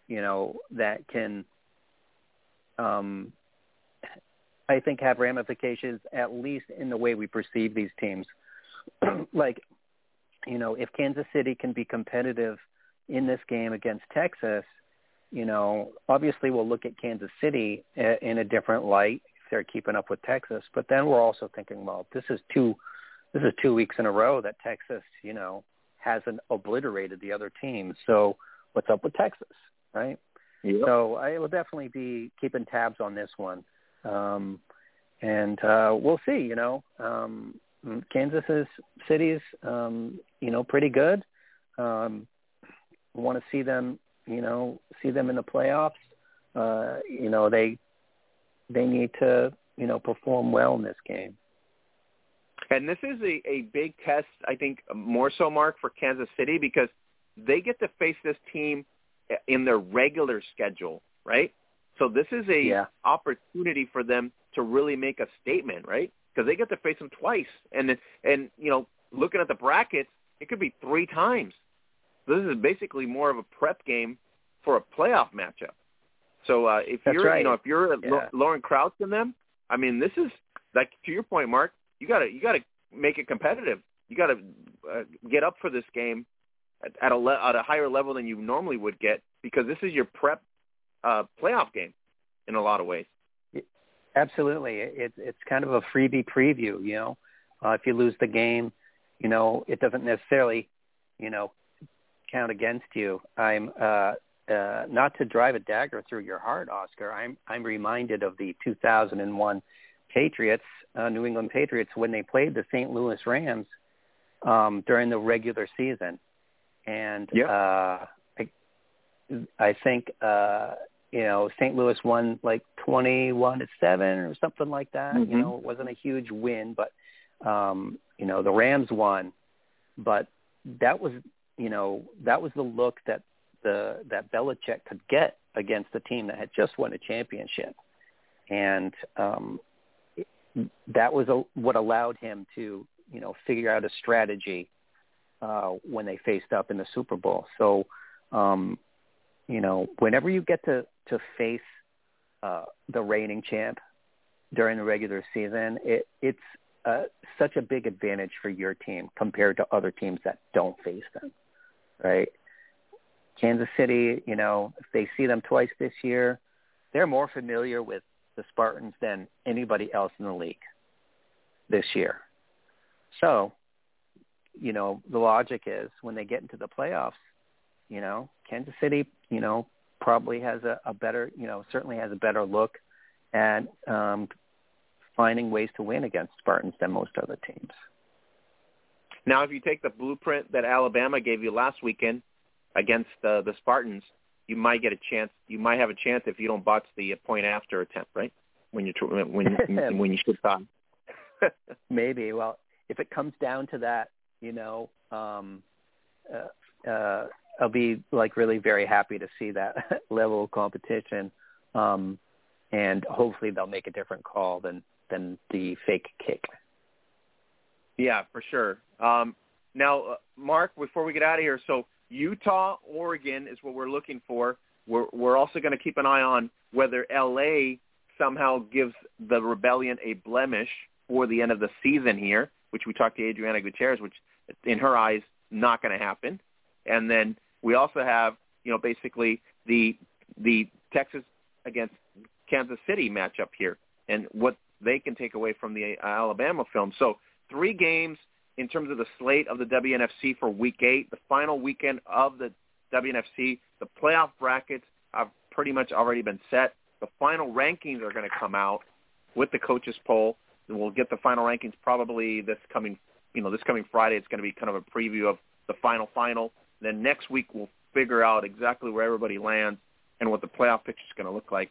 H: you know, that can, um, I think, have ramifications at least in the way we perceive these teams. like, you know, if Kansas City can be competitive in this game against Texas, you know, obviously we'll look at Kansas City in a different light if they're keeping up with Texas. But then we're also thinking, well, this is two, this is two weeks in a row that Texas, you know, hasn't obliterated the other teams. So what's up with Texas, right? So I will definitely be keeping tabs on this one, um, and uh, we'll see. You know, um, Kansas is City's, um, you know, pretty good. Um, want to see them you know, see them in the playoffs. Uh, you know, they they need to, you know, perform well in this game.
F: And this is a, a big test, I think, more so, Mark, for Kansas City because they get to face this team in their regular schedule, right? So this is a
H: Yeah.
F: opportunity for them to really make a statement, right? Because they get to face them twice, and and you know, looking at the brackets, it could be three times. This is basically more of a prep game for a playoff matchup. So uh, if
H: That's
F: you're,
H: right.
F: you know, if you're
H: Yeah.
F: Lauren Crouch in them, I mean, this is like to your point, Mark. You got to you got to make it competitive. You got to uh, get up for this game at, at a le- at a higher level than you normally would get because this is your prep uh, playoff game in a lot of ways.
H: Absolutely, it's it's kind of a freebie preview. You know, uh, if you lose the game, you know, it doesn't necessarily, you know, count against you. I'm uh, uh, not to drive a dagger through your heart, Oscar. I'm I'm reminded of the 2001 Patriots, uh, New England Patriots, when they played the St. Louis Rams um, during the regular season, and
F: Yep.
H: uh, I, I think uh, you know St. Louis won like 21 to seven or something like that.
F: Mhm.
H: You know, it wasn't a huge win, but um, you know the Rams won, but that was you know that was the look that the that Belichick could get against the team that had just won a championship, and um, that was a, what allowed him to you know figure out a strategy uh, when they faced up in the Super Bowl. So um, you know whenever you get to to face uh, the reigning champ during the regular season, it, it's uh, such a big advantage for your team compared to other teams that don't face them, right? Kansas City, you know, if they see them twice this year, they're more familiar with the Spartans than anybody else in the league this year. So, you know, the logic is when they get into the playoffs, you know, Kansas City, you know, probably has a, a better, you know, certainly has a better look at um, finding ways to win against Spartans than most other teams.
F: Now, if you take the blueprint that Alabama gave you last weekend against uh, the Spartans, you might get a chance. You might have a chance if you don't botch the point after attempt, right? When you when when you should time.
H: Maybe. Well, if it comes down to that, you know, um, uh, uh, I'll be like really very happy to see that level of competition, um, and hopefully they'll make a different call than than the fake kick.
F: Yeah, for sure. Um, now, uh, Mark, before we get out of here, so Utah, Oregon is what we're looking for. We're we're also going to keep an eye on whether LA somehow gives the rebellion a blemish for the end of the season here, which we talked to Adriana Gutierrez, which in her eyes not going to happen. And then we also have, you know, basically the the Texas against Kansas City matchup here and what they can take away from the uh, Alabama film. So three games in terms of the slate of the WNFC for Week Eight, the final weekend of the WNFC. The playoff brackets have pretty much already been set. The final rankings are going to come out with the coaches poll. And we'll get the final rankings probably this coming, you know, this coming Friday. It's going to be kind of a preview of the final final. Then next week we'll figure out exactly where everybody lands and what the playoff picture is going to look like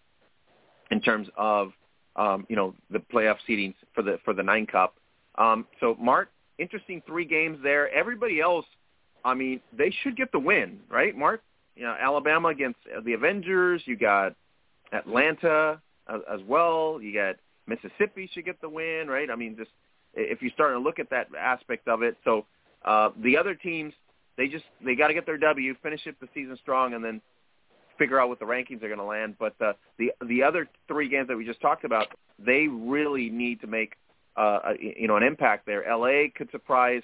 F: in terms of, um, you know, the playoff seedings for the for the nine cup. Um, so Mark, interesting three games there. Everybody else, I mean, they should get the win, right, Mark? You know, Alabama against the Avengers. You got Atlanta as, as well. You got Mississippi should get the win, right? I mean, just if you start to look at that aspect of it. So uh, the other teams, they just they got to get their W, finish it the season strong, and then figure out what the rankings are going to land. But uh, the the other three games that we just talked about, they really need to make uh, a, you know an impact there. L.A. could surprise.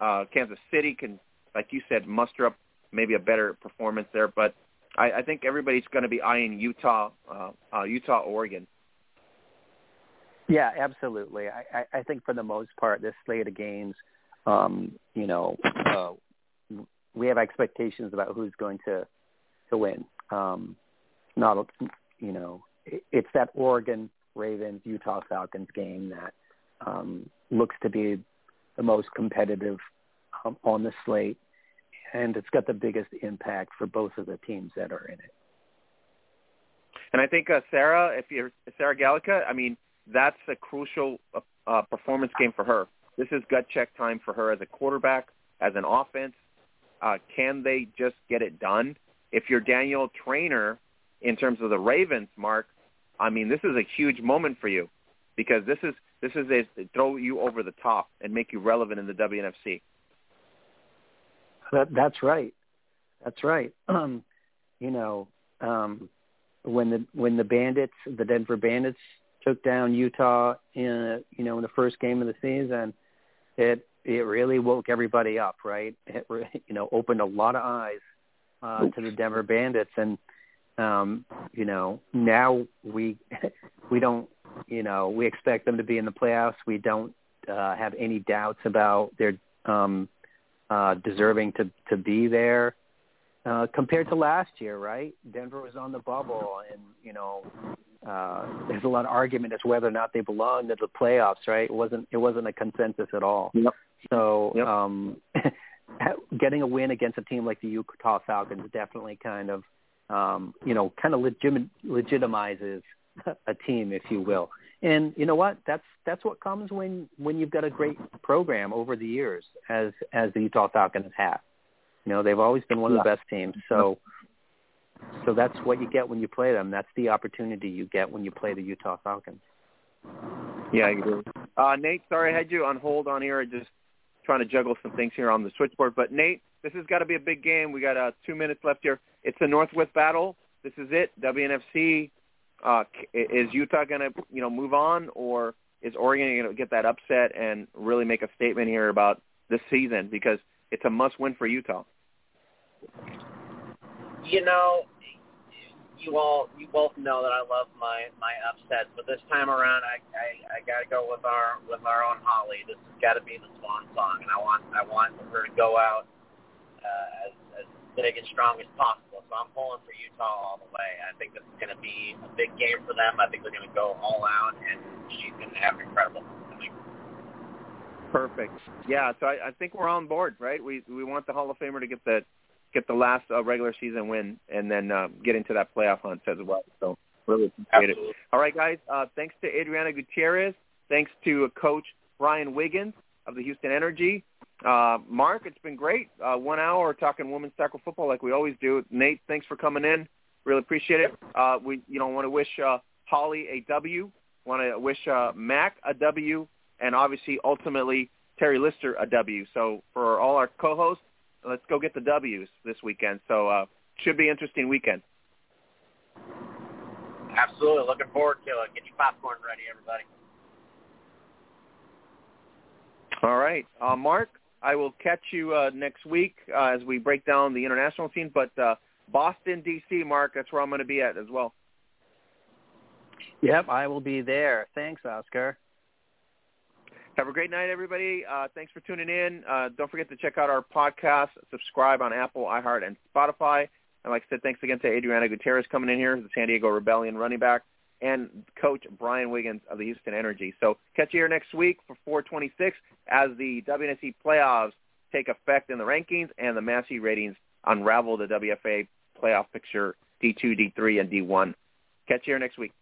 F: Uh, Kansas City can, like you said, muster up maybe a better performance there. But I, I think everybody's going to be eyeing Utah, uh, uh, Utah, Oregon.
H: Yeah, absolutely. I, I, I think for the most part, this slate of games, um, you know, uh, we have expectations about who's going to to win. Um, not, you know, it, it's that Oregon Ravens Utah Falcons game that um, looks to be the most competitive um, on the slate and it's got the biggest impact for both of the teams that are in it.
F: And I think uh, Sarah, if you're Sarah Gallica, I mean that's a crucial uh, uh, performance game for her. This is gut check time for her as a quarterback, as an offense. Uh, can they just get it done? If you're Daniel Trainer, in terms of the Ravens, Mark, I mean this is a huge moment for you because this is this is a throw you over the top and make you relevant in the WNFC.
H: That that's right. That's right. Um, you know, um, when the when the Bandits, the Denver Bandits, took down Utah in you know in the first game of the season, it it really woke everybody up, right? It you know opened a lot of eyes uh, to the Denver Bandits, and um, you know now we we don't you know we expect them to be in the playoffs. We don't uh, have any doubts about their um, uh, deserving to to be there. Uh, compared to last year, right? Denver was on the bubble, and you know, uh, there's a lot of argument as to whether or not they belonged in the playoffs, right? It wasn't it wasn't a consensus at all.
F: Yep.
H: So,
F: yep.
H: um, getting a win against a team like the Utah Falcons definitely kind of, um, you know, kind of legit- legitimizes a team, if you will. And you know what? That's that's what comes when when you've got a great program over the years, as as the Utah Falcons have. You know, they've always been one of the best teams. So so that's what you get when you play them. That's the opportunity you get when you play the Utah Falcons.
F: Yeah, I agree. Uh, Nate, sorry I had you on hold on here. I just trying to juggle some things here on the switchboard. But Nate, this has got to be a big game. We got uh, two minutes left here. It's a Northwest Battle. This is it. WNFC uh, is Utah going to you know move on, or is Oregon going to get that upset and really make a statement here about this season because it's a must-win for Utah?
I: You know, you all you both know that I love my my upsets, but this time around, I I, I got to go with our with our own Holly. This has got to be the swan song, and I want I want her to go out uh, as, as big and strong as possible. So I'm pulling for Utah all the way. I think this is going to be a big game for them. I think they're going to go all out, and she's to have an incredible.
F: Perfect. Yeah, so I, I think we're on board, right? We we want the Hall of Famer to get the get the last uh, regular season win, and then uh, get into that playoff hunt as well. So really appreciate
I: Absolutely.
F: it. All right, guys. Uh, thanks to Adriana Gutierrez. Thanks to Coach Brian Wiggins of the Houston Energy. Uh, Mark, it's been great. Uh, one hour talking women's tackle football like we always do. Nate, thanks for coming in. Really appreciate it. Uh, we, you know, want to wish uh, Holly a W. Want to wish uh, Mac a W, and obviously, ultimately, Terry Lister a W. So for all our co-hosts, let's go get the W's this weekend. So uh, should be interesting weekend.
I: Absolutely. Looking forward to it. Get your popcorn ready, everybody.
F: All right. Uh, Mark, I will catch you uh, next week uh, as we break down the international scene. But uh, Boston, D.C., Mark, that's where I'm going to be at as well.
H: Yep, I will be there. Thanks, Oscar.
F: Have a great night, everybody. Uh, thanks for tuning in. Uh, don't forget to check out our podcast. Subscribe on Apple, iHeart, and Spotify. And like I said, thanks again to Adriana Gutierrez coming in here, the San Diego Rebellion running back, and Coach Brian Wiggins of the Houston Energy. So catch you here next week for 426 as the WNFC playoffs take effect in the rankings and the Massey ratings unravel the WFA playoff picture D2, D3, and D1. Catch you here next week.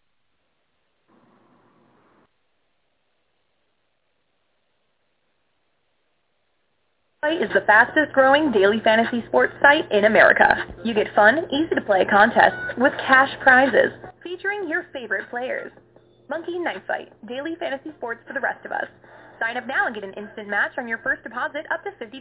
E: Is the fastest growing daily fantasy sports site in America. You get fun, easy to play contests with cash prizes featuring your favorite players. Monkey Knife Fight, daily fantasy sports for the rest of us. Sign up now and get an instant match on your first deposit up to $50.